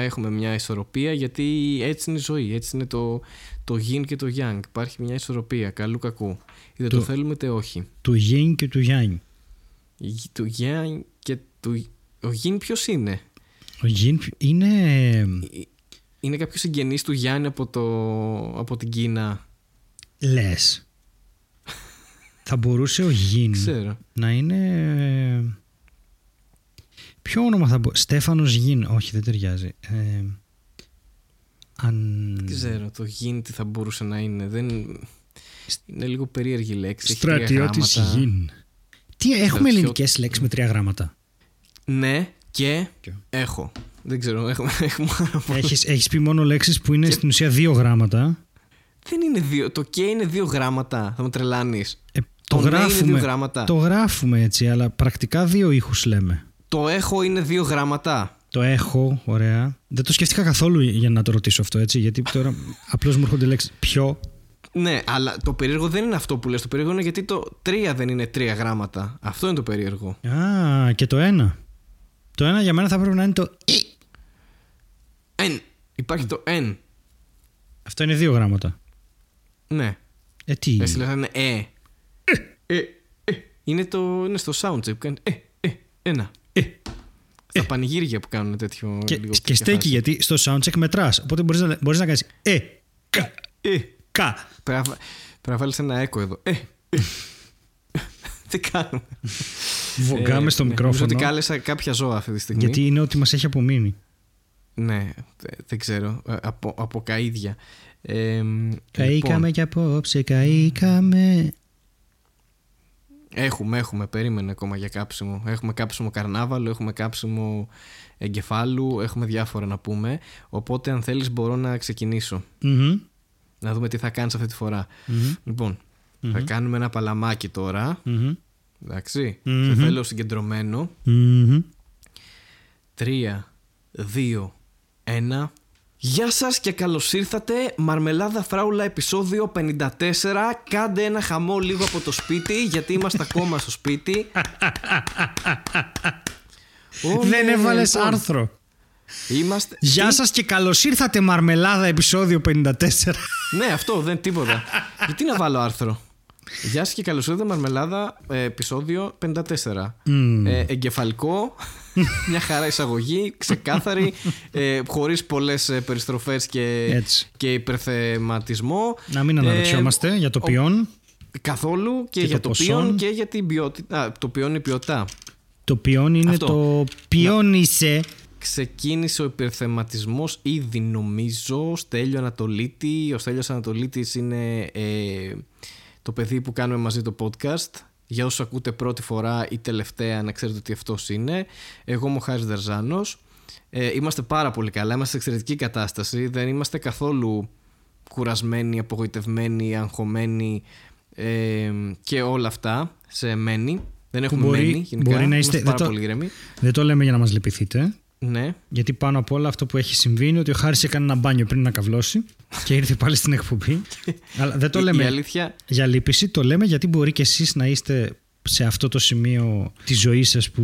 έχουμε μια ισορροπία γιατί έτσι είναι η ζωή. Έτσι είναι το, το yin και το yang. Υπάρχει μια ισορροπία καλού κακού. Είτε το, Το- θέλουμε είτε όχι. Του Yin και του Yang. Η- Του yang και του. Ο yin ποιος είναι; Ο Yin είναι. Είναι κάποιος συγγενής του Γιάννη από, το, από την Κίνα; Λες. Θα μπορούσε ο Yin Ξέρω. να είναι. Ποιο όνομα θα μπορούσε. Στέφανος Γιν. Όχι, δεν ταιριάζει. Ε, αν... Δεν ξέρω το yin τι θα μπορούσε να είναι. Δεν... Είναι λίγο περίεργη λέξη. έχει τρία Στρατιώτης γράμματα. Γιν. Τι έχουμε Στρατιώ- ελληνικές λέξεις με τρία γράμματα; Ναι, και Και. έχω. Δεν ξέρω, έχουμε, έχουμε πάρα πολλά. έχεις, έχεις πει μόνο λέξεις που είναι στην ουσία δύο γράμματα; Δεν είναι δύο. Το και είναι δύο γράμματα. Θα με τρελάνεις. Ε, το, Το ναι είναι γράφουμε, δύο γράμματα. το γράφουμε έτσι, αλλά πρακτικά δύο ήχους λέμε. Το έχω είναι δύο γράμματα. Το έχω, ωραία. Δεν το σκέφτηκα καθόλου για να το ρωτήσω αυτό, έτσι, γιατί τώρα απλώς μου έρχονται λέξεις πιο. Ναι, αλλά το περίεργο δεν είναι αυτό που λες. Το περίεργο είναι γιατί το τρία δεν είναι τρία γράμματα. Αυτό είναι το περίεργο. Α, και το ένα. Το ένα για μένα θα πρέπει να είναι το «ε». Εν. Υπάρχει το εν. Αυτό είναι δύο γράμματα. Ναι. Ε, τι. Εσύ λες να είναι ε. Ε, ε. Είναι, το, είναι στο soundcheck που κάνει ε, ε, ένα. Ε. Στα πανηγύρια που κάνουν τέτοιο. Και, λίγο και τέτοια στέκει φάση. γιατί στο soundcheck μετράς. Οπότε μπορείς να, μπορείς να κάνεις ε, κα, Ε. κα. Πρέπει να βα- πρέπει να βάλει ένα έκο εδώ. Ε. ε. Τι κάνουμε; Βογκάμε Ε, στο ναι, Νομίζω μικρόφωνο. ότι κάλεσα κάποια ζώα αυτή τη στιγμή. Γιατί είναι ό,τι μας έχει απομείνει. Ναι, θε- δεν ξέρω. Ε, Από, από καΐδια. Ε, Καήκαμε λοιπόν, κι απόψε, καήκαμε. Έχουμε, έχουμε. Περίμενε ακόμα για κάψιμο. Έχουμε κάψιμο καρνάβαλο, έχουμε κάψιμο εγκεφάλου, έχουμε διάφορα να πούμε. Οπότε, αν θέλεις, μπορώ να ξεκινήσω. Μμμ. Να δούμε τι θα κάνεις αυτή τη φορά. Μμμ. Λοιπόν, θα κάνουμε ένα παλαμάκι τώρα. Μμμ. Εντάξει. Μμμ. Σε θέλω συγκεντρωμένο. Μμμ. 3, 2, 1. Γεια σας και καλώς ήρθατε. Μαρμελάδα Φράουλα επεισόδιο 54 Κάντε ένα χαμό λίγο από το σπίτι Γιατί είμαστε ακόμα στο σπίτι. Ω, Δεν ναι, έβαλες λοιπόν, άρθρο. Είμαστε... Γεια Τι; σας και καλώς ήρθατε Μαρμελάδα επεισόδιο 54. Ναι αυτό δεν τίποτα. Γιατί να βάλω άρθρο; Γεια σας και καλώς ήρθατε Μαρμελάδα ε, επεισόδιο 54 Μμμ. ε, Εγκεφαλικό Μια χαρά εισαγωγή Ξεκάθαρη ε, Χωρίς πολλές ε, περιστροφές και, Έτσι. και υπερθεματισμό Να μην Ε, αναρωτιόμαστε για το ο- ποιόν. Καθόλου και, Και για το το, ποσόν. ποιόν και για την ποιότητα. Α, το ποιόν είναι η ποιότητα. Το ποιόν είναι Αυτό. το ποιόν είσαι. Ξεκίνησε ο υπερθεματισμός ήδη νομίζω Στέλιο Ανατολίτης. Ο Στέλιος Ανατολίτης είναι ε, το παιδί που κάνουμε μαζί το podcast. Για όσους ακούτε πρώτη φορά ή τελευταία να ξέρετε ότι αυτός είναι. Εγώ είμαι ο Χάρης Δερζάνος. Ε, είμαστε πάρα πολύ καλά, είμαστε σε εξαιρετική κατάσταση. Δεν είμαστε καθόλου κουρασμένοι, απογοητευμένοι, αγχωμένοι ε, και όλα αυτά σε μένει. Δεν έχουμε μπορεί- μένει γενικά. μπορεί να Είμαστε είστε- πάρα δεν το- πολύ ηρεμοί. Δεν το λέμε για να μας λυπηθείτε. Ναι. Γιατί πάνω απ' όλα αυτό που έχει συμβεί είναι ότι ο Χάρης έκανε ένα μπάνιο πριν να καυλώσει και ήρθε πάλι στην εκπομπή. Αλλά δεν το Η- λέμε Η αλήθεια για λύπηση, το λέμε γιατί μπορεί και εσείς να είστε σε αυτό το σημείο της ζωής σας που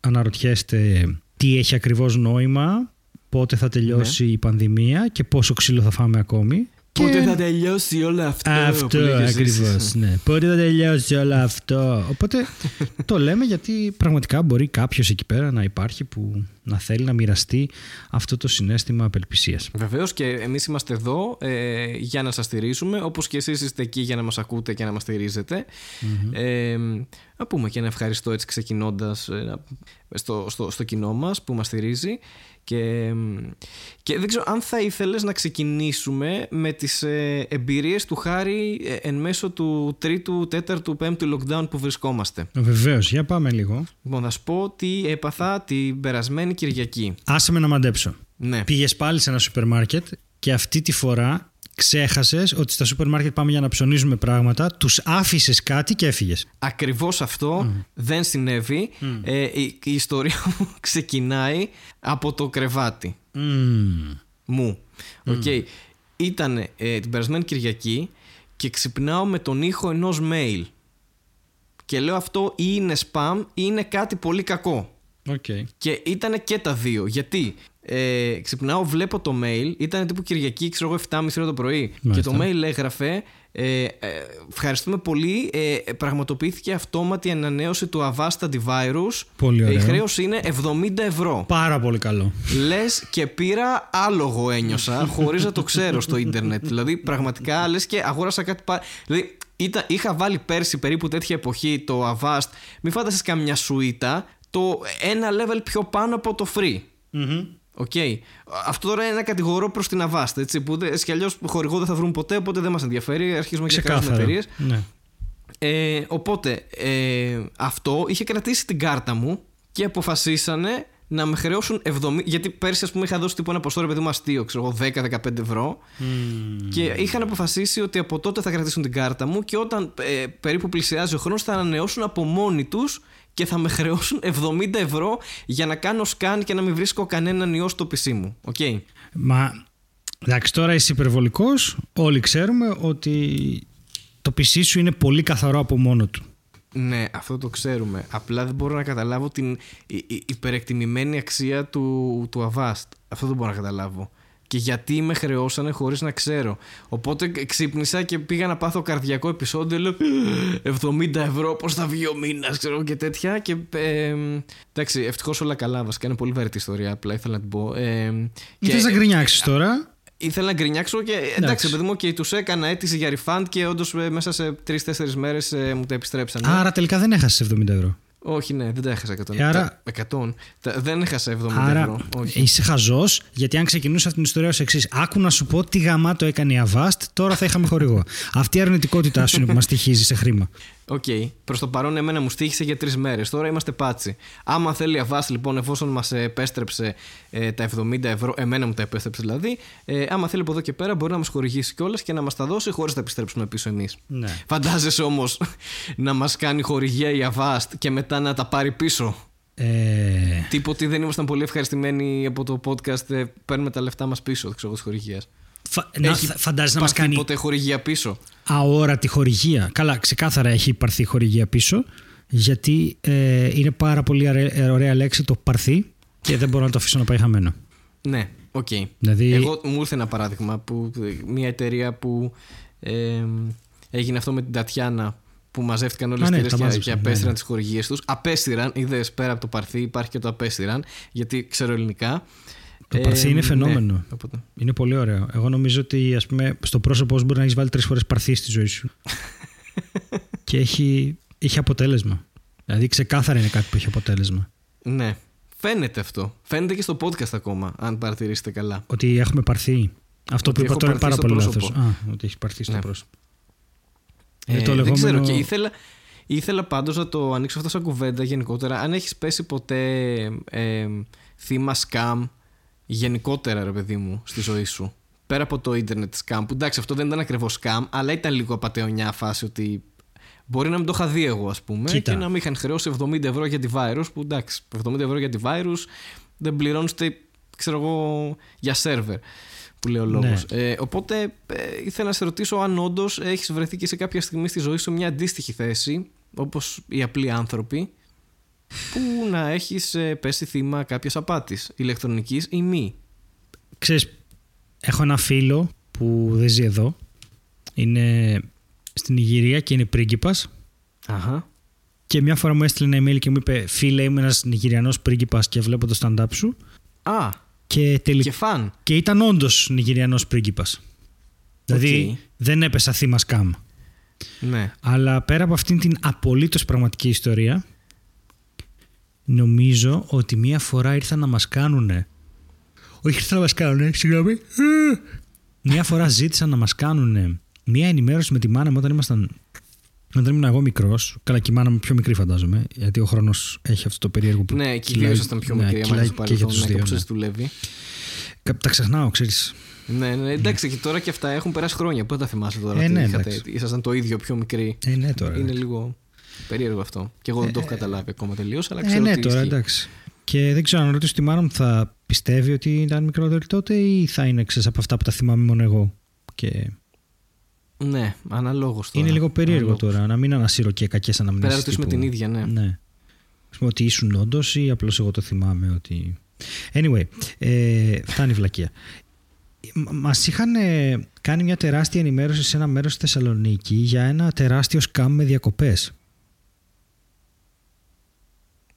αναρωτιέστε τι έχει ακριβώς νόημα, πότε θα τελειώσει Ναι. η πανδημία και πόσο ξύλο θα φάμε ακόμη. Πότε Και- θα τελειώσει όλο αυτό. που Αυτό λέγες ακριβώς. εσύ. Ναι. Πότε θα τελειώσει όλο αυτό; Οπότε το λέμε γιατί πραγματικά μπορεί κάποιος εκεί πέρα να υπάρχει που να θέλει να μοιραστεί αυτό το συνέστημα απελπισίας. Βεβαίως και εμείς είμαστε εδώ ε, για να σας στηρίζουμε, όπως και εσείς είστε εκεί για να μας ακούτε και να μας στηριζετε Ε, να πούμε και ένα ευχαριστώ έτσι ξεκινώντας στο, στο, στο κοινό μας που μας στηρίζει. Και, και δεν ξέρω αν θα ήθελες να ξεκινήσουμε με τις ε, εμπειρίες του Χάρη ε, εν μέσω του τρίτου, τέταρτου, πέμπτου lockdown που βρισκόμαστε. Βεβαίως, για πάμε λίγο. Λοιπόν, θα σου πω τι έπαθα την περασμένη Κυριακή. Άσε με να μαντέψω. Ναι. Πήγες πάλι σε ένα σούπερ μάρκετ και αυτή τη φορά ξέχασες ότι στα σούπερ μάρκετ πάμε για να ψωνίζουμε πράγματα, τους άφησες κάτι και έφυγες. Ακριβώς αυτό δεν συνέβη. Ε, η, η ιστορία μου ξεκινάει από το κρεβάτι μου. Οκ. Ήταν ε, την περασμένη Κυριακή και ξυπνάω με τον ήχο ενός mail. Και λέω αυτό ή είναι spam ή είναι κάτι πολύ κακό. Okay. Και ήταν και τα δύο. Γιατί; Ε, ξυπνάω, βλέπω το mail. Ήταν τύπου Κυριακή, ξέρω εγώ, 7.30 το πρωί. Μάλιστα. Και το mail έγραφε. Ε, ε, ευχαριστούμε πολύ. Ε, πραγματοποιήθηκε αυτόματη ανανέωση του Avast Antivirus. Πολύ Ε, η ωραίο. χρέωση είναι 70 ευρώ. Πάρα πολύ καλό. Λες και πήρα άλογο ένιωσα χωρίς να το ξέρω στο ίντερνετ. δηλαδή, πραγματικά λες και αγόρασα κάτι. πα- Δηλαδή, ήταν, είχα βάλει πέρσι περίπου τέτοια εποχή το Avast. Μη φανταστείς καμιά σουίτα. Το ένα level πιο πάνω από το free. OK. Αυτό τώρα είναι ένα κατηγορό προς την Avast. Έτσι, που δεν- έτσι κι αλλιώς χορηγό δεν θα βρουν ποτέ, οπότε δεν μας ενδιαφέρει. Αρχίζουμε και κάνουμε Ξεκάθαρα. εταιρείες. Ναι. Ε, οπότε ε, αυτό είχε κρατήσει την κάρτα μου και αποφασίσανε να με χρεώσουν 70. Γιατί πέρσι, ας πούμε, είχα δώσει τύπου ένα ποσό ρε παιδί μου αστείο, ξέρω εγώ, 10-15 ευρώ. Και είχαν αποφασίσει ότι από τότε θα κρατήσουν την κάρτα μου και όταν ε, περίπου πλησιάζει ο χρόνος θα ανανεώσουν από μόνοι τους και θα με χρεώσουν 70 ευρώ για να κάνω scan και να μην βρίσκω κανέναν ιός στο PC μου. Οκ; Μα εντάξει, τώρα είσαι υπερβολικός. Όλοι ξέρουμε ότι το PC σου είναι πολύ καθαρό από μόνο του. Ναι, αυτό το ξέρουμε. Απλά δεν μπορώ να καταλάβω την η- η- υπερεκτιμημένη αξία του, του Avast. Αυτό δεν μπορώ να καταλάβω. Και γιατί με χρεώσανε χωρίς να ξέρω. Οπότε ξύπνησα και πήγα να πάθω καρδιακό επεισόδιο. Λέω 70 ευρώ, πώς θα βγει ο μήνας, ξέρω και τέτοια. Και ε, εντάξει, ευτυχώς όλα καλά. Βασικά είναι πολύ βαρετή ιστορία. Απλά ήθελα να την πω. Ε, Και θες να γκρινιάξεις τώρα; Ήθελα να γκρινιάξω και εντάξει, Εντάξει. παιδί μου, και τους έκανα αίτηση για refund και όντως μέσα σε 3-4 μέρες μου τα επιστρέψανε. Άρα τελικά δεν έχασες 70 ευρώ. Όχι, ναι, δεν τα έχασα 100. Ε, άρα- Τα 100. Τα- δεν έχασα 70 Άρα ευρώ. Όχι. είσαι χαζό, γιατί αν ξεκινούσε αυτή την ιστορία ως εξής, άκου να σου πω τι γαμάτο έκανε η Avast, τώρα θα είχαμε χορηγό. Αυτή η αρνητικότητά σου είναι που μας στοιχίζει σε χρήμα. Οκ. Προς το παρόν, εμένα μου στοίχισε για τρεις μέρες. Τώρα είμαστε πάτσι. Άμα θέλει η Avast, λοιπόν, εφόσον μας επέστρεψε ε, τα 70 ευρώ, εμένα μου τα επέστρεψε δηλαδή, ε, άμα θέλει από εδώ και πέρα μπορεί να μας χορηγήσει κιόλας και να μας τα δώσει χωρίς να τα επιστρέψουμε πίσω εμείς. Ναι. Φαντάζεσαι όμως να μας κάνει χορηγία η Avast και μετά να τα πάρει πίσω; Ε, Τύπου ότι δεν ήμασταν πολύ ευχαριστημένοι από το podcast, ε, παίρνουμε τα λεφτά μας πίσω, ξέρω της χορηγίας. Φα- να, Έχει θα- φαντάζεσαι να μας Υπάρχει κάνει ποτέ χορηγία πίσω; αόρατη χορηγία. Καλά, ξεκάθαρα έχει παρθεί χορηγία πίσω, γιατί ε, είναι πάρα πολύ αρε- ωραία λέξη το παρθεί και δεν μπορώ να το αφήσω να πάει χαμένο. Ναι, οκ. Δηλαδή- Εγώ μου ήρθε ένα παράδειγμα που μια εταιρεία που ε, έγινε αυτό με την Τατιάνα που μαζεύτηκαν όλες Α, τις ναι, εταιρείες τα και, μάζεψαν, και απέστηραν ναι, ναι. τις χορηγίες τους. Απέστηραν, είδες πέρα από το παρθύ, υπάρχει και το απέστηραν, γιατί ξέρω ελληνικά. Το παρθύ είναι ναι, φαινόμενο. οπότε. Είναι πολύ ωραίο. Εγώ νομίζω ότι ας πούμε, στο πρόσωπό σου μπορεί να έχεις βάλει τρεις φορές παρθύ στη ζωή σου. και έχει, έχει αποτέλεσμα. Δηλαδή ξεκάθαρα είναι κάτι που έχει αποτέλεσμα. Ναι, φαίνεται αυτό. Φαίνεται και στο podcast ακόμα, αν παρατηρήσετε καλά. Ότι έχουμε πάρθει. Αυτό Ότι που είπα έχω τώρα είναι πάρα πάρθει πολύ στο λάθος. πρόσωπο. Α, ότι έχει πάρθει στο Ναι. πρόσωπο. Ε, Είναι το Δεν λεγόμενο- ξέρω και ήθελα, ήθελα πάντως να το ανοίξω αυτό σαν κουβέντα γενικότερα. Αν έχεις πέσει ποτέ ε, θύμα scam γενικότερα ρε παιδί μου στη ζωή σου. Πέρα από το ίντερνετ scam που εντάξει αυτό δεν ήταν ακριβώς scam αλλά ήταν λίγο απαταιωνιά φάση ότι μπορεί να μην το είχα δει εγώ ας πούμε Κοίτα. και να με είχαν χρεώσει 70 ευρώ για antivirus που εντάξει 70 ευρώ για antivirus δεν πληρώνεις ούτε ξέρω εγώ για σερβερ που λέει ο λόγος. Ε, οπότε ε, ήθελα να σε ρωτήσω αν όντως έχεις βρεθεί και σε κάποια στιγμή στη ζωή σου μια αντίστοιχη θέση, όπως οι απλοί άνθρωποι, που να έχεις πέσει θύμα κάποιας απάτης, ηλεκτρονικής ή μη; Ξέρεις, έχω ένα φίλο που δεν ζει εδώ. Είναι στην Ιγυρία και είναι πρίγκιπας. Αχα. Και μια φορά μου έστειλε ένα email και μου είπε: Φίλε, είμαι ένας Νιγηριανός πρίγκιπας και βλέπω το stand-up σου. Α, Και, τελι... και φαν. και ήταν όντως Νιγηριανός πρίγκιπας. Δηλαδή Οκ. δεν έπεσα θύμα scam. Ναι. Αλλά πέρα από αυτήν την απολύτως πραγματική ιστορία, νομίζω ότι μία φορά ήρθαν να μας κάνουνε. Όχι ήρθαν να μας κάνουνε, συγγνώμη. Μία φορά ζήτησαν να μας κάνουνε μία ενημέρωση με τη μάνα μου όταν ήμασταν... Όταν ήμουν εγώ μικρός, καλά και η μάνα μου πιο μικρή φαντάζομαι, γιατί ο χρόνος έχει αυτό το περίεργο που. Ναι, και οι κυλάει- δύο ήσασταν πιο ναι, μικροί. κυλάει άμα και για τους τους δύο. ναι. ναι. δουλεύει. Κα- Τα ξεχνάω, ξέρεις. Ναι, ναι, εντάξει, και τώρα και αυτά έχουν περάσει χρόνια. Πού τα θυμάσαι τώρα. Ε, τι ναι, είχατε, εντάξει. ήσασταν το ίδιο πιο μικροί; Ε, ναι, τώρα. Είναι λίγο περίεργο αυτό. Και εγώ δεν το έχω καταλάβει ακόμα τελείως, αλλά Ε, ξέρω ναι, ότι τώρα ισχύει. εντάξει. Και δεν ξέρω αν ρωτήσω τη μάνα μου θα πιστεύει ότι ήταν μικρότερη τότε ή θα είναι ξέρεις, από αυτά που τα θυμάμαι μόνο εγώ. Και Ναι, αναλόγως τώρα. είναι λίγο περίεργο Αναλόγως. τώρα να μην ανασύρω και κακές αναμνήσεις. Πρέπει να ρωτήσουμε τύπου- την ίδια, ναι. Ναι. Ας πούμε ότι ήσουν όντως ή απλώς εγώ το θυμάμαι ότι. Anyway, ε, φτάνει η βλακεία. Μας είχαν ε, κάνει μια τεράστια ενημέρωση σε ένα μέρος στη Θεσσαλονίκη για ένα τεράστιο scam με διακοπές.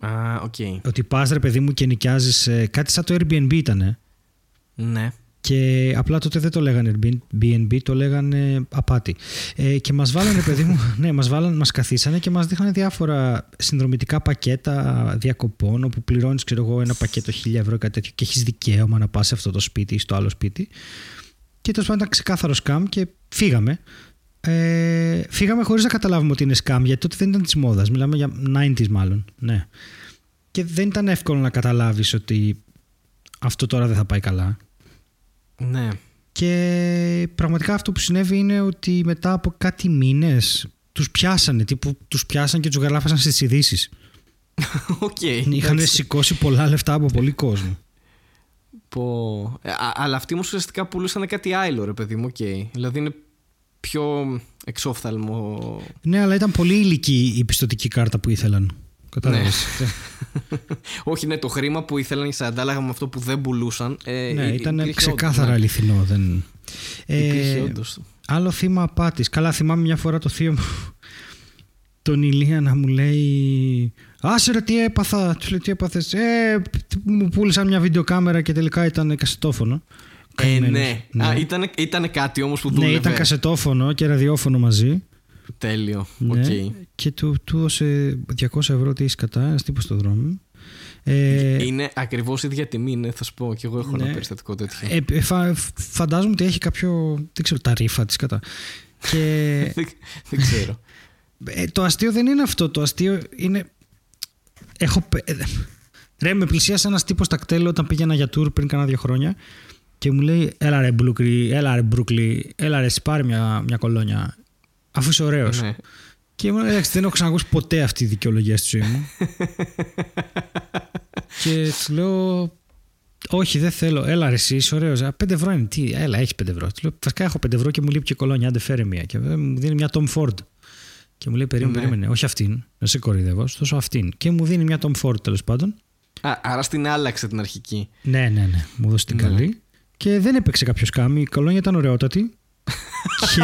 Α, οκ. Ότι πας ρε παιδί μου και νοικιάζεις. κάτι σαν το Airbnb ήταν. Ναι. Και απλά τότε δεν το λέγανε Airbnb, το λέγανε απάτη. Ε, και μας βάλανε, παιδί μου, ναι, μας, βάλανε, μας καθίσανε και μας δείχνανε διάφορα συνδρομητικά πακέτα διακοπών, όπου πληρώνεις, ξέρω εγώ, ένα πακέτο 1000 ευρώ κάτι τέτοιο και έχεις δικαίωμα να πας σε αυτό το σπίτι ή στο άλλο σπίτι. Και τέλος πάντων ήταν ξεκάθαρο σκάμ και φύγαμε. Ε, φύγαμε χωρίς να καταλάβουμε ότι είναι σκάμ, γιατί τότε δεν ήταν της μόδας. Μιλάμε για 90s μάλλον. Ναι. Και δεν ήταν εύκολο να καταλάβεις ότι αυτό τώρα δεν θα πάει καλά. Ναι. Και πραγματικά αυτό που συνέβη είναι ότι μετά από κάτι μήνες τους πιάσανε, τύπου τους πιάσαν και τους γαλάφασαν στις ειδήσει. Okay, Είχαν σηκώσει πολλά λεφτά από πολύ κόσμο. Πω... Ε, αλλά αυτοί όμως ουσιαστικά πουλούσαν κάτι άλλο ρε παιδί μου, okay. Δηλαδή είναι πιο εξόφθαλμο. Ναι, αλλά ήταν πολύ υλική η πιστοτική κάρτα που ήθελαν. Κατάλαβες. Ναι. Όχι, ναι, το χρήμα που ήθελαν σε αντάλλαγα με αυτό που δεν πουλούσαν. Ε, ναι, ήταν ξεκάθαρα ναι. αληθινό. Δεν... Ε, άλλο θύμα απάτης. Καλά, θυμάμαι μια φορά το θείο μου, τον Ηλία να μου λέει Άσε ρε τι έπαθα, του λέει τι έπαθες, ε, μου πούλησαν μια βιντεοκάμερα και τελικά ήταν κασετόφωνο. Ε, ναι. ναι. Α, ήταν, ήταν κάτι όμως που δούλευε. Ναι, ήταν κασετόφωνο και ραδιόφωνο μαζί. Τέλειο. Ναι. Okay. Και του, του έδωσε 200 ευρώ τι κατά, ένας τύπος στο δρόμο. Ε, είναι ακριβώς η ίδια τιμή, ναι, θα σου πω. Και εγώ έχω ναι. ένα περιστατικό τέτοιο. Ε, ε, φα, φαντάζομαι ότι έχει κάποιο. Δεν ξέρω, τα ρήφα της κατά. Και... δεν, ξέρω. Ε, το αστείο δεν είναι αυτό. Το αστείο είναι. Έχω. Ε, ρε, με πλησίασε ένας τύπος στα κτέλ όταν πήγαινα για tour πριν κάνα δύο χρόνια και μου λέει: Έλα ρε Μπρούκλι, έλα ρε Μπρούκλι, έλα ρε, πάρει μια, μια κολόνια. Αφού είσαι ωραίος. Ναι. Και μου εντάξει, δεν έχω ξανακούσει ποτέ αυτή τη δικαιολογία στη ζωή μου. και του λέω, Όχι, δεν θέλω. Έλα, ρε, εσύ είσαι ωραίος. Πέντε ευρώ είναι. Τι, έλα, έχει πέντε ευρώ. Του λέω, Βασικά έχω πέντε ευρώ και μου λείπει και κολόνια. Άντε, φέρε μία. Και μου δίνει μια Tom Ford. Και μου λέει, περίμενε, ναι. περίμενε. Όχι αυτήν. Να σε κοροϊδεύω. Τόσο αυτήν. Και μου δίνει μια Tom Ford τέλος πάντων. Α, άρα στην άλλαξε την αρχική. Ναι, ναι, ναι. Μου δώσει την ναι. καλή. Και δεν έπαιξε κάποιος σκάμι. Η κολόνια ήταν ωραιότατη και...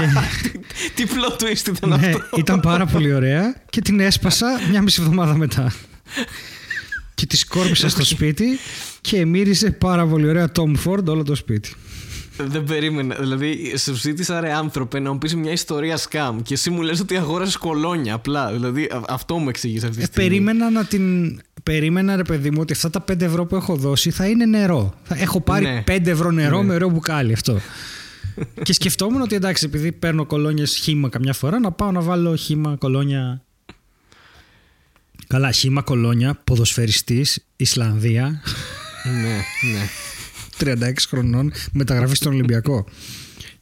Τι plot twist ήταν ναι, αυτό. Ήταν πάρα πολύ ωραία και την έσπασα μια μισή εβδομάδα μετά. και τη σκόρπισα στο σπίτι και μύριζε πάρα πολύ ωραία Tom Ford όλο το σπίτι. Δεν περίμενα. Δηλαδή, σου ζήτησα ρε άνθρωπε να μου πεις μια ιστορία σκάμ και εσύ μου λες ότι αγόρασες κολόνια απλά. Δηλαδή, αυτό μου εξηγεί αυτή τη ε, στιγμή. περίμενα να την. Περίμενα ρε παιδί μου ότι αυτά τα 5 ευρώ που έχω δώσει θα είναι νερό. Θα έχω πάρει ναι. 5 ευρώ νερό ναι. με ωραίο μπουκάλι αυτό και σκεφτόμουν ότι εντάξει, επειδή παίρνω κολόνια χήμα καμιά φορά, να πάω να βάλω χήμα κολόνια. Καλά, χήμα κολόνια, ποδοσφαιριστής, Ισλανδία. ναι, ναι. 36 χρονών, μεταγραφή στον Ολυμπιακό.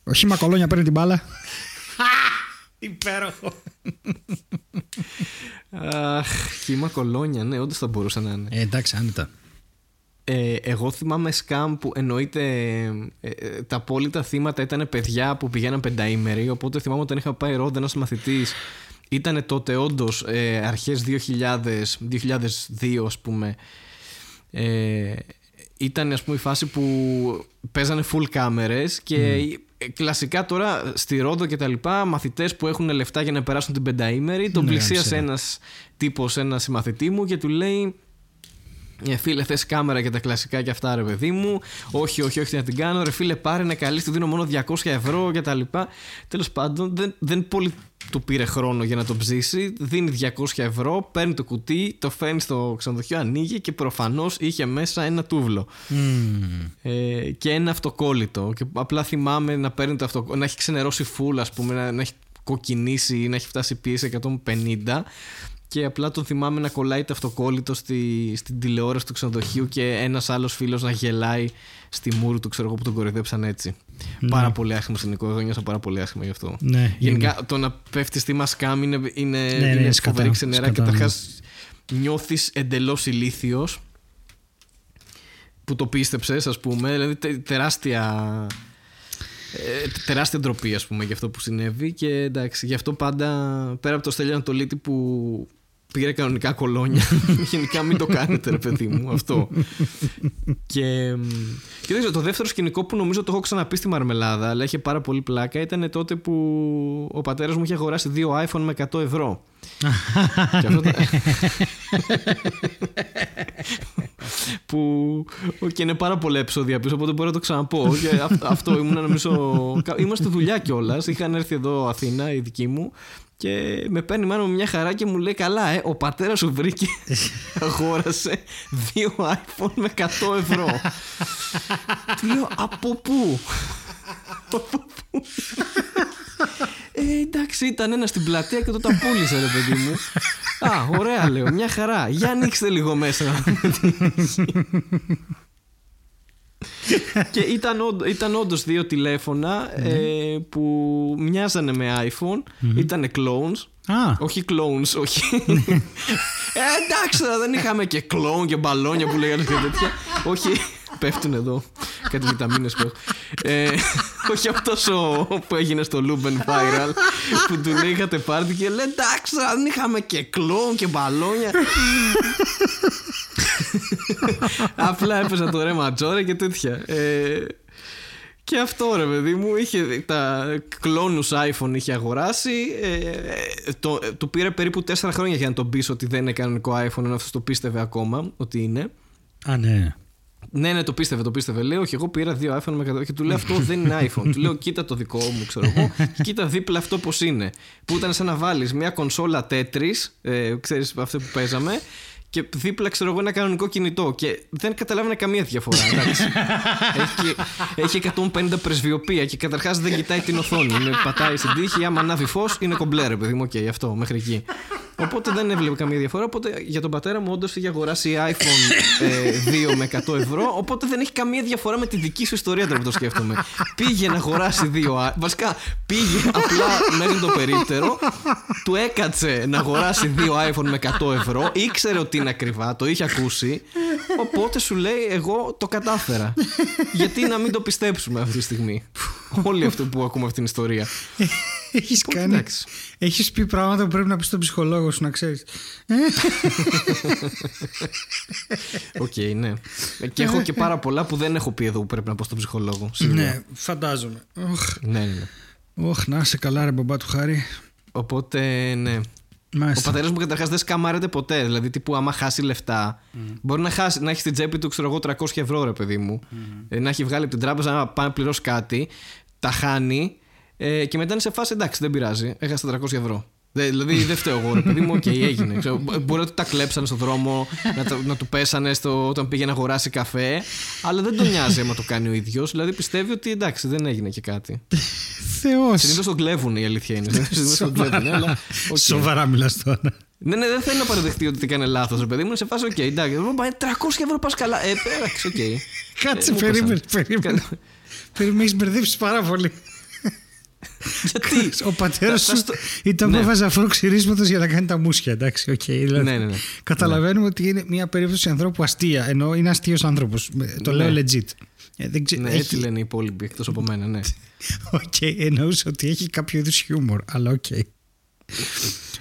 Ο χήμα κολόνια παίρνει την μπάλα. Υπέροχο. Αχ, χήμα κολόνια, ναι, όντως θα μπορούσε να είναι. Ε, εντάξει, άνετα. Ε, εγώ θυμάμαι σκάμ που εννοείται ε, ε, τα απόλυτα θύματα ήταν παιδιά που πηγαίναν πενταήμεροι οπότε θυμάμαι όταν είχα πάει ρόντα ένας μαθητής ήταν τότε όντως ε, αρχές 2000, 2002 ας πούμε ε, ήταν ας πούμε η φάση που παίζανε full κάμερες και mm. Κλασικά τώρα στη Ρόδο και τα λοιπά μαθητές που έχουν λεφτά για να περάσουν την πενταήμερη τον ναι, πλησίασε ένας τύπος ένα συμμαθητή μου και του λέει ε, φίλε, θες κάμερα και τα κλασικά και αυτά, ρε παιδί μου. Όχι, όχι, όχι, να την κάνω. Ρε φίλε, πάρε να καλή, του δίνω μόνο 200 ευρώ και τα λοιπά. Τέλος πάντων, δεν, δεν πολύ του πήρε χρόνο για να το ψήσει. Δίνει 200 ευρώ, παίρνει το κουτί, το φέρνει στο ξενοδοχείο, ανοίγει και προφανώς είχε μέσα ένα τούβλο. Mm. Ε, και ένα αυτοκόλλητο. Και απλά θυμάμαι να παίρνει το αυτοκόλλητο, να έχει ξενερώσει φούλα, ας πούμε, να, να έχει κοκκινήσει ή να έχει φτάσει πίεση 150 και απλά τον θυμάμαι να κολλάει το αυτοκόλλητο στη, στην τηλεόραση του ξενοδοχείου και ένας άλλος φίλος να γελάει στη μούρη του, ξέρω εγώ που τον κοροϊδέψαν έτσι. Ναι. Πάρα πολύ άσχημο σκηνικό. Εγώ νιώσα πάρα πολύ άσχημα γι' αυτό. Ναι, Γενικά είναι. το να πέφτεις στη μασκάμ είναι, είναι, ναι, ναι, είναι φοβερή ξενέρα. Καταρχά ναι. νιώθεις εντελώς ηλίθιος που το πίστεψες, ας πούμε. Δηλαδή τεράστια. Ε, τεράστια ντροπή, ας πούμε, για αυτό που συνέβη. Και εντάξει, γι' αυτό πάντα πέρα από το Στέλιο Ανατολίτη που πήρε κανονικά κολόνια. Γενικά μην το κάνετε, ρε παιδί μου, αυτό. και, και δεν ξέρω, το δεύτερο σκηνικό που νομίζω το έχω ξαναπεί στη Μαρμελάδα, αλλά είχε πάρα πολύ πλάκα, ήταν τότε που ο πατέρας μου είχε αγοράσει δύο iPhone με 100 ευρώ. και αυτό που και είναι πάρα πολλά επεισόδια πίσω, οπότε μπορώ να το ξαναπώ. Και αυτό ήμουν νομίζω. Είμαστε δουλειά κιόλας. Είχαν έρθει εδώ Αθήνα, οι δικοί μου, και με παίρνει μάλλον μια χαρά και μου λέει καλά ε, ο πατέρας σου βρήκε αγόρασε δύο iPhone με 100 ευρώ του λέω από πού; Από πού; Ε, εντάξει ήταν ένας στην πλατεία και το τα πούλησε ρε παιδί μου. Α ωραία λέω μια χαρά. Για ανοίξτε λίγο μέσα και ήταν, ήταν όντως δύο τηλέφωνα ναι. ε, που μοιάζανε με iPhone. Ήταν clones. Όχι clones, όχι. ε, εντάξει, δεν είχαμε και clone και μπαλόνια που λέγανε και τέτοια. όχι, πέφτουν εδώ. Κάτι βιταμίνες που ε, Όχι αυτός που έγινε στο Luben Viral που του λέει είχατε πάρτι και λέει εντάξει, δεν είχαμε και clone και μπαλόνια. Απλά έπαιζα το ρέμα τζόρε και τέτοια. Ε, και αυτό ρε παιδί μου, είχε τα κλόνους iPhone είχε αγοράσει. Ε, το, του πήρε περίπου 4 χρόνια για να τον πείσει ότι δεν είναι κανονικό iPhone, ενώ αυτός το πίστευε ακόμα ότι είναι. Α, ναι. Ναι, ναι, το πίστευε, το πίστευε. Λέω, όχι, εγώ πήρα δύο iPhone με και του λέω αυτό δεν είναι iPhone. του λέω, κοίτα το δικό μου, ξέρω εγώ, και κοίτα δίπλα αυτό πώς είναι. Που ήταν σαν να βάλεις μια κονσόλα Tetris, ε, ξέρεις αυτό που παίζαμε, και δίπλα ξέρω εγώ ένα κανονικό κινητό και δεν καταλάβαινε καμία διαφορά. έχει, έχει 150 πρεσβυωπία και καταρχάς δεν κοιτάει την οθόνη. Είναι, πατάει στην τύχη, άμα ανάβει φως είναι κομπλέ, ρε παιδί μου. Οκ, αυτό μέχρι εκεί. Οπότε δεν έβλεπε καμία διαφορά. Οπότε για τον πατέρα μου όντως είχε αγοράσει iPhone ε, 2 με 100 ευρώ. Οπότε δεν έχει καμία διαφορά με τη δική σου ιστορία τώρα που το σκέφτομαι. Πήγε να αγοράσει δύο. Βασικά πήγε απλά μέχρι το περίπτερο. Του έκατσε να αγοράσει δύο iPhone με 100 ευρώ. Ήξερε ότι είναι ακριβά, το είχε ακούσει. Οπότε σου λέει, Εγώ το κατάφερα. Γιατί να μην το πιστέψουμε αυτή τη στιγμή; Όλοι αυτό που ακούμε αυτήν την ιστορία. Έχεις κάνει. Έχεις πει πράγματα που πρέπει να πεις στον ψυχολόγο σου, να ξέρεις. Οκ, ναι. Και έχω και πάρα πολλά που δεν έχω πει εδώ που πρέπει να πω στον ψυχολόγο. Ναι, φαντάζομαι. Ναι, ναι. ναι. Όχ, να είσαι καλά, ρε μπαμπά του Χάρη. Οπότε, ναι. Μάλιστα. Ο πατέρας μου καταρχάς δεν σκαμάρεται ποτέ. Δηλαδή, τύπου άμα χάσει λεφτά, mm. μπορεί να, χάσει, να έχει στην τσέπη του, ξέρω εγώ, 300 ευρώ, ρε παιδί μου. Mm. να έχει βγάλει από την τράπεζα να πάει να πληρώσει κάτι. Τα χάνει ε, και μετά είναι σε φάση εντάξει, δεν πειράζει. Έχασα 400 ευρώ. Δηλαδή δεν φταίω εγώ, ρε παιδί μου, OK, okay, έγινε. Ξέρω, μπορεί να τα κλέψανε στον δρόμο, να, τα, να του πέσανε στο, όταν πήγε να αγοράσει καφέ, αλλά δεν τον νοιάζει άμα το κάνει ο ίδιος. Δηλαδή πιστεύει ότι εντάξει, δεν έγινε και κάτι. Θεός. Συνήθως τον κλέβουν η αλήθεια είναι. τον κλέβουν, αλλά, okay. Σοβαρά μιλάς τώρα. Ναι, ναι, δεν θέλει να παραδεχτεί ότι έκανε λάθος, ρε παιδί μου. Είναι σε φάση, OK, okay, εντάξει. 300 ευρώ πας καλά. Ε, εντάξει, οκ. Κάτσε, περίμενε, περίμενε. Περίμενε, έχεις μπερδέψει πάρα πολύ. Γιατί; Ο πατέρας σου ήταν που έβαζε αφρό ξυρίσματος για να κάνει τα μούσια. Εντάξει, okay, δηλαδή. ναι, ναι, ναι. Καταλαβαίνουμε ότι είναι μια περίπτωση ανθρώπου αστεία. Ενώ είναι αστείος άνθρωπος. Το λέω ναι. legit. Ε, δεν ξε... Ναι, έτσι λένε οι υπόλοιποι εκτός από μένα, ναι. OK, okay, εννοούσα ότι έχει κάποιο είδους χιούμορ, αλλά OK. Okay.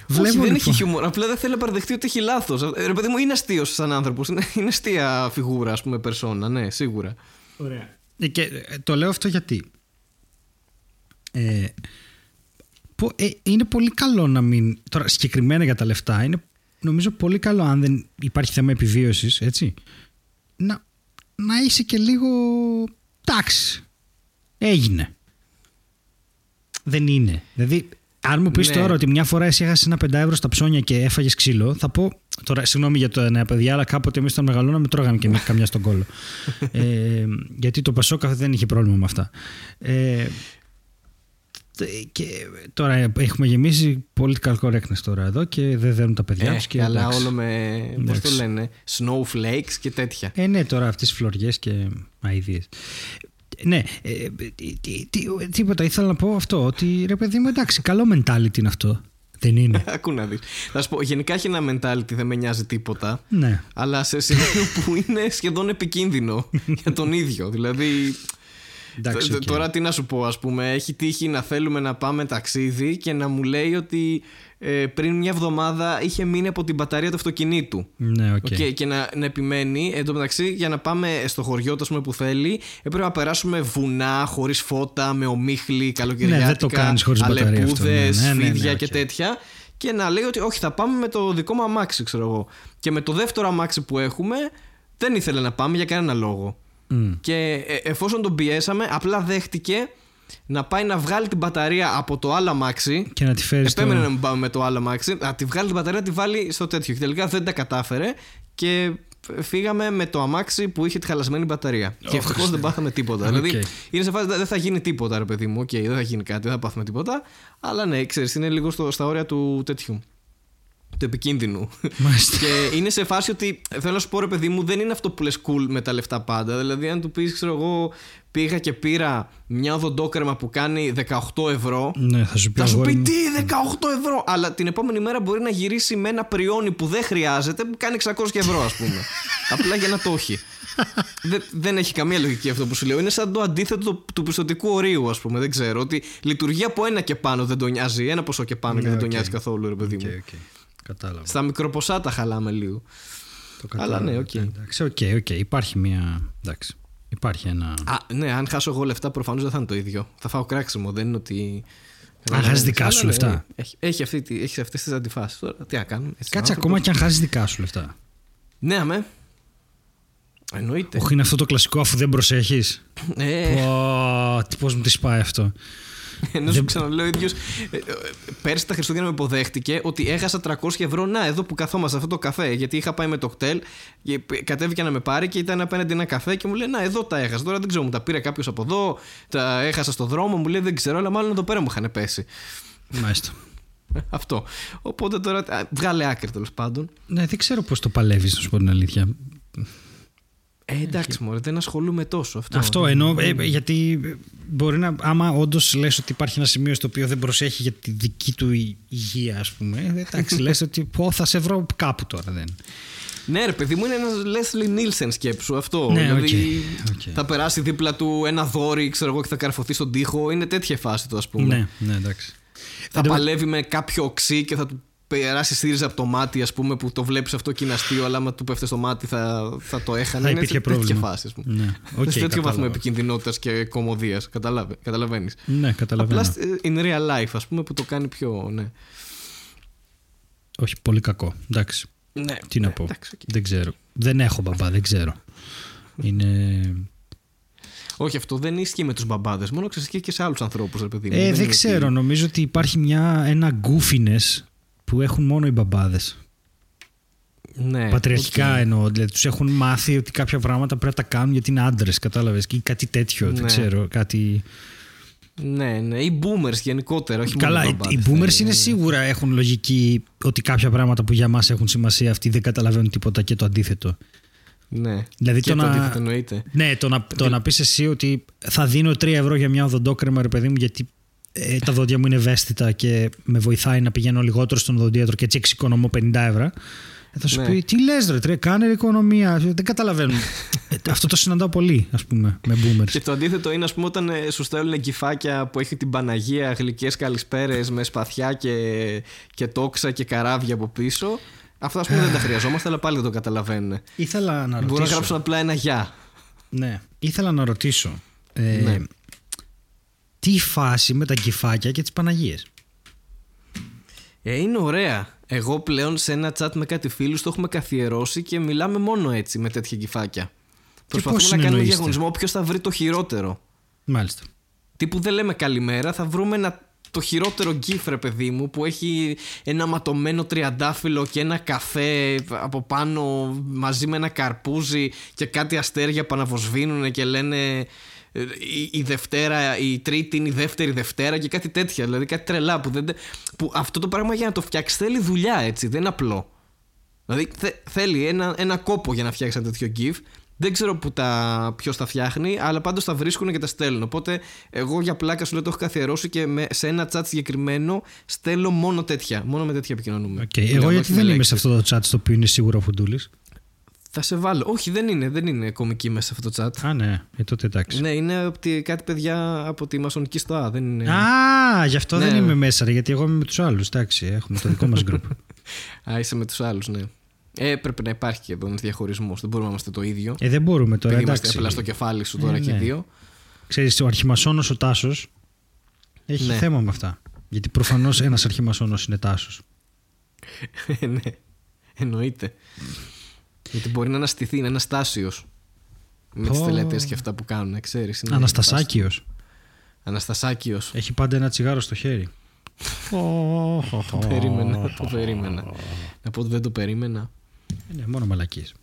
Βλέπω, Όχι, δεν έχει λοιπόν. χιούμορ. Απλά δεν θέλει να παραδεχτεί ότι έχει λάθος. Ε, ρε παιδί μου, είναι αστείος σαν άνθρωπος. Είναι, είναι αστεία φιγούρα, ας πούμε, περσόνα. Ναι, σίγουρα. Ωραία. Ε, και το λέω αυτό γιατί ε, ε, είναι πολύ καλό να μην. Τώρα, συγκεκριμένα για τα λεφτά, είναι νομίζω πολύ καλό αν δεν υπάρχει θέμα επιβίωσης, έτσι. Να, να είσαι και λίγο. Εντάξει. Έγινε. Δεν είναι. Δηλαδή, αν μου πεις ναι. τώρα ότι μια φορά εσύ έχασες ένα 5 ευρώ στα ψώνια και έφαγες ξύλο, θα πω. Τώρα, συγγνώμη για το νέα παιδιά, αλλά κάποτε εμείς όταν μεγαλώναμε τρώγαμε και καμιά στον κόλλο. ε, γιατί το Πασόκα δεν είχε πρόβλημα με αυτά. Ε, και τώρα έχουμε γεμίσει political correctness τώρα εδώ και δεν δένουν τα παιδιά ε, Και αλλά όλο με, πώς το λένε, snowflakes και τέτοια. Ε, ναι, τώρα αυτές τις φλωριές και αηδίες. Ναι, ε, τίποτα. Ήθελα να πω αυτό, ότι ρε παιδί μου, εντάξει, καλό mentality είναι αυτό. Δεν είναι. Ακού να δεις. Θα σου πω, γενικά έχει ένα mentality, δεν με νοιάζει τίποτα. Ναι. Αλλά σε σημείο που είναι σχεδόν επικίνδυνο για τον ίδιο. Δηλαδή, Εντάξει, Τ- οκ. Τώρα τι να σου πω, ας πούμε, έχει τύχει να θέλουμε να πάμε ταξίδι και να μου λέει ότι ε, πριν μια εβδομάδα είχε μείνει από την μπαταρία του αυτοκινήτου. Ναι, OK. OK, και να, να επιμένει. Εν τω μεταξύ, για να πάμε στο χωριό του ας πούμε, που θέλει, έπρεπε να περάσουμε βουνά χωρίς φώτα, με ομίχλη, καλοκαιριάτικα, Ναι, δεν το κάνεις χωρίς μπαταρία αυτό, αλεπούδες, ναι. Ναι, ναι, ναι, φίδια οκ. και τέτοια. Και να λέει ότι όχι, θα πάμε με το δικό μου αμάξι, ξέρω εγώ. Και με το δεύτερο αμάξι που έχουμε, δεν ήθελε να πάμε για κανένα λόγο. Μμ. Και ε, εφόσον τον πιέσαμε, απλά δέχτηκε να πάει να βγάλει την μπαταρία από το άλλο αμάξι. Και να τη φέρει. Επέμενε να μην πάμε με το άλλο αμάξι. Να τη βγάλει την μπαταρία, να τη βάλει στο τέτοιο. Και τελικά δεν τα κατάφερε και φύγαμε με το αμάξι που είχε τη χαλασμένη μπαταρία. και ευτυχώς δεν πάθαμε τίποτα. Οκ. Δηλαδή είναι σε φάση δεν θα γίνει τίποτα, ρε παιδί μου. Οκ, δεν θα γίνει κάτι, δεν θα πάθουμε τίποτα. Αλλά ναι, ξέρεις, είναι λίγο στο, στα όρια του τέτοιου. Του επικίνδυνου. Μάλιστα. και είναι σε φάση ότι θέλω να σου πω ρε παιδί μου, δεν είναι αυτό που λες cool με τα λεφτά πάντα. Δηλαδή, αν του πεις, ξέρω εγώ, πήγα και πήρα μια οδοντόκρεμα που κάνει 18 ευρώ. Ναι, θα σου πει. Θα σου αγόρι πει μου. τι 18 ευρώ! Αλλά την επόμενη μέρα μπορεί να γυρίσει με ένα πριόνι που δεν χρειάζεται που κάνει 600 ευρώ, ας πούμε. Απλά για να το έχει. δεν, δεν έχει καμία λογική αυτό που σου λέω. Είναι σαν το αντίθετο του, του πιστωτικού ορίου, ας πούμε. Δεν ξέρω. Ότι λειτουργεί από ένα και πάνω δεν τον νοιάζει. Ένα ποσό και πάνω και Ναι, δεν τον οκ. νοιάζει καθόλου, ρε παιδί Οκ, μου. οκ. Κατάλαβα. Στα μικροποσά τα χαλάμε λίγο. Το Αλλά κατάλαβα. ναι, οκ. Εντάξει, οκ, οκ. Υπάρχει μια. Εντάξει. Υπάρχει ένα. Α, ναι, αν χάσω εγώ λεφτά, προφανώς δεν θα είναι το ίδιο. Θα φάω κράξιμο. Δεν είναι ότι. Αν χάσεις δικά Αλλά σου ναι, λεφτά. Έχει, έχει, αυτή, τη- έχεις αυτές τις αντιφάσεις τώρα. Τι να κάνουμε. έτσι Κάτσε είναι ο ακόμα και αν χάσεις δικά σου λεφτά. άνθρωπος. Ναι, αμέ. Εννοείται. Όχι, είναι αυτό το κλασικό αφού δεν προσέχεις. Ε, Πώς μου τη πάει αυτό. Ενώ σου ξαναλέω ο ίδιος, ε, ε, πέρσι τα Χριστούγεννα με υποδέχτηκε ότι έχασα 300 ευρώ. Να, εδώ που καθόμαστε, αυτό το καφέ. Γιατί είχα πάει με το κτέλ, και π- κατέβηκε να με πάρει και ήταν απέναντι ένα καφέ και μου λέει Να, εδώ τα έχασα. Τώρα δεν ξέρω, μου τα πήρε κάποιος από εδώ, τα έχασα στο δρόμο, μου λέει Δεν ξέρω, αλλά μάλλον εδώ πέρα μου είχαν πέσει. Μάλιστα. Αυτό. Οπότε τώρα α, βγάλε άκρη τέλος πάντων. Ναι, δεν ξέρω πώς το παλεύεις, να σου πω την αλήθεια. Ε, εντάξει, μωρέ, δεν ασχολούμαι τόσο. Αυτό, Αυτό εννοώ, ε, γιατί μπορεί να, άμα όντως λες ότι υπάρχει ένα σημείο στο οποίο δεν προσέχει για τη δική του η- υγεία, ας πούμε, ε, εντάξει, λες ότι πω, θα σε βρω κάπου τώρα. Δεν. Ναι, ρε παιδί μου, είναι ένας Leslie Nielsen σκέψου αυτό. Ναι, δηλαδή οκ, οκ. θα περάσει δίπλα του ένα δόρυ, ξέρω εγώ, και θα καρφωθεί στον τοίχο. Είναι τέτοια η φάση του, ας πούμε. Ναι, ναι, εντάξει. Θα παλεύει με κάποιο οξύ και θα του περάσει στη ρίζα από το μάτι, ας πούμε, που το βλέπεις αυτό και είναι αστείο, αλλά άμα του πέφτει στο μάτι θα, θα το έχανε. Θα Είναι υπήρχε τέτοια πρόβλημα. φάση, ας πούμε. Ναι, οκ, σε τέτοιο κατάλαβα. βαθμό επικινδυνότητας και κωμωδίας. Καταλαβαίνεις. Ναι, καταλαβαίνω. Απλά ε, in real life, ας πούμε, που το κάνει πιο. Ναι. Όχι, πολύ κακό. Εντάξει. ναι Τι να ναι, πω. εντάξει, οκ. Δεν ξέρω. Δεν έχω μπαμπά, δεν ξέρω. Είναι. Όχι, αυτό δεν ισχύει με τους μπαμπάδες. Μόνο ξέρεις και σε άλλους ανθρώπους, ρε παιδί μου. Ε, είναι δεν ότι- ξέρω. Νομίζω ότι υπάρχει μια, ένα goofiness που έχουν μόνο οι μπαμπάδες. Ναι, Πατριαρχικά οκ. εννοώ. Δηλαδή τους έχουν μάθει ότι κάποια πράγματα πρέπει να τα κάνουν γιατί είναι άντρες. Κατάλαβες. Ή κάτι τέτοιο. Δεν Ναι. ξέρω. Κάτι. Ναι, ναι. Οι boomers γενικότερα, όχι Καλά, μόνο οι, μπαμπάδες, οι θα boomers έλεγα, είναι ναι. σίγουρα έχουν λογική ότι κάποια πράγματα που για μας έχουν σημασία αυτοί δεν καταλαβαίνουν τίποτα και το αντίθετο. Ναι. Δηλαδή και το το να- αντίθετο εννοείται. Ναι, το να, το να πεις εσύ ότι θα δίνω 3 ευρώ για μια οδοντόκρεμα, ρε παιδί μου, γιατί ε, τα δόντια μου είναι ευαίσθητα και με βοηθάει να πηγαίνω λιγότερο στον οδοντίατρο και έτσι εξοικονομώ 50 ευρώ. Ε, θα σου Ναι. πει, τι λες, ρε, τρε, κάνε ρε οικονομία. Δεν καταλαβαίνουν. Ε, Αυτό το συναντάω πολύ, ας πούμε, με boomers. Και το αντίθετο είναι, ας πούμε, όταν ε, σου στέλνουν κυφάκια που έχει την Παναγία, γλυκές καλησπέρες με σπαθιά και, και τόξα και καράβια από πίσω. Αυτά, ας πούμε, δεν τα χρειαζόμαστε, αλλά πάλι δεν το καταλαβαίνουν. Ήθελα να Μπορούν να ρωτήσω. γράψουν απλά ένα γεια. Ναι, ήθελα να ρωτήσω. Ε, Ναι. Τι η φάση με τα κυφάκια και τις Παναγίες. Ε, είναι ωραία. Εγώ πλέον σε ένα chat με κάτι φίλους το έχουμε καθιερώσει και μιλάμε μόνο έτσι με τέτοια κυφάκια. Προσπαθούμε πώς να κάνουμε συνεννοείστε; διαγωνισμό ποιο θα βρει το χειρότερο. Μάλιστα. Τι που δεν λέμε καλημέρα, θα βρούμε ένα, το χειρότερο γκίφ, ρε παιδί μου, που έχει ένα ματωμένο τριαντάφυλλο και ένα καφέ από πάνω μαζί με ένα καρπούζι και κάτι αστέρια που αναβοσβήνουν και λένε ε, η, η Δευτέρα, η Τρίτη είναι η δεύτερη Δευτέρα και κάτι τέτοια. Δηλαδή κάτι τρελά που, δεν, που αυτό το πράγμα για να το φτιάξεις θέλει δουλειά έτσι, δεν είναι απλό. Δηλαδή θε- θέλει ένα, ένα κόπο για να φτιάξει ένα τέτοιο GIF. Δεν ξέρω που τα, ποιος τα φτιάχνει, αλλά πάντως τα βρίσκουν και τα στέλνουν. Οπότε εγώ για πλάκα σου λέω το έχω καθιερώσει και με, σε ένα chat συγκεκριμένο στέλνω μόνο τέτοια. Μόνο με τέτοια επικοινωνούμε. Οκ. Δηλαδή, Εγώ όχι γιατί με δεν είμαι λέξεις. σε αυτό το chat στο οποίο είναι σίγουρο ο Φουντούλης; Θα σε βάλω. Όχι, δεν είναι, δεν είναι κωμικοί μέσα σε αυτό το chat. Α, ναι, ε, τότε εντάξει. Ναι, είναι από τη- κάτι παιδιά από τη μασονική στοά. Δεν είναι... Α, γι' αυτό Ναι, δεν ναι. είμαι μέσα, ρε, γιατί εγώ είμαι με τους άλλους. Εντάξει, έχουμε το δικό μας γκρουπ. Α, είσαι με τους άλλους, ναι. Ε, πρέπει να υπάρχει και εδώ ένας διαχωρισμός. Δεν μπορούμε να είμαστε το ίδιο. ε, δεν μπορούμε τώρα, Επειδή είμαστε εντάξει. απλά στο κεφάλι σου τώρα Ε, και οι ναι. δύο. Ξέρεις, ο αρχιμασόνος ο Τάσος έχει Ναι. θέμα με αυτά. Γιατί προφανώς ένας αρχιμασόνος είναι Τάσος. ναι, εννοείται. Γιατί μπορεί να αναστηθεί, είναι αναστάσιο. Με τις Πω. τελετές και αυτά που κάνουν, ξέρεις. Αναστασάκιος. Αναστασάκιος. Έχει πάντα ένα τσιγάρο στο χέρι. Το περίμενα, το περίμενα. Να πω ότι δεν το περίμενα. Ναι, μόνο μαλακίες.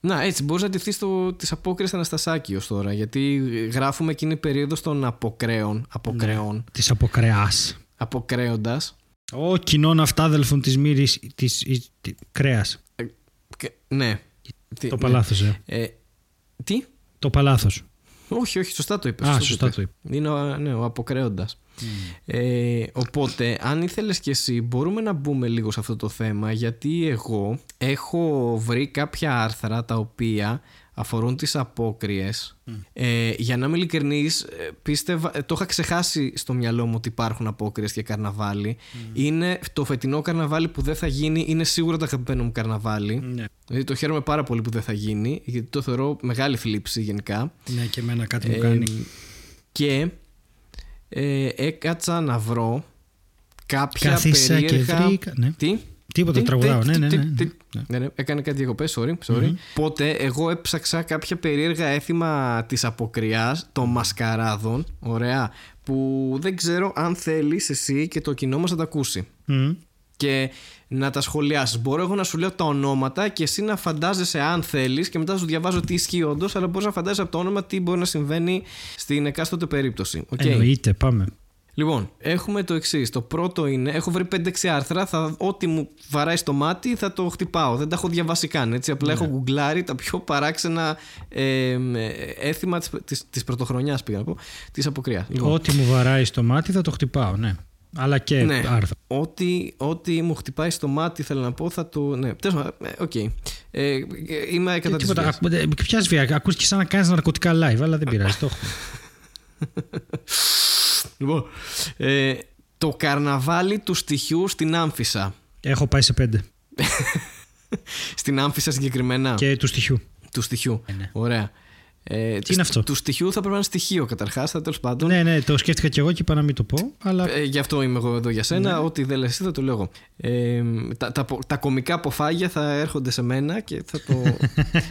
Να, έτσι, μπορείς να ντυθεί τη απόκριες Αναστασάκιος τώρα. Γιατί γράφουμε εκείνη η περίοδος των αποκρέων. Αποκρέων. Της αποκρεάς. Αποκρέοντας. Ο κοινών αυτάδελφων της μύρης της η- τη- κρέας. Ναι. Τι- Το ναι. παλάθος, ε. Ε, τι; Το παλάθος. Όχι, όχι, σωστά το είπες. Α, σωστά το είπες. Είναι ο, ναι, ο αποκρέοντας. Ε, οπότε, αν ήθελες και εσύ, μπορούμε να μπούμε λίγο σε αυτό το θέμα, γιατί εγώ έχω βρει κάποια άρθρα τα οποία αφορούν τις απόκριες. Ε, για να είμαι ειλικρινής, ε, πίστευα, ε, το είχα ξεχάσει στο μυαλό μου ότι υπάρχουν απόκριες και καρναβάλι. Είναι το φετινό καρναβάλι που δεν θα γίνει, είναι σίγουρα το αγαπημένο μου καρναβάλι. Ναι. Δηλαδή το χαίρομαι πάρα πολύ που δεν θα γίνει, γιατί το θεωρώ μεγάλη θλίψη γενικά. Ναι, και εμένα κάτι μου Ε, κάνει. και ε, έκατσα να βρω κάποια Κάθισα και περίεργα... βρήκα. Ναι. Τι; Τίποτα, Τι, τραγουδάω. τι, Ναι, ναι, τι, ναι. τι, ναι. ναι, ναι, έκανε κάτι διακοπέ, sorry. sorry. Οπότε εγώ έψαξα κάποια περίεργα έθιμα της αποκριάς των μασκαράδων, ωραία, που δεν ξέρω αν θέλεις εσύ και το κοινό μας να τα ακούσει. Μμ. Και να τα σχολιάσεις. Μπορώ εγώ να σου λέω τα ονόματα και εσύ να φαντάζεσαι αν θέλεις και μετά σου διαβάζω τι ισχύει όντως, αλλά μπορείς να φαντάζεσαι από το όνομα τι μπορεί να συμβαίνει στην εκάστοτε περίπτωση. Οκ. Εννοείται, πάμε. Λοιπόν, έχουμε το εξής. Το πρώτο είναι, έχω βρει 5-6 άρθρα. Θα, ό,τι μου βαράει στο μάτι θα το χτυπάω. Δεν τα έχω διαβάσει καν. Έτσι, απλά έχω γκουγκλάρει τα πιο παράξενα ε, ε, έθιμα της, της, της πρωτοχρονιάς πήγα να πω, της αποκριάς. Λοιπόν, Ό,τι μου βαράει στο μάτι θα το χτυπάω, ναι. Αλλά και ναι, άρθρα. ό,τι, ό,τι μου χτυπάει στο μάτι θέλω να πω θα το... Ναι, τέλος πάντων, ε, οκ. Ε, ε, είμαι κατά της Τίποτα. βίας. ακού- ε, Ποια βία, ακούς και σαν να κάνεις ναρκωτικά live, αλλά δεν πειράζει. το έχω. Λοιπόν, ε, το καρναβάλι του στοιχειού στην Άμφισα. Έχω πάει σε πέντε. Στην Άμφισα συγκεκριμένα; Και του στοιχείου. Του στοιχείου. Ε, ναι. Ωραία. Ε, Τι είναι αυτό; Του στοιχείου θα πρέπει να είναι στοιχείο καταρχάς, θα τέλος πάντων. Ναι, ναι, το σκέφτηκα και εγώ και είπα να μην το πω. Αλλά Ε, γι' αυτό είμαι εγώ εδώ για σένα. Ναι. Ό,τι δεν λες εσύ θα το λέω εγώ. Ε, τα, τα, τα κομικά αποφάγια θα έρχονται σε μένα και θα, το,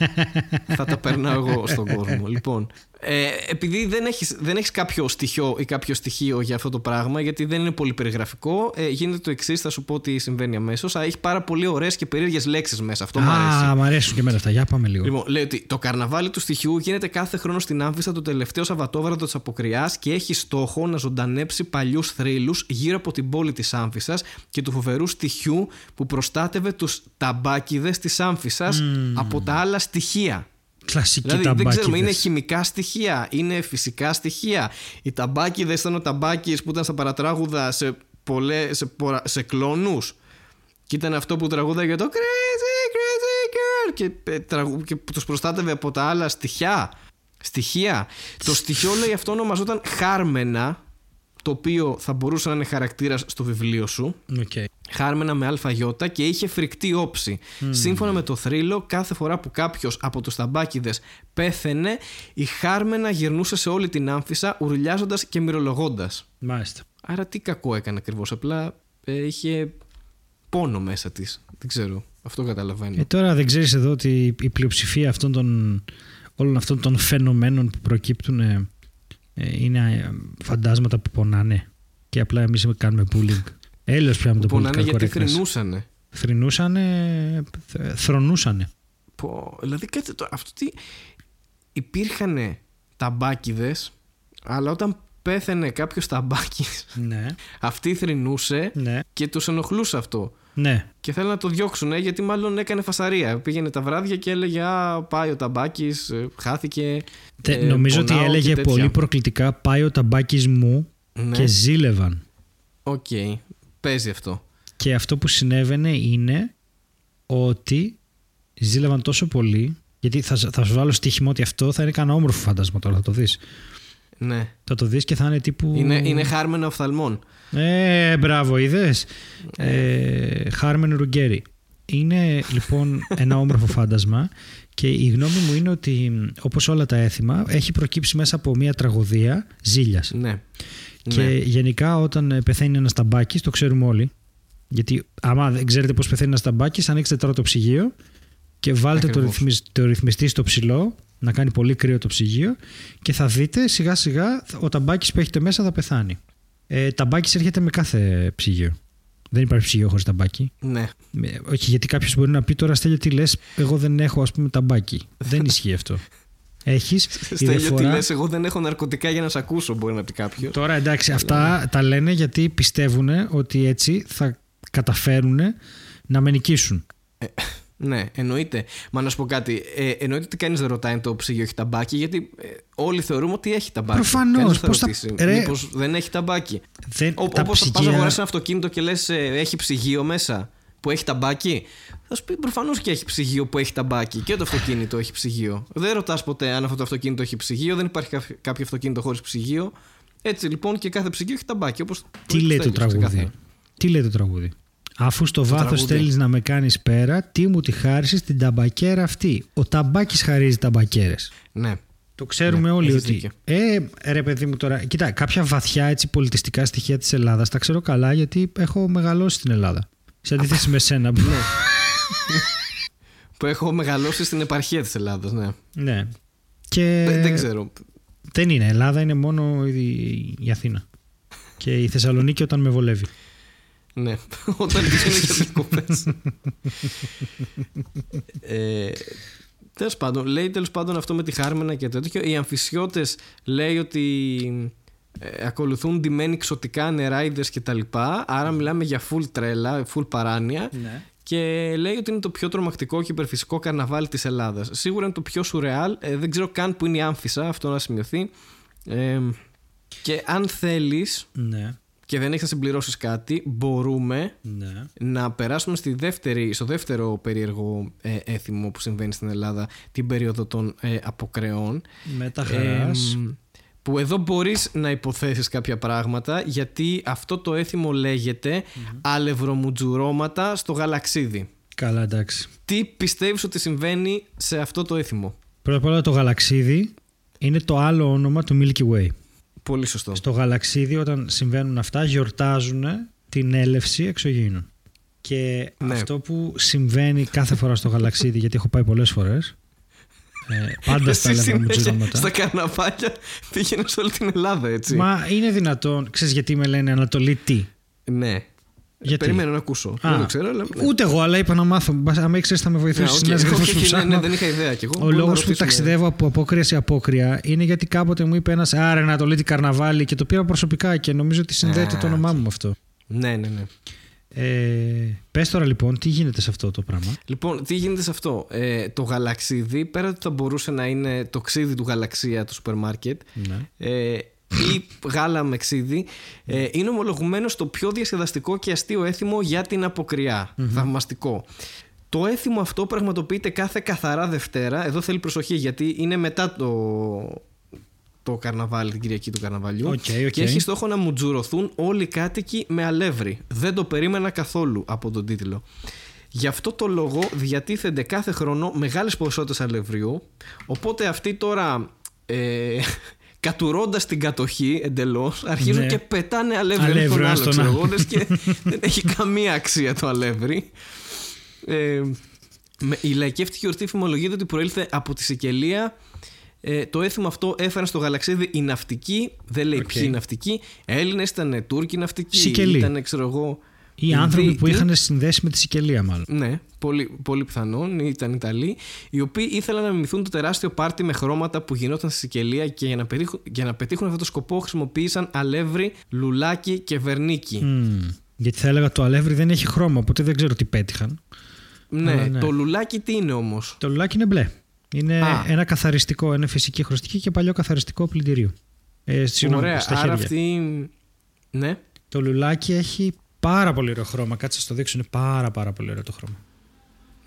θα τα περνάω εγώ στον κόσμο. Λοιπόν, ε, επειδή δεν έχεις, δεν έχεις κάποιο στοιχείο ή κάποιο στοιχείο για αυτό το πράγμα, γιατί δεν είναι πολύ περιγραφικό, ε, γίνεται το εξής, θα σου πω τι συμβαίνει αμέσως. Έχει πάρα πολύ ωραίες και περίεργες λέξεις μέσα. Αυτό μου αρέσει. Α, μ' αρέσουν και εμένα αυτά. Για πάμε λίγο. Λοιπόν, λέει ότι το καρναβάλι του στοιχείου γίνεται κάθε χρόνο στην Άμφισσα το τελευταίο Σαββατόβραδο της Αποκριάς και έχει στόχο να ζωντανέψει παλιούς θρύλους γύρω από την πόλη της Άμφισσα και του φοβερού στοιχείου που προστάτευε τους ταμπάκιδες της Άμφισσα από τα άλλα στοιχεία. Κλασική Δηλαδή, δεν ταμπάκιδες. ξέρουμε, είναι χημικά στοιχεία, είναι φυσικά στοιχεία. Οι ταμπάκιδες ήταν ο ταμπάκης που ήταν στα παρατράγουδα σε, πολλέ, σε, πορα- σε κλόνους. Και ήταν αυτό που τραγούδαγε το Crazy, crazy girl. Και, ε, τραγου- και τους προστάτευε από τα άλλα στοιχεία. Στοιχεία. Το στοιχείο λέει αυτό ονομαζόταν Χάρμενα. Το οποίο θα μπορούσε να είναι χαρακτήρας στο βιβλίο σου. Οκ. Χάρμενα με αλφαγιώτα και είχε φρικτή όψη. Σύμφωνα με το θρύλο, κάθε φορά που κάποιος από τους ταμπάκιδε πέθαινε, η Χάρμενα γυρνούσε σε όλη την Άμφισσα, ουρλιάζοντας και μοιρολογώντας. Μάλιστα. Άρα τι κακό έκανε ακριβώς. Απλά ε, είχε πόνο μέσα της. Δεν ξέρω. Αυτό καταλαβαίνω. Ε, τώρα δεν ξέρεις εδώ ότι η πλειοψηφία αυτών των, όλων αυτών των φαινομένων που προκύπτουν ε, ε, είναι ε, φαντάσματα που πονάνε και απλά εμείς κάνουμε bullying. Έλεος πια με το Πονάνε πολιτικό γιατί correctness. θρυνούσανε. Θρυνούσανε, θ- θρονούσανε. Πω, δηλαδή κάτσε το, αυτό τι... Υπήρχαν ταμπάκιδες, αλλά όταν πέθαινε κάποιος ταμπάκι, Ναι. αυτή θρυνούσε Ναι. και τους ενοχλούσε αυτό. Ναι. Και θέλουν να το διώξουν γιατί μάλλον έκανε φασαρία. Πήγαινε τα βράδια και έλεγε Α, πάει ο ταμπάκης, χάθηκε. Τε- ε, νομίζω ότι πονάω» έλεγε και τέτοια. πολύ προκλητικά πάει ο ταμπάκης μου Ναι. και ζήλευαν. Οκ, παίζει αυτό. Και αυτό που συνέβαινε είναι ότι ζήλευαν τόσο πολύ Γιατί θα, θα σου βάλω στοίχημα ότι αυτό θα είναι κανένα όμορφο φάντασμα τώρα, θα το δεις. Ναι. Θα το δεις και θα είναι τύπου. Είναι, είναι χάρμενο οφθαλμών. Ε, μπράβο, είδες; Ε, Χάρμεν Ρουγκέρι. Είναι λοιπόν ένα όμορφο φάντασμα και η γνώμη μου είναι ότι όπως όλα τα έθιμα έχει προκύψει μέσα από μια τραγωδία ζήλιας. Ναι. Και ναι. γενικά όταν ε, πεθαίνει ένας ταμπάκι, το ξέρουμε όλοι. Γιατί άμα δεν ξέρετε πώς πεθαίνει ένας ταμπάκι, ανοίξτε τώρα το ψυγείο και βάλτε το, Ακριβώς. ρυθμισ- το ρυθμιστή στο ψηλό, να κάνει πολύ κρύο το ψυγείο και θα δείτε σιγά σιγά ο ταμπάκης που έχετε μέσα θα πεθάνει. Ε, ταμπάκης έρχεται με κάθε ψυγείο. Δεν υπάρχει ψυγείο χωρίς ταμπάκι. ναι. Ε, Όχι, γιατί κάποιος μπορεί να πει τώρα Στέλιο τι λες, εγώ δεν έχω ας πούμε ταμπάκι. δεν ισχύει αυτό. Έχεις. Στέλιο τι λες, εγώ δεν έχω ναρκωτικά για να σε ακούσω μπορεί να πει κάποιος. Τώρα εντάξει, αυτά τα λένε γιατί πιστεύουν ότι έτσι θα καταφέρουν να με νικήσουν. Ναι, εννοείται. Μα να σου πω κάτι. Ε, εννοείται ότι κανείς δεν ρωτάει αν το ψυγείο έχει ταμπάκι, γιατί ε, όλοι θεωρούμε ότι έχει ταμπάκι. Προφανώς, Κανείς δεν θα πώς θα- ρωτήσει ρε- μήπως δεν έχει ταμπάκι. Δεν, Όπω τα πας να ψυγεία... αγοράσεις ένα αυτοκίνητο και λες, έχει ψυγείο μέσα που έχει ταμπάκι. Θα σου πει προφανώς και έχει ψυγείο που έχει ταμπάκι. Και το αυτοκίνητο έχει ψυγείο. Δεν ρωτάς ποτέ αν αυτό το αυτοκίνητο έχει ψυγείο. Δεν υπάρχει κάποιο- κάποιο αυτοκίνητο χωρίς ψυγείο. Έτσι λοιπόν και κάθε ψυγείο έχει ταμπάκι. Όπως Τι λέει το Στέλιος, τραγούδι; ξεκάθαρα. Τι λέει το τραγούδι; Αφού στο βάθος τραγούδι. θέλει να με κάνεις πέρα, τι μου τη χάρισες την ταμπακέρα αυτή. Ο ταμπάκι χαρίζει ταμπακέρες. Ναι. Το ξέρουμε Ναι, όλοι έχεις ότι. δίκιο. Ε, ρε παιδί μου τώρα. Κοίτα, κάποια βαθιά έτσι, πολιτιστικά στοιχεία της Ελλάδας τα ξέρω καλά γιατί έχω μεγαλώσει στην Ελλάδα. Σε αντίθεση με σένα. που- Που έχω μεγαλώσει στην επαρχία της Ελλάδας. Ναι. ναι. Και Δεν, δεν ξέρω. δεν είναι. Ελλάδα είναι μόνο η, η Αθήνα. Και η Θεσσαλονίκη όταν με βολεύει. Ναι, όταν πηγαίνω για διακοπέ. ε, Τέλος πάντων, λέει τέλος πάντων αυτό με τη Χάρμενα και τέτοιο. Οι αμφισιώτες λέει ότι ε, ακολουθούν ντυμένοι ξωτικά νεράιδες και τα λοιπά. Άρα μιλάμε για full τρέλα, full παράνοια. Ναι. Και λέει ότι είναι το πιο τρομακτικό και υπερφυσικό καρναβάλι της Ελλάδας. Σίγουρα είναι το πιο σουρεάλ. Ε, δεν ξέρω καν που είναι η άμφισα, αυτό να σημειωθεί. Ε, και αν θέλεις Ναι. Και δεν έχεις να συμπληρώσεις κάτι, μπορούμε Ναι. να περάσουμε στη δεύτερη, στο δεύτερο περίεργο ε, έθιμο που συμβαίνει στην Ελλάδα, την περίοδο των ε, αποκρεών. Με τα χαράς. Εμ, που εδώ μπορείς να υποθέσεις κάποια πράγματα γιατί αυτό το έθιμο λέγεται αλευρομουτζουρώματα στο γαλαξίδι. Καλά, εντάξει. Τι πιστεύεις ότι συμβαίνει σε αυτό το έθιμο; Πρώτα απ' όλα το γαλαξίδι είναι το άλλο όνομα του Milky Way. Πολύ σωστό. Στο γαλαξίδι όταν συμβαίνουν αυτά γιορτάζουν την έλευση εξωγήινων. Και Ναι. αυτό που συμβαίνει κάθε φορά στο γαλαξίδι, γιατί έχω πάει πολλές φορές, ε, πάντα στα Εσύ συνέχεια αλευρομουτζουρώματα. στα καρναβάλια πήγαινες σε όλη την Ελλάδα έτσι. Μα είναι δυνατόν, ξέρεις γιατί με λένε Ανατολή τι; Ναι. Γιατί; Περιμένω να ακούσω. Α, δεν το ξέρω, αλλά. ναι. Ούτε εγώ, αλλά είπα να μάθω. Μπας, Αν ήξερες, θα με Ναι, βοηθήσει. οκ. να Όχι, γρήγορα όχι, που ναι, ψάχνω. ναι, δεν είχα ιδέα κι εγώ. Ο Μπορούμε να λόγος που ρωτήσουμε. ταξιδεύω από απόκρια σε απόκρια είναι γιατί κάποτε μου είπε ένας Άρα Ανατολίτη Καρναβάλι και το πήρα προσωπικά και νομίζω ότι συνδέεται Α, το όνομά μου με αυτό. Ναι, ναι, ναι. Ε, πες τώρα λοιπόν, τι γίνεται σε αυτό το πράγμα; Λοιπόν, τι γίνεται σε αυτό; Ε, το Γαλαξίδι, πέρα ότι θα μπορούσε να είναι το ξύδι του γαλαξία του σούπερ μάρκετ Ναι. ε, ή γάλα με ξύδι, ε, είναι ομολογουμένως το πιο διασκεδαστικό και αστείο έθιμο για την αποκριά. Θαυμαστικό. Το έθιμο αυτό πραγματοποιείται κάθε καθαρά Δευτέρα. Εδώ θέλει προσοχή γιατί είναι μετά το, το καρναβάλι, την Κυριακή του καρναβαλιού. Οκ, οκ. Και έχει στόχο να μουτζουρωθούν όλοι οι κάτοικοι με αλεύρι. Δεν το περίμενα καθόλου από τον τίτλο. Γι' αυτό το λόγο διατίθενται κάθε χρόνο μεγάλες ποσότητες αλευριού. Οπότε αυτοί τώρα ε, κατουρώντας την κατοχή εντελώς αρχίζουν Ναι. και πετάνε αλεύρι ένα Αλεύρι στον ένας άλλο. στον ξέρω άλλο. εγώ, λες και δεν έχει καμία αξία το αλεύρι. Ε, με- η λαϊκή αυτή γιορτή φημολογείται ότι προήλθε από τη Σικελία. Ε, το έθιμο αυτό έφεραν στο Γαλαξίδι οι ναυτικοί. Δεν λέει Οκ. ποιοι ναυτικοί. Έλληνες ήταν, Τούρκοι ναυτικοί. Σικελοί. Ήταν, ξέρω εγώ. Οι Ινδοί, άνθρωποι που τι; είχαν συνδέσει με τη Σικελία, μάλλον. Ναι, πολύ, πολύ πιθανόν ήταν Ιταλοί, οι οποίοι ήθελαν να μιμηθούν το τεράστιο πάρτι με χρώματα που γινόταν στη Σικελία και για να, πετύχουν, για να πετύχουν αυτό το σκοπό χρησιμοποίησαν αλεύρι, λουλάκι και βερνίκι. Μμμ. Γιατί θα έλεγα το αλεύρι δεν έχει χρώμα, οπότε δεν ξέρω τι πέτυχαν. Ναι, Αλλά ναι. το λουλάκι τι είναι όμως; Το λουλάκι είναι μπλε. Είναι Α. ένα καθαριστικό, είναι φυσική χρωστική και παλιό καθαριστικό πλυντήριο. Ε, συγγνώμη, Ωραία, στα άρα χέρια. αυτή. Ναι. Το λουλάκι έχει πάρα πολύ ωραίο χρώμα. Κάτσε να στο δείξω, είναι πάρα πάρα πολύ ωραίο το χρώμα.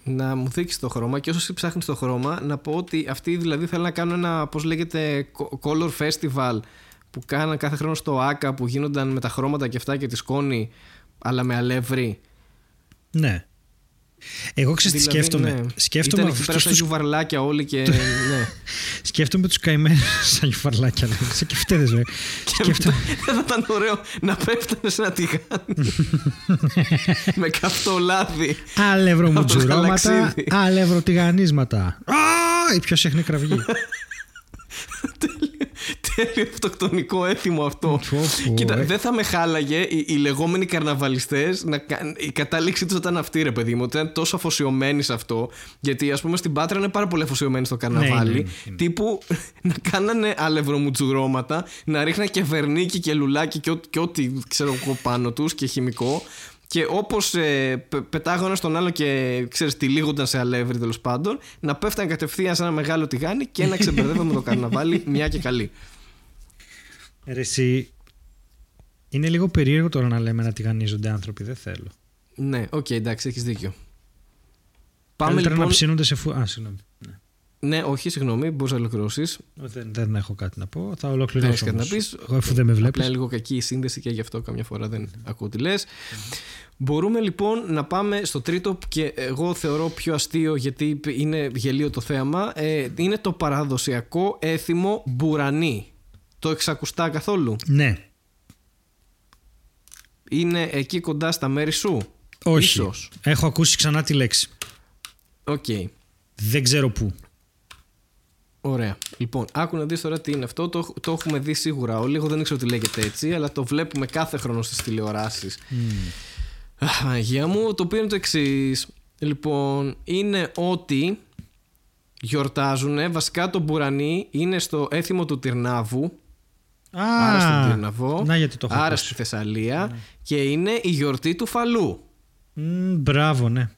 να μου δείξει το χρώμα και όσο εσύ ψάχνει το χρώμα, να πω ότι αυτοί δηλαδή θέλουν να κάνουν ένα, πώς λέγεται, color festival που κάναν κάθε χρόνο στο ΆΚΑ που γίνονταν με τα χρώματα και αυτά και τη σκόνη, αλλά με αλεύρι. Ναι. Εγώ ξέρω τι Δηλαδή, σκέφτομαι. ναι. Σκέφτομαι Ήταν εκεί αυτούς πέρα σαν τους- γιουβαρλάκια όλοι και. ναι. Σκέφτομαι τους καημένους σαν γιουφαρλάκια. λέει. Σαν κεφτέδες, βέβαια. Σκέφτομαι. Δεν θα ήταν ωραίο να πέφτανε σε ένα τηγάνι με καυτό λάδι. Αλεύρο Από το μουτζουρώματα, γαλαξίδι. αλεύρο τηγανίσματα. Α, η πιο συχνή κραυγή. Τέλειο αυτοκτονικό έθιμο αυτό. Πω, πω, Κοίτα, ε. δεν θα με χάλαγε οι, οι λεγόμενοι καρναβαλιστές να κα- η κατάληξή τους ήταν αυτή, ρε παιδί μου. Ότι ήταν τόσο αφοσιωμένοι σε αυτό. Γιατί, ας πούμε, στην Πάτρα είναι πάρα πολύ αφοσιωμένοι στο καρναβάλι. Ναι, είναι, είναι. Τύπου να κάνανε αλευρομουτζουρώματα, να ρίχναν και βερνίκι και λουλάκι και, ό- και ό,τι ξέρω εγώ πάνω τους και χημικό. Και όπως ε, πε- πετάγανε στον άλλο και ξέρεις, τυλίγονταν σε αλεύρι τέλος πάντων, να πέφτανε κατευθείαν σε ένα μεγάλο τηγάνι και να ξεμπερδεύαμε το καρναβάλι μια και καλή. Ρε εσύ, είναι λίγο περίεργο τώρα να λέμε να τηγανίζονται άνθρωποι. Δεν θέλω. Ναι, οκ, εντάξει, έχεις δίκιο. Πάμε Καλύτερα λοιπόν. να ψήνονται σε φου... Α, συγγνώμη. Ναι. Ναι, όχι, συγγνώμη, μπορείς να ολοκληρώσεις. Δεν, δεν έχω κάτι να πω. Θα Δεν ολοκληρώσω. έχεις κάτι να όμως. πεις. Εγώ αφού δεν με Απλά βλέπεις. είναι λίγο κακή η σύνδεση και γι' αυτό καμιά φορά δεν ακούω τι λες. Μπορούμε λοιπόν να πάμε στο τρίτο και εγώ θεωρώ πιο αστείο γιατί είναι γελίο το θέαμα. Ε, είναι το παραδοσιακό έθιμο μπουρανί. Το 'χεις ακουστά καθόλου; Ναι. Είναι εκεί κοντά στα μέρη σου; Όχι. Ίσως. Έχω ακούσει ξανά τη λέξη. Οκ. Δεν ξέρω πού. Ωραία. Λοιπόν, άκου να δεις τώρα τι είναι αυτό. Το, το έχουμε δει σίγουρα όλοι. Εγώ δεν ξέρω τι λέγεται έτσι, αλλά το βλέπουμε κάθε χρόνο στις τηλεοράσεις. Αχ, Παναγία μου, το οποίο είναι το εξής. Λοιπόν, είναι ότι γιορτάζουν. Βασικά το μπουρανί είναι στο έθιμο του Τυρνάβου. άρα στον Τυρναβό. Να γιατί το έχω άρα ακούσει. στη Θεσσαλία. Και είναι η γιορτή του φαλού. Μμ, μπράβο, ναι.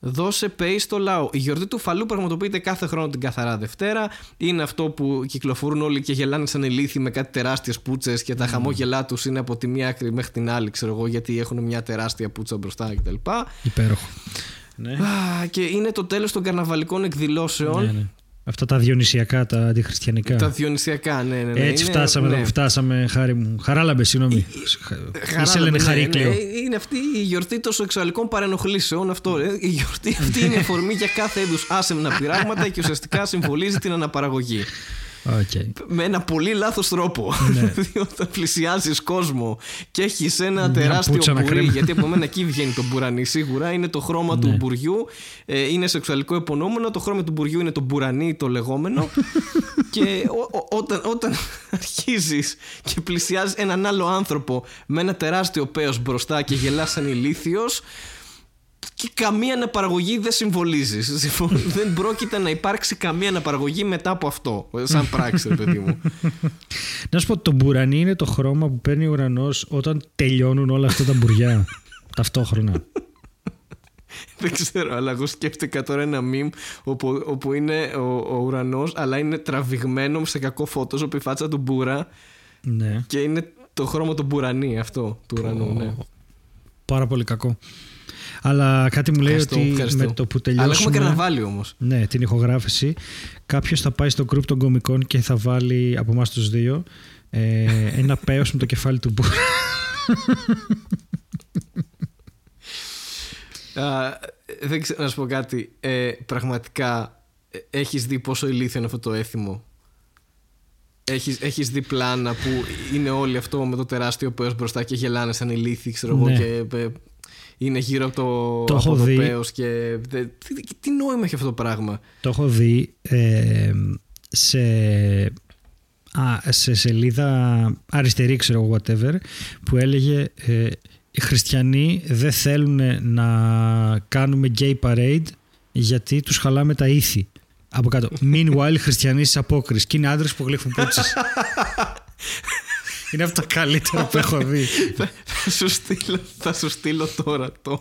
Δώσε pay στο λαό. Η γιορτή του φαλού πραγματοποιείται κάθε χρόνο την καθαρά Δευτέρα. Είναι αυτό που κυκλοφορούν όλοι και γελάνε σαν ηλίθιοι με κάτι τεράστιες πούτσες και τα χαμόγελά τους είναι από τη μία άκρη μέχρι την άλλη, ξέρω εγώ, γιατί έχουν μια τεράστια πούτσα μπροστά κτλ. Υπέροχο. Ναι. Α, Και είναι το τέλος των καρναβαλικών εκδηλώσεων. ναι, ναι. Αυτά τα διονυσιακά, τα αντιχριστιανικά. Τα διονυσιακά, ναι, ναι. ναι. Έτσι Είναι- φτάσαμε ναι. εδώ που φτάσαμε, χάρη μου. Χαράλαμπε, συγγνώμη. Χαρά, Είσαι λένε ναι, χαρίκλιο. ναι, είναι αυτή η γιορτή των σεξουαλικών παρενοχλήσεων. Αυτό, ε. Η γιορτή αυτή είναι αφορμή για κάθε είδους άσεμνα πειράγματα και ουσιαστικά συμβολίζει την αναπαραγωγή. Οκ. με ένα πολύ λάθος τρόπο. Ναι. Διότι όταν πλησιάζεις κόσμο και έχεις ένα Μια τεράστιο πουτσα να μπουρί, κρέμει. γιατί από μένα εκεί βγαίνει το μπουρανί σίγουρα, είναι το χρώμα του μπουριού, ε, είναι σεξουαλικό επωνόμενο, το χρώμα του μπουριού είναι το μπουρανί το λεγόμενο και ο- ο- όταν, όταν αρχίζεις και πλησιάζεις έναν άλλο άνθρωπο με ένα τεράστιο πέος μπροστά και γελάς σαν ηλίθιος, και καμία αναπαραγωγή δεν συμβολίζει. δεν πρόκειται να υπάρξει καμία αναπαραγωγή μετά από αυτό. Σαν πράξη, ρε παιδί μου. Να σου πω, το μπουρανί είναι το χρώμα που παίρνει ο ουρανός όταν τελειώνουν όλα αυτά τα μπουριά. ταυτόχρονα. δεν ξέρω, αλλά εγώ σκέφτηκα τώρα ένα meme όπου, όπου είναι ο, ο ουρανός, αλλά είναι τραβηγμένο σε κακό φώτος από η φάτσα του μπούρα ναι. και είναι το χρώμα του μπουρανί αυτό του ουρανού. Ναι. Πάρα πολύ κακό. Αλλά κάτι μου λέει Ευχαριστώ, ότι ευχαριστώ. με το που Αλλά έχουμε τελειώσουμε. καρναβάλι όμως. Ναι, την ηχογράφηση. Κάποιος θα πάει στο group των κομικών και θα βάλει από εμάς τους δύο ε, ένα πέος με το κεφάλι του μπούρα. δεν ξέρω να σου πω κάτι. Ε, πραγματικά ε, έχεις δει πόσο ηλίθιο είναι αυτό το έθιμο; Έχεις, έχεις δει πλάνα που είναι όλοι αυτό με το τεράστιο πέος μπροστά και γελάνε σαν ηλίθιοι, ξέρω εγώ, Ναι. και ε, είναι γύρω από το, Το από έχω το δει. πέος και δε- τι, τι νόημα έχει αυτό το πράγμα; Το έχω δει ε, σε, α, σε σελίδα αριστερή, ξέρω εγώ, whatever, που έλεγε ε, οι χριστιανοί δεν θέλουν να κάνουμε gay parade γιατί τους χαλάμε τα ήθη. Από κάτω. Meanwhile, οι χριστιανοί στις απόκριση. Και είναι άντρες που γλύφουν πούτσες. είναι από τα καλύτερα που έχω δει. θα, θα σου στείλω, θα σου στείλω τώρα το,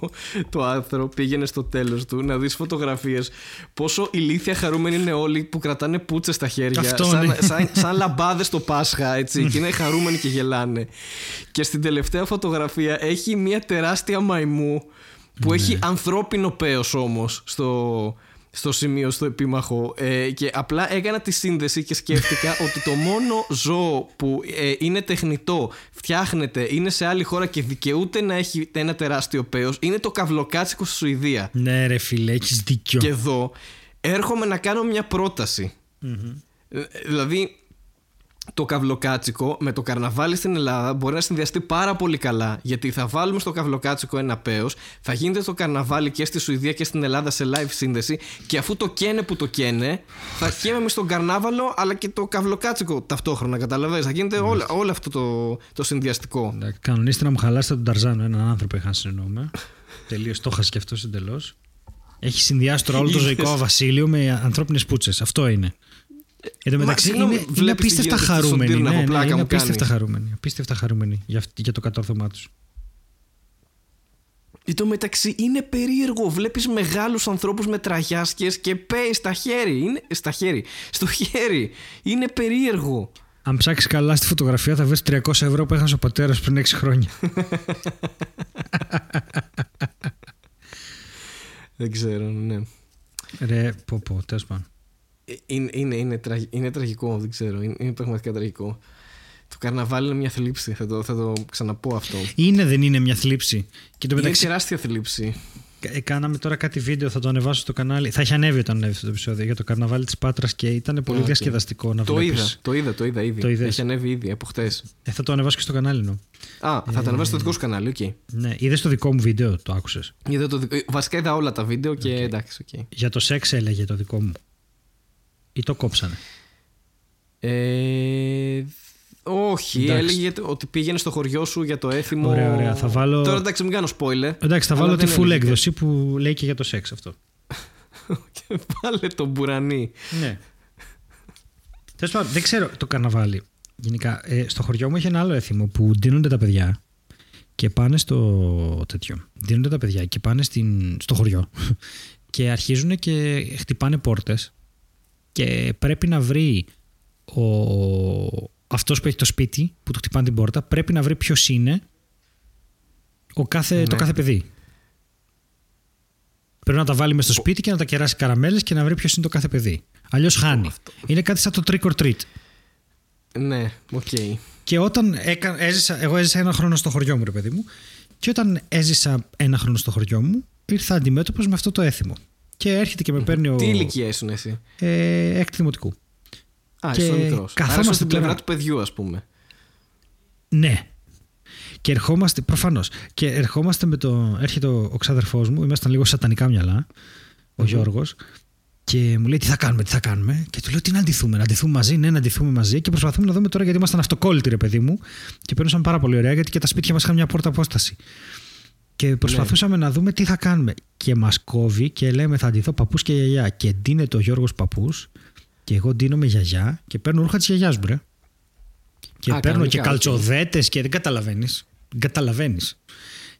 το άρθρο. Πήγαινε στο τέλος του να δεις φωτογραφίες. Πόσο ηλίθια χαρούμενοι είναι όλοι που κρατάνε πούτσες στα χέρια. Αυτό, σαν, ναι. σαν, σαν λαμπάδες στο Πάσχα, έτσι. και είναι χαρούμενοι και γελάνε. Και στην τελευταία φωτογραφία έχει μια τεράστια μαϊμού που έχει ανθρώπινο πέος όμως στο, στο σημείο, στο επίμαχο ε, και απλά έκανα τη σύνδεση και σκέφτηκα ότι το μόνο ζώο που ε, είναι τεχνητό, φτιάχνεται, είναι σε άλλη χώρα και δικαιούται να έχει ένα τεράστιο πέος είναι το καυλοκάτσικο στη Σουηδία. Ναι ρε φίλε, έχεις δίκιο. Και εδώ έρχομαι να κάνω μια πρόταση. Ε, Δηλαδή το καυλοκάτσικο με το καρναβάλι στην Ελλάδα μπορεί να συνδυαστεί πάρα πολύ καλά. Γιατί θα βάλουμε στο καυλοκάτσικο ένα πέος, θα γίνεται το καρναβάλι και στη Σουηδία και στην Ελλάδα σε live σύνδεση και αφού το καίνε που το καίνε, θα καίμε στον καρνάβαλο αλλά και το καυλοκάτσικο ταυτόχρονα. Καταλαβαίνεις, θα γίνεται όλο, όλο αυτό το, το συνδυαστικό. Εντάξει, Κανονίστε να μου χαλάσετε τον Ταρζάνο, έναν άνθρωπο είχα συνεννοούμε. Τελείως το είχα και αυτό εντελώς. Έχει συνδυάσει τώρα όλο το Είδες. ζωικό βασίλειο με ανθρώπινες πούτσες. Αυτό είναι. Εν τω Μα, μεταξύ συγγνώμη, είναι, είναι βλέπεις τι απίστευτα γίνεται στον χαρούμενοι. Τύρναβο, Ναι, ναι, πλάκα είναι μου απίστευτα κάνεις. χαρούμενοι. Απίστευτα χαρούμενοι για, αυτ- για το κατόρθωμά τους. Εν τω μεταξύ είναι περίεργο. Βλέπεις μεγάλους ανθρώπους με τραγιάσκες και πέει στα χέρι. Είναι, στα χέρι. Στο χέρι. Είναι περίεργο. Αν ψάξεις καλά στη φωτογραφία, θα βρεις 300 ευρώ που έχασε ο πατέρας πριν 6 χρόνια. Δεν ξέρω, ναι. Ρε, πω, πω, τέλος πάντων. Ε, Είναι, είναι, είναι, τραγ- είναι τραγικό, δεν ξέρω. Είναι, είναι πραγματικά τραγικό. Το καρναβάλι είναι μια θλίψη. Θα το, θα το ξαναπώ αυτό. Είναι, δεν είναι μια θλίψη. Και το Είναι μεταξύ, τεράστια θλίψη. ε, κάναμε τώρα κάτι βίντεο, θα το ανεβάσω στο κανάλι. Θα έχει ανέβει όταν ανέβει αυτό το επεισόδιο για το καρναβάλι της Πάτρας και ήταν πολύ Α, οκ. διασκεδαστικό να Το βλέπεις. είδα, το είδα, το είδα ήδη. Το είδες. Έχει ανέβει ήδη από χτες. Ε, θα το ανεβάσω και στο κανάλι μου. Α, θα το ανεβάσει στο δικό σου κανάλι, οκ. Ναι, είδες το δικό μου βίντεο, το άκουσες. Είδα το δικό- Βασικά είδα όλα τα βίντεο και εντάξει, οκ. Για το σεξ έλεγε το δικό μου. Ή το κόψανε; Ε, όχι, Εντάξει. έλεγε ότι πήγαινε στο χωριό σου για το έθιμο. Ωραία, ωραία. Θα βάλω- Τώρα εντάξει, μην κάνω spoiler. Εντάξει, θα Αλλά βάλω τη δεν full έλεγε. έκδοση που λέει και για το σεξ αυτό. Και βάλε τον μπουρανί. Ναι. Τέλος πάντων, δεν ξέρω το καρναβάλι. Γενικά, ε, στο χωριό μου έχει ένα άλλο έθιμο που ντύνονται τα παιδιά και πάνε στο τέτοιο. Ντύνονται τα παιδιά και πάνε στην, στο χωριό και αρχίζουν και χτυπάνε πόρτες και πρέπει να βρει ο, αυτός που έχει το σπίτι που του χτυπάνε την πόρτα πρέπει να βρει ποιος είναι ο κάθε, το Ναι. κάθε παιδί. Πρέπει να τα βάλει μέσα στο σπίτι και να τα κεράσει καραμέλες και να βρει ποιος είναι το κάθε παιδί. Αλλιώς χάνει. Είναι κάτι σαν το trick or treat. Ναι, οκ. Και όταν έκα, έζησα, εγώ έζησα ένα χρόνο στο χωριό μου, ρε παιδί μου, και όταν έζησα ένα χρόνο στο χωριό μου, ήρθα αντιμέτωπος με αυτό το έθιμο. Και έρχεται και με παίρνει ο. Τι ηλικία ήσουν εσύ; Ε, έκτη δημοτικού. Α, Και ήσουν μικρός. καθόμαστε Άρα στην πλευρά τώρα- του παιδιού, ας πούμε. Ναι. Και ερχόμαστε, προφανώς. Και ερχόμαστε με το. Έρχεται ο, ο ξάδερφός μου, ήμασταν λίγο σατανικά μυαλά, ο Γιώργος, και μου λέει τι θα κάνουμε, τι θα κάνουμε; Και του λέω τι να ντυθούμε, να ντυθούμε μαζί, ναι, να ντυθούμε μαζί. Και προσπαθούμε να δούμε τώρα γιατί ήμασταν αυτοκόλλητοι, ρε παιδί μου. Και περνούσαμε πάρα πολύ ωραία γιατί και τα σπίτια μας είχαν μια πόρτα απόσταση. Και προσπαθούσαμε να δούμε τι θα κάνουμε. Και μας κόβει και λέμε θα ντυθώ παππούς και γιαγιά. Και ντύνεται ο Γιώργος παππούς και εγώ ντύνομαι γιαγιά και παίρνω ρούχα της γιαγιάς μου, ρε. Και Α, παίρνω και κανονικά, οκ. καλτσοδέτες και δεν καταλαβαίνεις. Δεν καταλαβαίνεις.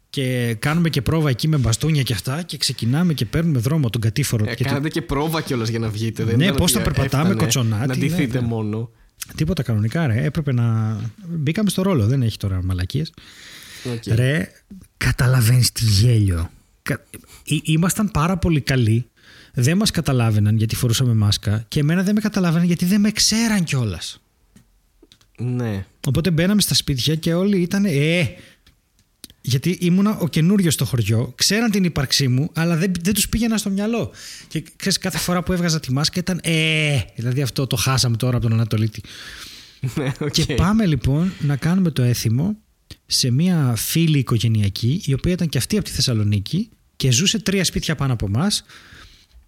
Και κάνουμε και πρόβα εκεί με μπαστούνια και αυτά και ξεκινάμε και παίρνουμε δρόμο τον κατήφορο. Ε, Γιατί κάνατε και πρόβα κιόλας για να βγείτε. Δεν Ναι, ήταν πώς ότι θα περπατάμε, έφτανε κοτσονάτοι, Να ναι, ντυθείτε ναι. μόνο. Τίποτα κανονικά, ρε. Έπρεπε να. Μπήκαμε στο ρόλο, δεν έχει τώρα μαλακίες. Οκ. Ρε, καταλαβαίνεις τι γέλιο. Κα- Ή- Ήμασταν πάρα πολύ καλοί. Δεν μας καταλάβαιναν γιατί φορούσαμε μάσκα και εμένα δεν με καταλάβαιναν γιατί δεν με ξέραν κιόλας. Ναι. Οπότε μπαίναμε στα σπίτια και όλοι ήταν Ε! Γιατί ήμουνα ο καινούριος στο χωριό, ξέραν την ύπαρξή μου, αλλά δεν, δεν τους πήγαινε στο μυαλό. Και ξέρεις, κάθε φορά που έβγαζα τη μάσκα ήταν Ε! Δηλαδή αυτό το χάσαμε τώρα από τον Ανατολίτη. Ναι, οκ. Και πάμε λοιπόν να κάνουμε το έθιμο σε μια φίλη οικογενειακή, η οποία ήταν και αυτή από τη Θεσσαλονίκη και ζούσε τρία σπίτια πάνω από εμάς,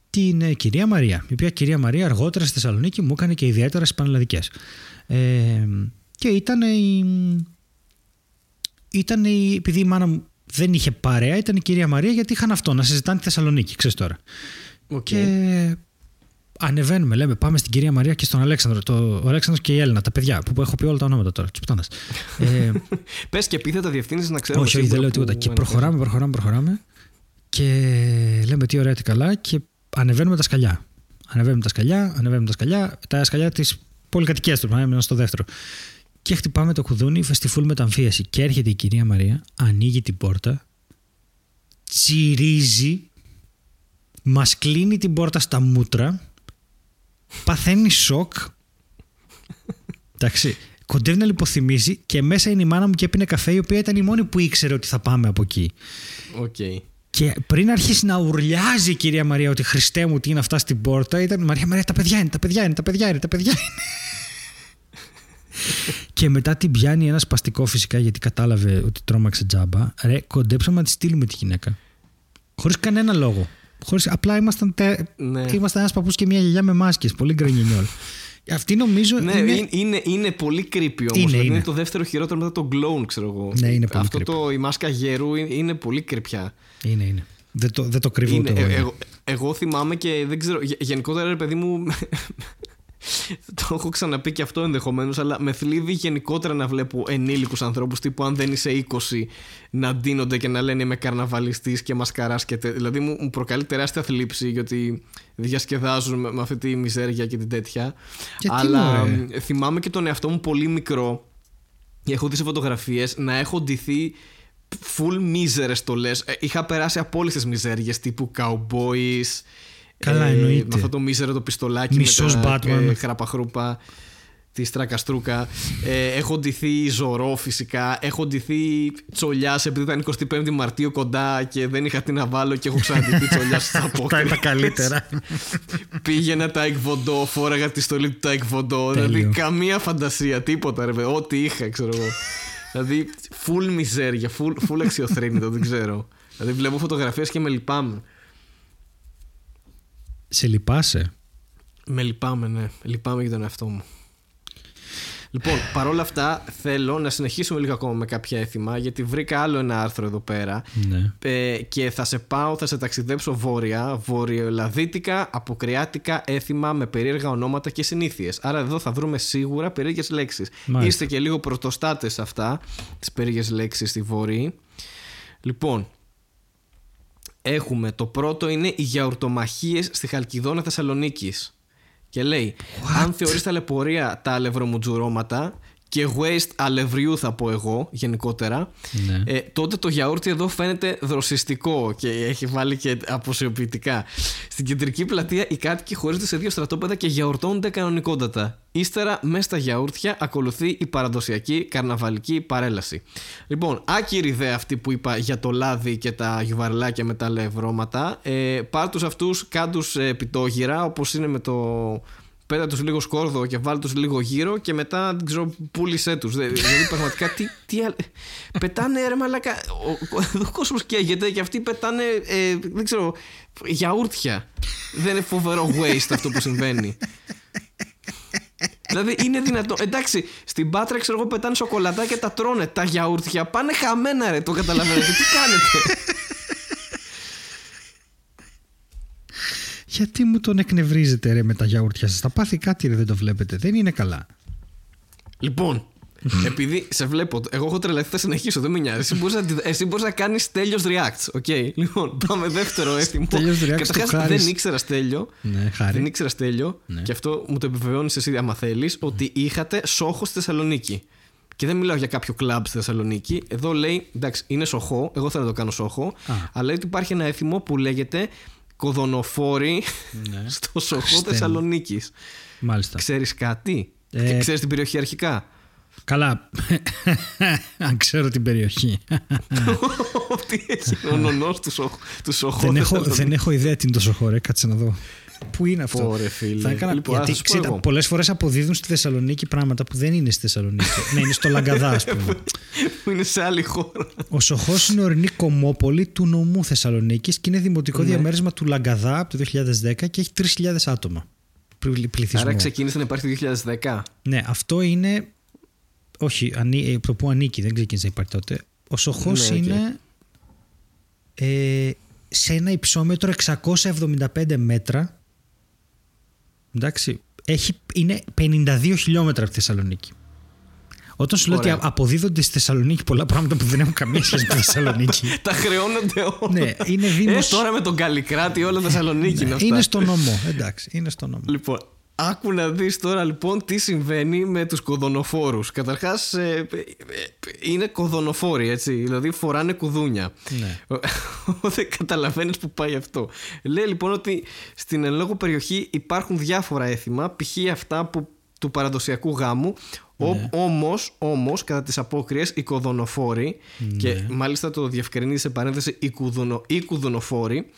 την ε, κυρία Μαρία. Η οποία κυρία Μαρία αργότερα στη Θεσσαλονίκη μου έκανε και ιδιαίτερα στις πανελλαδικές. Ε, και ήταν η. Ήταν η, επειδή η μάνα μου δεν είχε παρέα, ήταν η κυρία Μαρία γιατί είχαν αυτό, να συζητάνε τη Θεσσαλονίκη, ξέρεις τώρα. Οκ. Και ανεβαίνουμε, λέμε, πάμε στην κυρία Μαρία και στον Αλέξανδρο. Το, ο Αλέξανδρος και η Έλενα, τα παιδιά, που, που έχω πει όλα τα ονόματα τώρα, τη πουτάνα. ε, Πες και επίθετα διευθύνσεις να ξέρω. όχι, όχι, δεν λέω τίποτα. Και προχωράμε, προχωράμε, προχωράμε. Και λέμε τι ωραία, τι καλά. Και ανεβαίνουμε τα σκαλιά. Ανεβαίνουμε τα σκαλιά, ανεβαίνουμε τα σκαλιά. Τα σκαλιά τη πολυκατοικία του, έμενα στο δεύτερο. Και χτυπάμε το κουδούνι, φεστιφούλ μεταμφίεση. Και έρχεται η κυρία Μαρία, ανοίγει την πόρτα τσιρίζει, μας κλείνει την πόρτα στα μούτρα, παθαίνει σοκ. Εντάξει. Κοντεύει να λιποθυμήσει και μέσα είναι η μάνα μου και έπινε καφέ, η οποία ήταν η μόνη που ήξερε ότι θα πάμε από εκεί. Okay. Και πριν αρχίσει να ουρλιάζει η κυρία Μαρία ότι Χριστέ μου τι είναι αυτά στην πόρτα, ήταν Μαρία Μαρία τα παιδιά είναι, τα παιδιά είναι, τα παιδιά είναι, τα παιδιά είναι. και μετά την πιάνει ένα σπαστικό φυσικά γιατί κατάλαβε ότι τρόμαξε τζάμπα. Ρε, κοντέψαμε να τη στείλουμε τη γυναίκα. Χωρίς κανένα λόγο. Χωρίς, απλά ήμασταν, τε... ναι. ήμασταν ένας παππούς και μια γιαγιά με μάσκες, πολύ γκρινιόλ. Αυτή νομίζω. Ναι, είναι, είναι, είναι πολύ creepy όμως. Είναι, είναι. είναι, το δεύτερο χειρότερο μετά το Glown, ξέρω εγώ. Ναι, είναι πολύ Αυτό το, η μάσκα γερού είναι, είναι πολύ κρυπιά. Είναι, είναι. Δεν το, δεν το κρύβω είναι, ε, εγώ, εγώ θυμάμαι και δεν ξέρω. Γενικότερα, ρε παιδί μου, το έχω ξαναπεί και αυτό ενδεχομένως, αλλά με θλίβει γενικότερα να βλέπω ενήλικους ανθρώπους τύπου αν δεν είσαι 20 να ντύνονται και να λένε Είμαι καρναβαλιστής και μασκαράσκεται. Δηλαδή μου, μου προκαλεί τεράστια θλίψη γιατί διασκεδάζουν με, με αυτή τη μιζέρια και την τέτοια. αλλά θυμάμαι και τον εαυτό μου πολύ μικρό. Έχω δει σε φωτογραφίες να έχω ντυθεί full μίζερες στολέ. Ε, είχα περάσει από όλε τι μιζέριες τύπου cowboys, Καλά, ε, εννοείται. Με αυτό το μίζερο το πιστολάκι Μισός με τα Batman. χραπαχρούπα της στρακαστρούκα. Ε, έχω ντυθεί ζωρό φυσικά. Έχω ντυθεί τσολιάς επειδή ήταν 25η Μαρτίου κοντά και δεν είχα τι να βάλω και έχω ξαναντηθεί τσολιάς στα Αυτά είναι τα καλύτερα. Πήγαινα τα εκβοντό, φόραγα τη στολή του τα εκβοντό. Δηλαδή καμία φαντασία, τίποτα ρε Ό,τι είχα, ξέρω εγώ. δηλαδή full μιζέρια, full, full αξιοθρύνητο, δεν ξέρω. Δηλαδή βλέπω φωτογραφίες και με λυπάμαι. Σε λυπάσαι; Με λυπάμαι, ναι. Λυπάμαι για τον εαυτό μου. Λοιπόν, παρόλα αυτά θέλω να συνεχίσουμε λίγο ακόμα με κάποια έθιμα γιατί βρήκα άλλο ένα άρθρο εδώ πέρα ναι. ε, και θα σε πάω, θα σε ταξιδέψω βόρεια, βορειοελαδίτικα, αποκριάτικα έθιμα με περίεργα ονόματα και συνήθειες. Άρα εδώ θα βρούμε σίγουρα περίεργες λέξεις. Είστε και λίγο πρωτοστάτες αυτά, τις περίεργες λέξεις στη βόρεια. Λοιπόν, έχουμε το πρώτο είναι οι γιαουρτομαχίες στη Χαλκιδόνα Θεσσαλονίκης. Και λέει, αν θεωρείς ταλαιπωρία τα αλευρομουτζουρώματα και waste αλευριού θα πω εγώ γενικότερα. Ναι. ε, τότε το γιαούρτι εδώ φαίνεται δροσιστικό και έχει βάλει και αποσιοποιητικά. Στην κεντρική πλατεία οι κάτοικοι χωρίζονται σε δύο στρατόπεδα και γιαουρτώνονται κανονικότατα. Ύστερα μέσα στα γιαούρτια ακολουθεί η παραδοσιακή καρναβαλική παρέλαση. Λοιπόν άκυρη ιδέα αυτή που είπα για το λάδι και τα γιουβαρλάκια με τα λευρώματα ε, πάρ τους αυτούς κάντους ε, πιτόγυρα όπως είναι με το πέτα τους λίγο σκόρδο και βάλει τους λίγο γύρω και μετά δεν ξέρω, πούλησέ τους. Δηλαδή πραγματικά τι. τι πετάνε ρε μαλακα. Ο, ο, ο κόσμος καίγεται και αυτοί πετάνε. Ε, δεν ξέρω. Γιαούρτια. δεν είναι φοβερό waste αυτό που συμβαίνει. Δηλαδή είναι δυνατό. Εντάξει, στην Πάτρα ξέρω εγώ πετάνε σοκολατά και τα τρώνε. Τα γιαούρτια πάνε χαμένα, ρε. Το καταλαβαίνετε. Τι κάνετε; Γιατί μου τον εκνευρίζετε ρε με τα γιαούρτια σας; Θα πάθει κάτι ρε δεν το βλέπετε. Δεν είναι καλά. Λοιπόν, επειδή σε βλέπω, εγώ έχω τρελαθεί, θα συνεχίσω, δεν με νοιάζει. Εσύ μπορείς να, εσύ να κάνεις τέλειος reacts. Okay. Λοιπόν, πάμε δεύτερο έθιμο. Καταρχάς, δεν ήξερα τέλειο. Ναι, χάρη. Δεν ήξερα τέλειο. Ναι. Και αυτό μου το επιβεβαιώνεις εσύ, άμα θέλεις, ότι είχατε σόχο στη Θεσσαλονίκη. Και δεν μιλάω για κάποιο κλαμπ στη Θεσσαλονίκη. Εδώ λέει, εντάξει, είναι σοχό. Εγώ θέλω να το κάνω σόχο. Αλλά λέει ότι υπάρχει ένα έθιμο που λέγεται κοδονοφόροι ναι. στο Σοχό Θεσσαλονίκης. Μάλιστα. Ξέρεις κάτι; Ε... Ξέρεις την περιοχή αρχικά; Καλά. Αν ξέρω την περιοχή. Τι έχει ο νονός του Σοχό. Δεν έχω, δεν έχω ιδέα τι είναι το Σοχό, ρε. Κάτσε να δω. Πού είναι αυτό; Ωραία, φίλε. Θα έκανα, λοιπόν, γιατί ξέρετε, πολλές φορές αποδίδουν στη Θεσσαλονίκη πράγματα που δεν είναι στη Θεσσαλονίκη. ναι, είναι στο Λαγκαδά, ας πούμε. που είναι σε άλλη χώρα. Ο Σοχός είναι ορεινή κομμόπολη του νομού Θεσσαλονίκης και είναι δημοτικό ναι. διαμέρισμα του Λαγκαδά από το 2010 και έχει 3.000 άτομα. Πληθυσμό. Άρα ξεκίνησε να υπάρχει το 2010. Ναι, αυτό είναι. Όχι, ανή... το που ανήκει, δεν ξεκίνησε να υπάρχει τότε. Ο Σοχός ναι, είναι. Ε, σε ένα υψόμετρο 675 μέτρα Εντάξει, έχει, είναι 52 χιλιόμετρα από τη Θεσσαλονίκη. Όταν σου λέω ότι αποδίδονται στη Θεσσαλονίκη πολλά πράγματα που δεν έχουν καμία σχέση με τη Θεσσαλονίκη. Τα χρεώνονται όλα. Ναι, είναι δήμος... Ε, τώρα με τον Καλλικράτη, όλα Θεσσαλονίκη ναι, είναι αυτά. Είναι στο νόμο. Εντάξει, είναι στο νόμο. Λοιπόν, Άκου να δεις τώρα λοιπόν τι συμβαίνει με τους κοδονοφόρους. Καταρχάς ε, ε, είναι κοδονοφόροι έτσι, δηλαδή φοράνε κουδούνια. Ναι. Δεν καταλαβαίνεις που πάει αυτό. Λέει λοιπόν ότι στην εν λόγω περιοχή υπάρχουν διάφορα έθιμα, π.χ. αυτά που, του παραδοσιακού γάμου, ναι. Όμως, όμως, κατά τις απόκριες, οι κοδονοφόροι, και μάλιστα το διευκρινίζει σε παρένθεση οι, κουδουνο, οι κουδονοφόροι,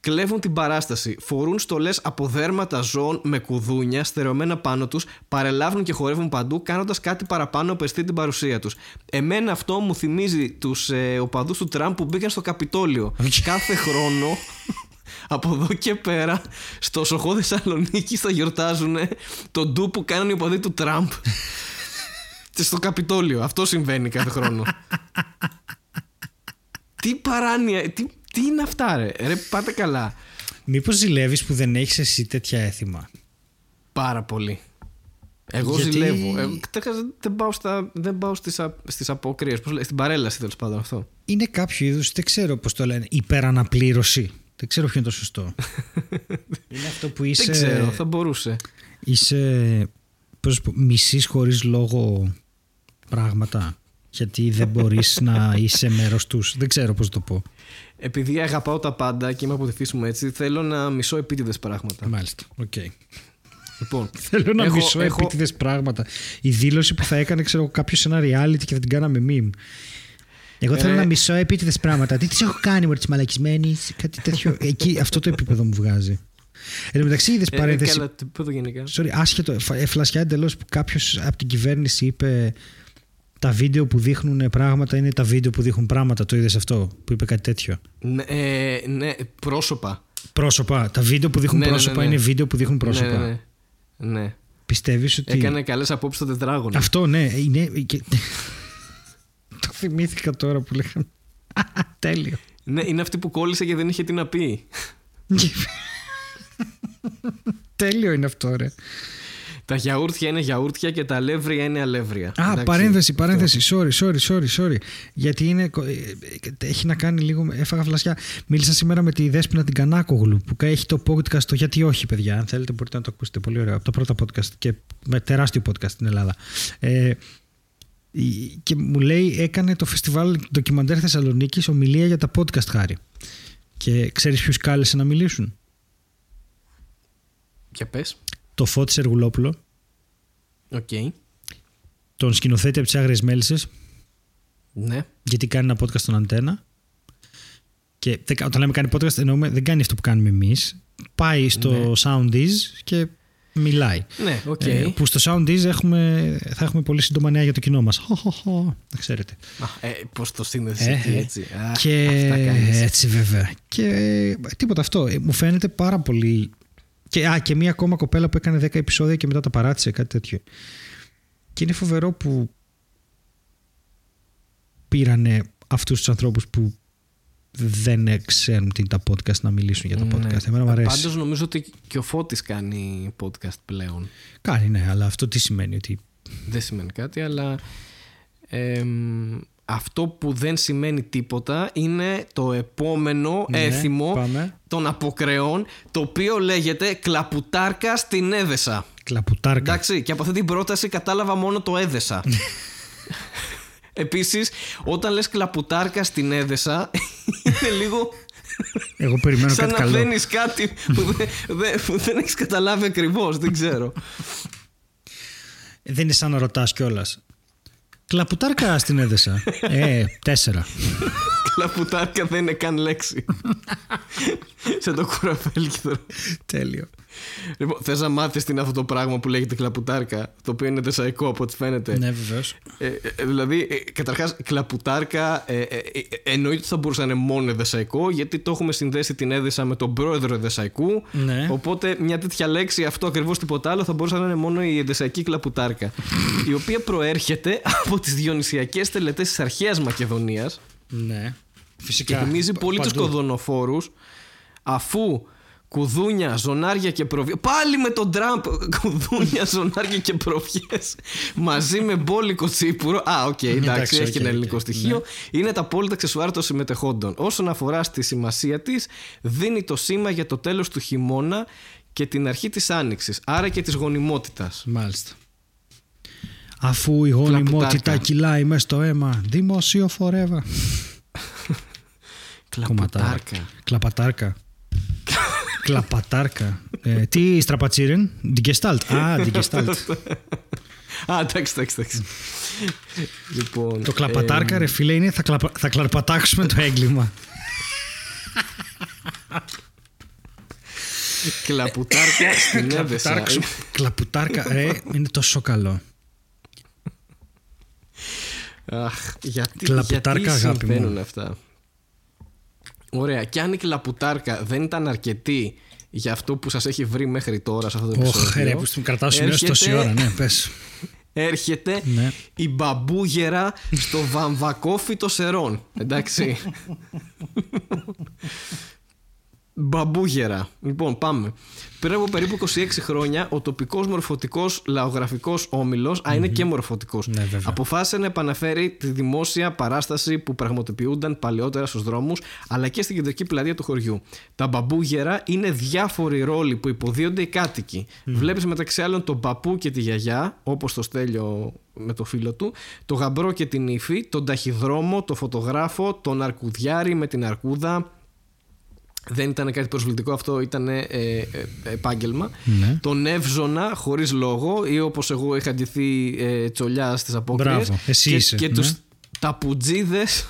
κλέβουν την παράσταση, φορούν στολές από δέρματα ζώων με κουδούνια στερεωμένα πάνω τους, παρελάβουν και χορεύουν παντού, κάνοντας κάτι παραπάνω από την παρουσία τους. Εμένα αυτό μου θυμίζει τους ε, οπαδούς του Τραμπ που μπήκαν στο Καπιτόλιο. Κάθε χρόνο από εδώ και πέρα στο Σοχό Θεσσαλονίκη θα γιορτάζουν τον ντου που κάνουν οι οπαδοί του Τραμπ στο Καπιτόλιο. Αυτό συμβαίνει κάθε χρόνο. τι παράνοια, τι, τι είναι αυτά ρε, ρε πάτε καλά. Μήπως ζηλεύεις που δεν έχεις εσύ τέτοια έθιμα; Πάρα πολύ. Εγώ Γιατί... ζηλεύω. Εγώ, δεν πάω, στα, δεν πάω στις, στις αποκρίες, πώς λέει, στην παρέλαση τέλος πάντων αυτό. Είναι κάποιο είδους, δεν ξέρω πώς το λένε, υπεραναπλήρωση. Δεν ξέρω ποιο είναι το σωστό. είναι αυτό που είσαι... Δεν ξέρω, θα μπορούσε. Είσαι, πώς πω, μισείς χωρίς λόγο πράγματα γιατί δεν μπορείς να είσαι μέρος τους. Δεν ξέρω πώς το πω. Επειδή αγαπάω τα πάντα και είμαι από τη φύση μου έτσι, θέλω να μισώ επίτηδες πράγματα. Μάλιστα, ok. Okay. Λοιπόν, θέλω να έχω, μισώ έχω... επίτηδες πράγματα. Η δήλωση που θα έκανε ξέρω, κάποιο σε ένα reality και θα την κάναμε meme. Εγώ θέλω ε... να μισώ επίτηδες πράγματα. Τι τις έχω κάνει με τη μαλακισμένη, κάτι τέτοιο. Εκεί αυτό το επίπεδο μου βγάζει. Εν τω μεταξύ, είδες ε, παρένθεση. Καλά, γενικά; Sorry, άσχετο. Φλασιά εντελώς που κάποιος από την κυβέρνηση είπε τα βίντεο που δείχνουν πράγματα είναι τα βίντεο που δείχνουν πράγματα. Το είδες αυτό που είπε κάτι τέτοιο; Ναι, ε, ναι πρόσωπα. Πρόσωπα. Τα βίντεο που δείχνουν ναι, ναι πρόσωπα ναι, ναι, είναι βίντεο που δείχνουν πρόσωπα. Ναι, ναι. ναι. Πιστεύεις ότι. Έκανε καλές απόψεις στο τετράγωνο. Αυτό ναι. Είναι... το θυμήθηκα τώρα που λέγαμε. Τέλειο. Ναι, είναι αυτή που κόλλησε και δεν είχε τι να πει. Τέλειο είναι αυτό, ρε. Τα γιαούρτια είναι γιαούρτια και τα αλεύρια είναι αλεύρια. Α, Εντάξει, παρένθεση, παρένθεση. Sorry, sorry, sorry, sorry. Γιατί είναι, ε, έχει να κάνει λίγο. Έφαγα φλασιά. Μίλησα σήμερα με τη Δέσποινα την Κανάκογλου που έχει το podcast το Γιατί Όχι, παιδιά. Αν θέλετε, μπορείτε να το ακούσετε. Πολύ ωραίο. Από τα πρώτα podcast και με τεράστιο podcast στην Ελλάδα. Ε, και μου λέει έκανε το φεστιβάλ ντοκιμαντέρ Θεσσαλονίκης ομιλία για τα podcast χάρη. Και ξέρεις ποιους κάλεσε να μιλήσουν; Και πες το Φώτης Σεργουλόπουλο. Okay. Τον σκηνοθέτη από τις Άγριες Μέλισσες. Ναι. Γιατί κάνει ένα podcast στον Αντένα. Και όταν λέμε κάνει podcast, εννοούμε δεν κάνει αυτό που κάνουμε εμείς. Πάει στο ναι. Soundies και μιλάει. Ναι, okay. ε, που στο Soundies έχουμε, θα έχουμε πολύ σύντομα νέα για το κοινό μας. Να ξέρετε. Ε, Πώς το σύνδεσαι ε, έτσι. και έτσι βέβαια. Και τίποτα αυτό. Ε, μου φαίνεται πάρα πολύ και, α, και μία ακόμα κοπέλα που έκανε 10 επεισόδια και μετά τα παράτησε, κάτι τέτοιο. Και είναι φοβερό που πήρανε αυτούς τους ανθρώπους που δεν ξέρουν τι τα podcast να μιλήσουν για τα ναι. podcast. Εμένα μου αρέσει. Πάντως νομίζω ότι και ο Φώτης κάνει podcast πλέον. Κάνει, ναι, αλλά αυτό τι σημαίνει ότι... Δεν σημαίνει κάτι, αλλά αυτό που δεν σημαίνει τίποτα είναι το επόμενο ναι, έθιμο των αποκρεών το οποίο λέγεται κλαπουτάρκα στην έδεσα. Κλαπουτάρκα. Εντάξει, και από αυτή την πρόταση κατάλαβα μόνο το έδεσα. Επίσης, όταν λες κλαπουτάρκα στην έδεσα είναι λίγο... Εγώ περιμένω Σαν κάτι να καλό. κάτι που δεν, δεν, δεν έχεις καταλάβει ακριβώς, δεν ξέρω. Δεν είναι σαν να ρωτάς κιόλας. Κλαπουτάρκα στην έδεσα. ε, τέσσερα. Κλαπουτάρκα δεν είναι καν λέξη. Σε το κουραφέλκυθρο. Τέλειο. Λοιπόν, θες να μάθεις τι είναι αυτό το πράγμα που λέγεται κλαπουτάρκα, το οποίο είναι τεσσαϊκό από ό,τι φαίνεται. Ναι, βεβαίως. Ε, ε, δηλαδή, ε, καταρχάς, κλαπουτάρκα ε, ε, ε, εννοείται ότι θα μπορούσε να είναι μόνο εδεσαϊκό, γιατί το έχουμε συνδέσει την έδεσα με τον πρόεδρο εδεσαϊκού. Ναι. Οπότε μια τέτοια λέξη, αυτό ακριβώς τίποτα άλλο, θα μπορούσε να είναι μόνο η εδεσσαϊκή κλαπουτάρκα. η οποία προέρχεται από τις διονυσιακές τελετές της αρχαίας Μακεδονίας. Ναι. Φυσικά. Και θυμίζει πολύ τους κωδωνοφόρους, αφού Κουδούνια, ζωνάρια και προβιές. Πάλι με τον Τραμπ. Κουδούνια, ζωνάρια και προβιές. Μαζί με μπόλικο τσίπουρο. Α, ok, okay, εντάξει, έχει okay, ένα ελληνικό okay, στοιχείο. Ναι. Είναι τα απόλυτα αξεσουάρ των συμμετεχόντων. Όσον αφορά στη σημασία της, δίνει το σήμα για το τέλος του χειμώνα και την αρχή της άνοιξης, άρα και της γονιμότητας. Μάλιστα. Αφού η γονιμότητα Κλαπουτάρκα. κυλάει μέσα στο αίμα, δημόσιο φορεύα. Κλαποτάρκα. Κλαπατάρκα. Κλαπατάρκα. Ε, τι στραπατσίρεν, Διγκεστάλτ. Α, Διγκεστάλτ. Α, εντάξει, εντάξει, εντάξει. λοιπόν, Το κλαπατάρκα, ε, ρε φίλε, είναι θα, κλαπα, θα κλαρπατάξουμε το έγκλημα. Κλαπουτάρκα στην Εύεσα. Κλαπουτάρξουμε. Κλαπουτάρκα, ρε, είναι τόσο καλό. Αχ, γιατί, Κλαπουτάρκα, γιατί αγάπη μου. συμβαίνουν αυτά; Ωραία. Και αν η κλαπουτάρκα δεν ήταν αρκετή για αυτό που σας έχει βρει μέχρι τώρα σε αυτό το Ωχ, επεισόδιο. ρε, που στην κρατάω σημειώσει τόση έρχεται- ώρα, ναι, πες. Έρχεται Ναι. η μπαμπούγερα στο βαμβακόφιτο σερών. Εντάξει. Μπαμπούγερα. Λοιπόν, πάμε. Πριν από περίπου 26 χρόνια, ο τοπικός μορφωτικός λαογραφικός όμιλος, α, είναι και μορφωτικός, Ναι, βέβαια. αποφάσισε να επαναφέρει τη δημόσια παράσταση που πραγματοποιούνταν παλαιότερα στους δρόμους, αλλά και στην κεντρική πλατεία του χωριού. Τα μπαμπούγερα είναι διάφοροι ρόλοι που υποδίονται οι κάτοικοι. Βλέπεις μεταξύ άλλων τον παππού και τη γιαγιά, όπως το στέλιο με το φίλο του, το γαμπρό και την ύφη, τον ταχυδρόμο, το φωτογράφο, τον αρκουδιάρη με την αρκούδα, δεν ήταν κάτι προσβλητικό αυτό, ήταν ε, ε, επάγγελμα. Ναι. Τον Εύζωνα χωρίς λόγο ή όπως εγώ είχα ντυθεί ε, τσολιά στις απόκριες. Μπράβο, εσύ και, είσαι, Και ναι. τους ταπουτζίδες,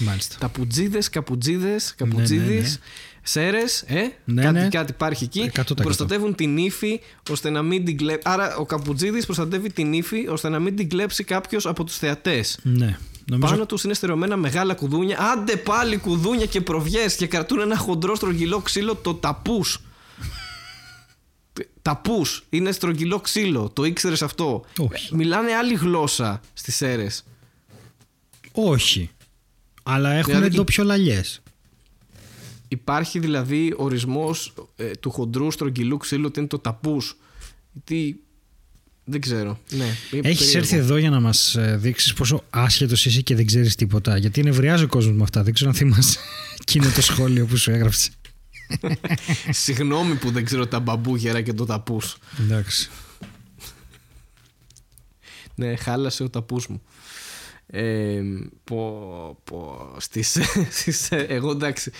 Μάλιστα. ταπουτζίδες, καπουτζίδες, καπουτζίδες, σέρες, ε, Ναι, κάτι, ναι. κάτι υπάρχει εκεί, 100%. που προστατεύουν την ύφη ώστε να μην την κλέψει. Άρα ο καπουτζίδης προστατεύει την ύφη ώστε να μην την κλέψει κάποιος από τους θεατές. Ναι. Νομίζω Πάνω τους είναι στερεωμένα μεγάλα κουδούνια. Άντε πάλι κουδούνια και προβιές και κρατούν ένα χοντρό στρογγυλό ξύλο, το ταπούς. Ταπούς. Είναι στρογγυλό ξύλο. Το ήξερες αυτό; Όχι. Μιλάνε άλλη γλώσσα στις αίρες. όχι. Αλλά έχουν Δηλαδή- ντόπιο λαλιές. Υπάρχει δηλαδή ορισμός του χοντρού στρογγυλού ξύλου ότι είναι το ταπούς. Τι. Δεν ξέρω. Ναι, είναι Έχεις περίεργο. έρθει εδώ για να μας δείξεις πόσο άσχετος είσαι και δεν ξέρεις τίποτα. Γιατί νευριάζει ο κόσμος με αυτά. Δεν ξέρω αν θυμάσαι εκείνο το σχόλιο που σου έγραψε. Συγγνώμη που δεν ξέρω τα μπαμπούγερα και το ταπούς. Εντάξει. Ναι, χάλασε ο ταπούς μου. Ε, πω, πω, στις, στις, εγώ εντάξει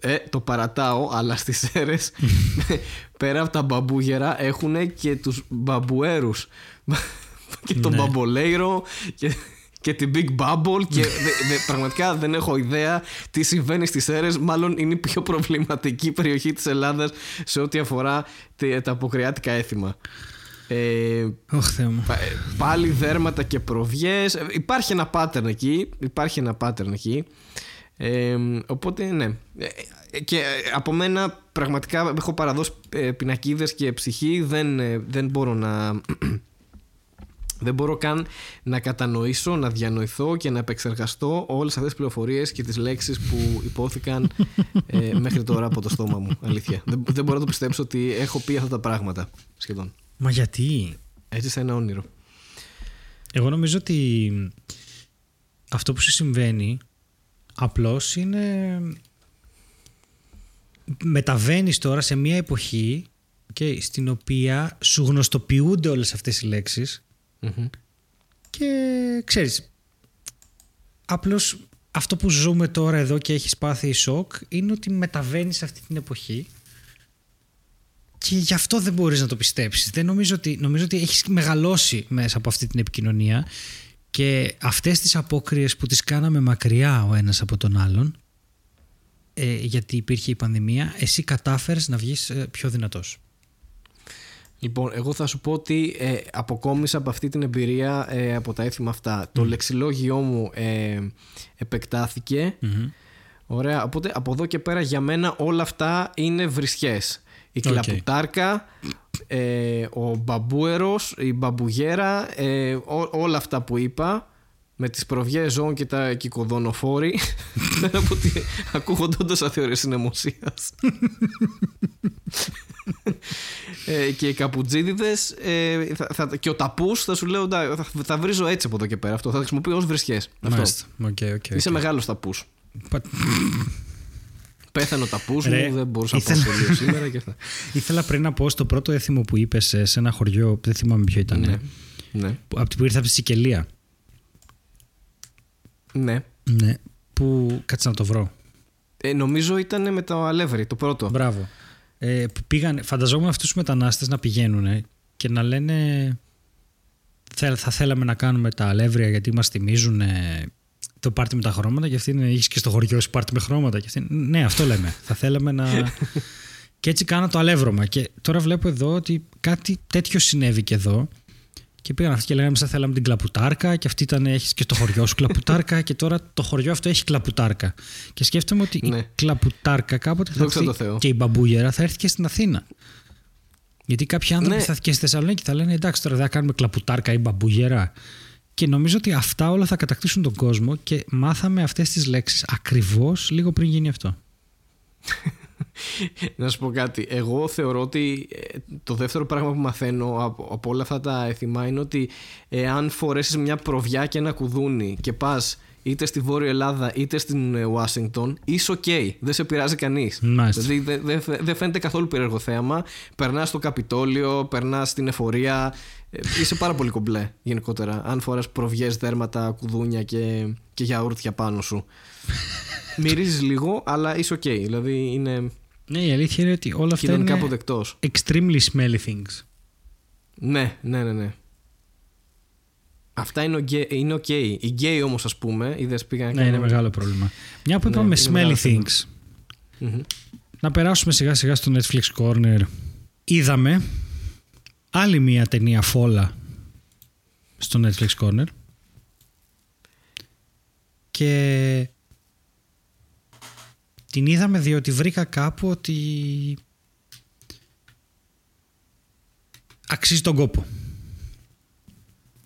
ε, το παρατάω αλλά στις αίρες πέρα από τα μπαμπούγερα έχουν και τους μπαμπουέρους. Και τον Ναι. μπαμπολέιρο και, και την Big Bubble και δε- δε- πραγματικά δεν έχω ιδέα τι συμβαίνει στις αίρες μάλλον είναι η πιο προβληματική περιοχή της Ελλάδας σε ό,τι αφορά τε- τα αποκριάτικα έθιμα ε, Ωχ, Θεέ μου. Πα- ε, Πάλι δέρματα και προβιές Ε, Υπάρχει ένα pattern εκεί Υπάρχει ένα pattern εκεί ε, Οπότε ναι Ε, ε, Και ε, από μένα πραγματικά έχω παραδώσει ε, πινακίδες και ψυχή δεν, ε, δεν μπορώ να δεν μπορώ καν να κατανοήσω, να διανοηθώ και να επεξεργαστώ όλες αυτές τις πληροφορίες και τις λέξεις που υπόθηκαν ε, μέχρι τώρα από το στόμα μου. Αλήθεια. Δεν, δεν μπορώ να το πιστέψω ότι έχω πει αυτά τα πράγματα σχεδόν. Μα γιατί; Έτσι σαν ένα όνειρο. Εγώ νομίζω ότι αυτό που σου συμβαίνει απλώς είναι μεταβαίνεις τώρα σε μια εποχή και στην οποία σου γνωστοποιούνται όλες αυτές οι λέξεις Μμμ. και ξέρεις απλώς αυτό που ζούμε τώρα εδώ και έχεις πάθει σοκ είναι ότι μεταβαίνεις σε αυτή την εποχή και γι' αυτό δεν μπορείς να το πιστέψεις. Δεν νομίζω ότι, νομίζω ότι έχεις μεγαλώσει μέσα από αυτή την επικοινωνία και αυτές τις απόκριες που τις κάναμε μακριά ο ένας από τον άλλον ε, γιατί υπήρχε η πανδημία, εσύ κατάφερες να βγεις ε, πιο δυνατός. Λοιπόν, εγώ θα σου πω ότι ε, αποκόμισα από αυτή την εμπειρία ε, από τα έθιμα αυτά. Το λεξιλόγιό μου ε, επεκτάθηκε. Ωραία, οπότε από εδώ και πέρα για μένα όλα αυτά είναι βρισιές. Η Οκ. κλαπουτάρκα, ε, ο μπαμπούερος, η μπαμπουγέρα, ε, ό- όλα αυτά που είπα με τις προβιές ζώων και τα κυκοδονοφόροι πέρα από ότι ακούγονται όντως αθεωρίες συναιμοσίας ε, και οι καπουτζίδιδες ε, θα, θα, και ο ταπούς θα σου λέω «Ντά, θα, θα βρίζω έτσι από εδώ και πέρα αυτό θα χρησιμοποιώ ως βρισιές αυτό. Μάλιστα. Οκ, οκ, Είσαι οκ. μεγάλος ταπούς Πα- Πέθανε ο ταπούς Ρε, μου, δεν μπορούσα να ήθελα- πάω σχολείο σήμερα και αυτά. Ήθελα πριν να πω στο πρώτο έθιμο που είπες σε ένα χωριό, δεν θυμάμαι ποιο ήταν. ναι. ναι. Από την που ήρθα από τη Σικελία. ναι. Ναι. Που. Κάτσε να το βρω. Ε, νομίζω ήταν με το Αλεύρι, το πρώτο. Μπράβο. Ε, που πήγαν, φανταζόμουν αυτούς τους μετανάστες να πηγαίνουν και να λένε. «Θέλ- Θα θέλαμε να κάνουμε τα αλεύρια γιατί μας θυμίζουν ε, το πάρτι με τα χρώματα και αυτή είναι. Έχεις και στο χωριό σου πάρτι με χρώματα. Και αυτή, είναι, ναι, αυτό λέμε. θα θέλαμε να. και έτσι κάνα το αλεύρωμα. Και τώρα βλέπω εδώ ότι κάτι τέτοιο συνέβη και εδώ. Και πήγαν αυτοί και λέγανε θα θέλαμε την κλαπουτάρκα και αυτή ήταν έχεις και στο χωριό σου κλαπουτάρκα και τώρα το χωριό αυτό έχει κλαπουτάρκα. Και σκέφτομαι ότι η Ναι. κλαπουτάρκα κάποτε θα Δόξα έρθει τω Θεώ. και η μπαμπούγερα θα έρθει και στην Αθήνα. Γιατί κάποιοι άνθρωποι Ναι. θα έρθει και στη Θεσσαλονίκη θα λένε εντάξει τώρα δεν θα κάνουμε κλαπουτάρκα ή μπαμπούγερα. Και νομίζω ότι αυτά όλα θα κατακτήσουν τον κόσμο και μάθαμε αυτές τις λέξεις ακριβώς λίγο πριν γίνει αυτό. Να σου πω κάτι. Εγώ θεωρώ ότι ε, το δεύτερο πράγμα που μαθαίνω από, από όλα αυτά τα έθιμα είναι ότι εάν φορέσεις μια προβιά και ένα κουδούνι και πας είτε στη Βόρεια Ελλάδα είτε στην ε, Ουάσιγκτον, είσαι οκ. Δεν σε πειράζει κανείς. Μάλιστα. Δηλαδή δεν δεν- δεν φαίνεται καθόλου περίεργο θέαμα. Περνάς στο Καπιτόλιο, περνάς στην εφορία. Ε, Είσαι πάρα πολύ κομπλέ γενικότερα. Αν φοράς προβιές, δέρματα, κουδούνια και, και γιαούρτια πάνω σου. Μυρίζεις λίγο, αλλά είσαι οκ. Δηλαδή είναι Ναι, η αλήθεια είναι ότι όλα αυτά κοινωνικά είναι αποδεκτά. extremely smelly things. Ναι, ναι, ναι, ναι. Αυτά είναι, ο γκέ- είναι οκ. Οι γκέι όμως ας πούμε, είδες πήγαν Ναι, είναι μεγάλο πρόβλημα. Μια που Ναι, είπαμε είναι smelly μεγάλο θέμα. things, να περάσουμε σιγά σιγά στο Netflix Corner. Είδαμε άλλη μια ταινία φόλα στο Netflix Corner και την είδαμε διότι βρήκα κάπου ότι αξίζει τον κόπο.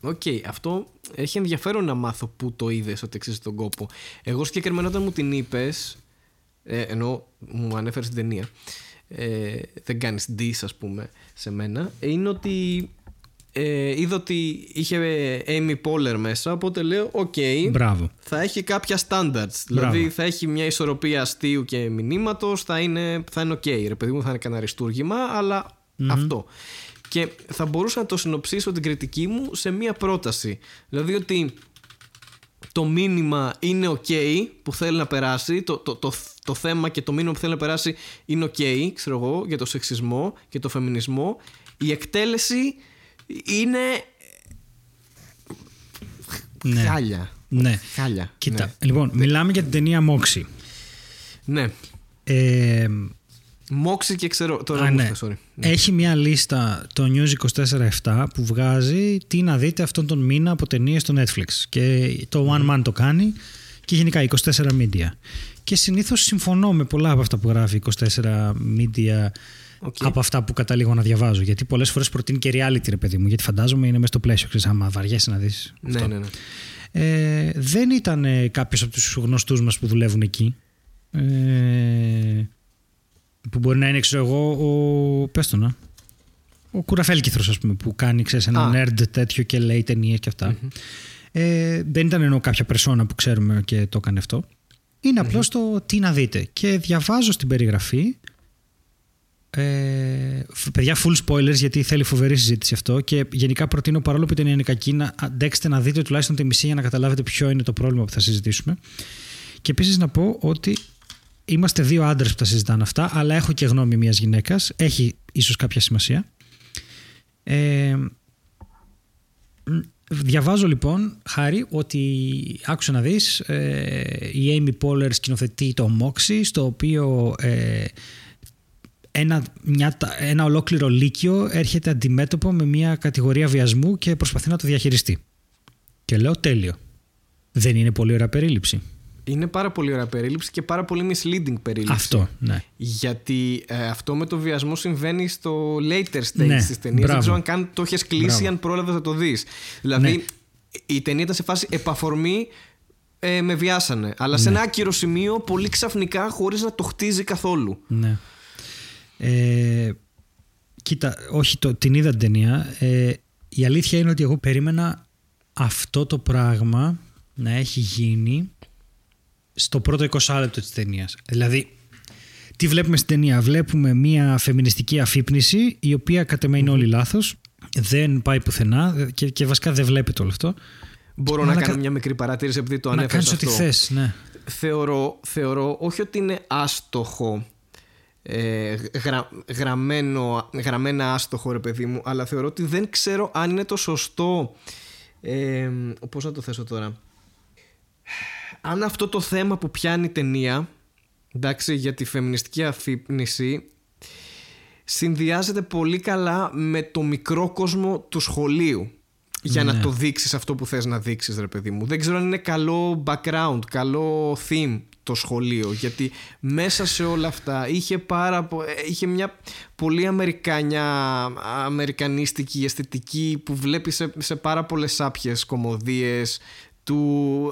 Οκ, αυτό έχει ενδιαφέρον να μάθω πού το είδες ότι αξίζει τον κόπο. Εγώ συγκεκριμένα όταν μου την είπες, ε, ενώ μου ανέφερες την ταινία, ε, δεν κάνεις diss ας πούμε σε μένα, είναι ότι ε, είδα ότι είχε Amy Poehler μέσα, οπότε λέω οκ, Μπράβο. θα έχει κάποια standards. Δηλαδή θα έχει μια ισορροπία αστείου και μηνύματος, θα είναι, θα είναι ok. Ρε παιδί μου, θα είναι κανένα αριστούργημα, αλλά αυτό. Και θα μπορούσα να το συνοψίσω την κριτική μου σε μια πρόταση. Δηλαδή ότι το μήνυμα είναι ok που θέλει να περάσει, το, το, το, το θέμα και το μήνυμα που θέλει να περάσει είναι ok, ξέρω εγώ, για το σεξισμό και το φεμινισμό. Η εκτέλεση είναι Ναι. χάλια. Ναι. Χάλια. Κοίτα, λοιπόν, μιλάμε για την ταινία Moxie. Ναι. ναι. Ε, Μόξι και ξέρω. Τώρα Α, μου ναι. ήρθε, sorry. Ναι. Έχει μια λίστα το News 24-7 που βγάζει τι να δείτε αυτόν τον μήνα από ταινίες στο Netflix. Και το OneMan το κάνει και γενικά 24 Media. Και συνήθως συμφωνώ με πολλά από αυτά που γράφει 24 Media Οκ. από αυτά που καταλήγω να διαβάζω. Γιατί πολλές φορές προτείνει και reality, ρε παιδί μου. Γιατί φαντάζομαι είναι μέσα στο πλαίσιο. Ξέρεις, άμα βαριέσαι να δεις Ναι, αυτό. ναι, ναι. Ε, δεν ήταν κάποιος από τους γνωστούς μας που δουλεύουν εκεί. Ε, που μπορεί να είναι, ξέρω εγώ, ο. Πες το να. Ο Κουραφέλκυθρος, ας πούμε, που κάνει, ξέρεις, ένα Α. nerd τέτοιο και λέει ταινίες και αυτά. Ε, δεν ήταν εννοώ κάποια περσόνα που ξέρουμε και το έκανε αυτό. Είναι απλώς το τι να δείτε. Και διαβάζω στην περιγραφή ε, φ- παιδιά, full spoilers γιατί θέλει φοβερή συζήτηση αυτό και γενικά προτείνω παρόλο που η ταινία είναι κακή να αντέξετε να δείτε τουλάχιστον τη μισή για να καταλάβετε ποιο είναι το πρόβλημα που θα συζητήσουμε. Και επίσης να πω ότι είμαστε δύο άντρες που τα συζητάνε αυτά, αλλά έχω και γνώμη μιας γυναίκας. Έχει ίσως κάποια σημασία. Ε, μ, διαβάζω λοιπόν, Χάρη, ότι άκουσα να δεις ε, η Amy Poehler σκηνοθετεί το Moxie, στο οποίο ε, ένα, μια, τα- ένα ολόκληρο λύκειο έρχεται αντιμέτωπο με μια κατηγορία βιασμού και προσπαθεί να το διαχειριστεί. Και λέω τέλειο. Δεν είναι πολύ ωραία περίληψη. Είναι πάρα πολύ ωραία περίληψη και πάρα πολύ misleading περίληψη. Αυτό, ναι. Γιατί ε, αυτό με το βιασμό συμβαίνει στο later stage Ναι, της ταινίας. μπράβο. Δεν ξέρω αν καν το έχει κλείσει, Μπράβο. αν πρόλαβε να το δεις. Δηλαδή, Ναι. η ταινία ήταν σε φάση επαφορμή ε, με βιάσανε. Αλλά Ναι. σε ένα άκυρο σημείο, πολύ ξαφνικά, χωρίς να το χτίζει καθόλου. ναι. Ε, κοίτα, όχι, το, την είδα την ταινία. Ε, η αλήθεια είναι ότι εγώ περίμενα αυτό το πράγμα να έχει γίνει στο πρώτο 20 λεπτό της ταινίας. Δηλαδή, Τι βλέπουμε στην ταινία; Βλέπουμε μια φεμινιστική αφύπνιση η οποία κατά με είναι όλοι λάθος. Δεν πάει πουθενά και, και βασικά δεν βλέπετε όλο αυτό. Μπορώ να κάνω μια μικρή παρατήρηση επειδή το να ανέφερες κάνεις ό,τι αυτό. θες, ναι. Θεωρώ, θεωρώ όχι ότι είναι άστοχο ε, γρα, γραμμένο, γραμμένα άστοχο ρε παιδί μου αλλά θεωρώ ότι δεν ξέρω αν είναι το σωστό ε, πώς να το θέσω τώρα αν αυτό το θέμα που πιάνει η ταινία εντάξει, για τη φεμινιστική αφύπνιση συνδυάζεται πολύ καλά με το μικρό κόσμο του σχολείου για να Ναι. το δείξεις αυτό που θες να δείξεις ρε παιδί μου δεν ξέρω αν είναι καλό background καλό theme το σχολείο γιατί μέσα σε όλα αυτά είχε, πάρα, πο- ε, είχε μια πολύ αμερικάνια αμερικανίστικη αισθητική που βλέπεις σε, σε πάρα πολλές σάπιες κομμωδίες του,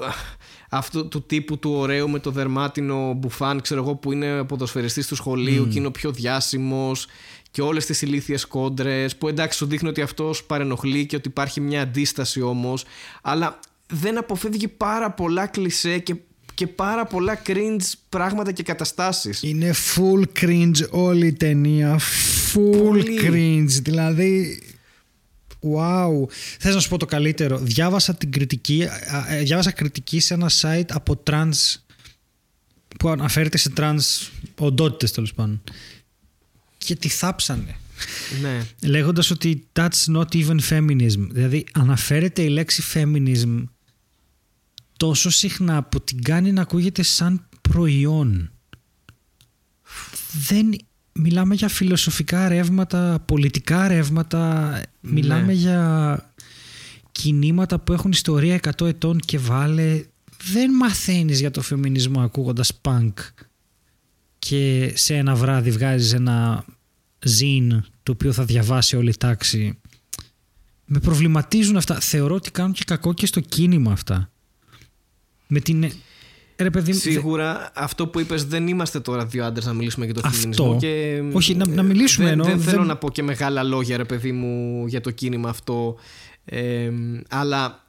αυτού, του τύπου του ωραίου με το δερμάτινο μπουφάν ξέρω εγώ που είναι ποδοσφαιριστής του σχολείου και είναι ο πιο διάσημος και όλες τις ηλίθιες κόντρες που εντάξει σου δείχνει ότι αυτός παρενοχλεί και ότι υπάρχει μια αντίσταση όμως αλλά δεν αποφεύγει πάρα πολλά κλισέ και, και πάρα πολλά cringe πράγματα και καταστάσεις Είναι full cringe όλη η ταινία. Full Πολύ. cringe. Δηλαδή. Wow. Θες να σου πω το καλύτερο. Διάβασα την κριτική. α, ε, Διάβασα κριτική σε ένα site από trans. που αναφέρεται σε trans οντότητες τέλος πάντων. Και τη θάψανε. ναι. Λέγοντας ότι that's not even feminism. Δηλαδή αναφέρεται η λέξη feminism τόσο συχνά που την κάνει να ακούγεται σαν προϊόν. Δεν μιλάμε για φιλοσοφικά ρεύματα, πολιτικά ρεύματα, μιλάμε για κινήματα που έχουν ιστορία 100 ετών και βάλε. Δεν μαθαίνεις για το φεμινισμό ακούγοντας punk και σε ένα βράδυ βγάζεις ένα ζήν το οποίο θα διαβάσει όλη η τάξη. Με προβληματίζουν αυτά. Θεωρώ ότι κάνουν και κακό και στο κίνημα αυτά. Με την... Ρε παιδί μου, δε- Σίγουρα αυτό που είπες δεν είμαστε τώρα δύο άντρες να μιλήσουμε για το Αυτό. φεμινισμό και Όχι, να- να μιλήσουμε δεν, εννοώ, δεν θέλω δεν- να πω και μεγάλα λόγια ρε παιδί μου για το κίνημα αυτό Ε, αλλά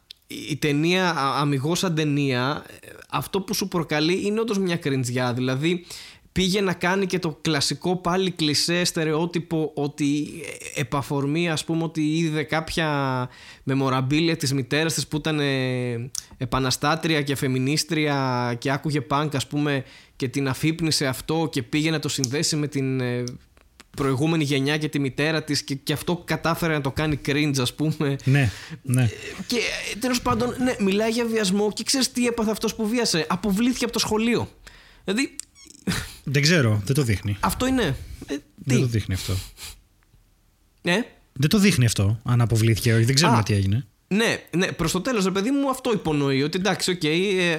η ταινία α- αμυγός σαν ταινία ε, αυτό που σου προκαλεί είναι όντως μια κριντζιά δηλαδή πήγε να κάνει και το κλασικό πάλι κλισέ στερεότυπο ότι ε, επαφορμή ας πούμε ότι είδε κάποια μεμοραμπίλια της μητέρας της που ήταν ε, επαναστάτρια και φεμινίστρια και άκουγε πανκ ας πούμε και την αφύπνισε αυτό και πήγε να το συνδέσει με την ε, προηγούμενη γενιά και τη μητέρα της και, και αυτό κατάφερε να το κάνει cringe ας πούμε. Ναι, ναι. και τέλος πάντων ναι, μιλάει για βιασμό και ξέρεις τι έπαθε αυτός που βίασε. Αποβλήθηκε από το σχολείο. Δηλαδή Δεν ξέρω, δεν το δείχνει. αυτό είναι ε, Δεν το τι δείχνει αυτό. ε; Δεν το δείχνει αυτό, αν αποβλήθηκε ή όχι. Δεν ξέρουμε Α. τι έγινε. Ναι, ναι, προς το τέλος, ρε παιδί μου, αυτό υπονοεί. Ότι εντάξει, οκ, ε, ε,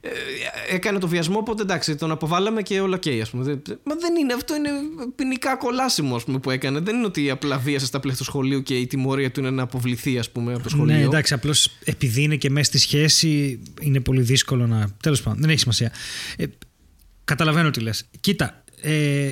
ε, έκανε το βιασμό, οπότε εντάξει, τον αποβάλαμε και όλα οκ, ας πούμε. Δεν- Μα δεν είναι, αυτό είναι ποινικά κολάσιμο, ας πούμε, που έκανε. Δεν είναι ότι απλά βίασε στα πλαίσια του σχολείου και η τιμωρία του είναι να αποβληθεί, ας πούμε, από το σχολείο. Ναι, εντάξει, απλώς επειδή είναι και μέσα στη σχέση, είναι πολύ δύσκολο να. Τέλος πάντων, δεν έχει σημασία. Ε, καταλαβαίνω τι λες. Κοίτα. Ε,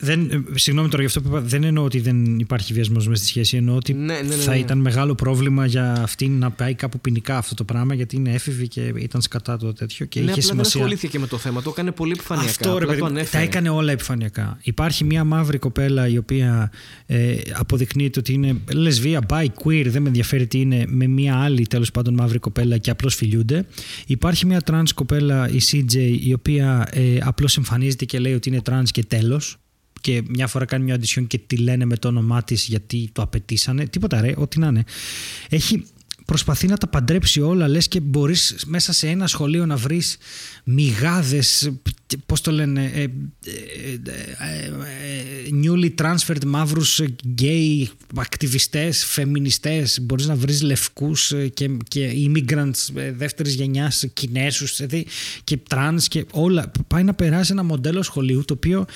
δεν, ε, συγγνώμη τώρα για αυτό που είπα. Δεν εννοώ ότι δεν υπάρχει βιασμός μέσα στη σχέση. Εννοώ ότι Ναι, ναι, ναι, θα ναι. ήταν μεγάλο πρόβλημα για αυτήν να πάει κάπου ποινικά αυτό το πράγμα, γιατί είναι έφηβη και ήταν σκατά το τέτοιο και ναι, είχε απλά δεν σημασία. ασχολήθηκε και με το θέμα. Το έκανε πολύ επιφανειακά. Αυτό ρε απλά παιδί, το μου, τα ανέφερε. έκανε όλα επιφανειακά. Υπάρχει μια μαύρη κοπέλα η οποία ε, αποδεικνύεται ότι είναι λεσβία, bi, queer, δεν με ενδιαφέρει τι είναι, με μια άλλη τέλος πάντων μαύρη κοπέλα και απλώς φιλιούνται. Υπάρχει μια trans κοπέλα, η CJ, η οποία ε, απλώς εμφανίζεται και λέει ότι είναι trans και τέλος. Και μια φορά κάνει μια audition και τη λένε με το όνομά της γιατί το απαιτήσανε. Τίποτα ρε, ό,τι να είναι. Έχει προσπαθεί να τα παντρέψει όλα λες και μπορείς μέσα σε ένα σχολείο να βρεις μιγάδες πώς το λένε ε, ε, ε, ε, newly transferred μαύρους γκέι ακτιβιστές, φεμινιστές μπορείς να βρεις λευκούς ε, και, και immigrants ε, δεύτερης γενιάς Κινέσους δηλαδή, και trans και όλα πάει να περάσει ένα μοντέλο σχολείου το οποίο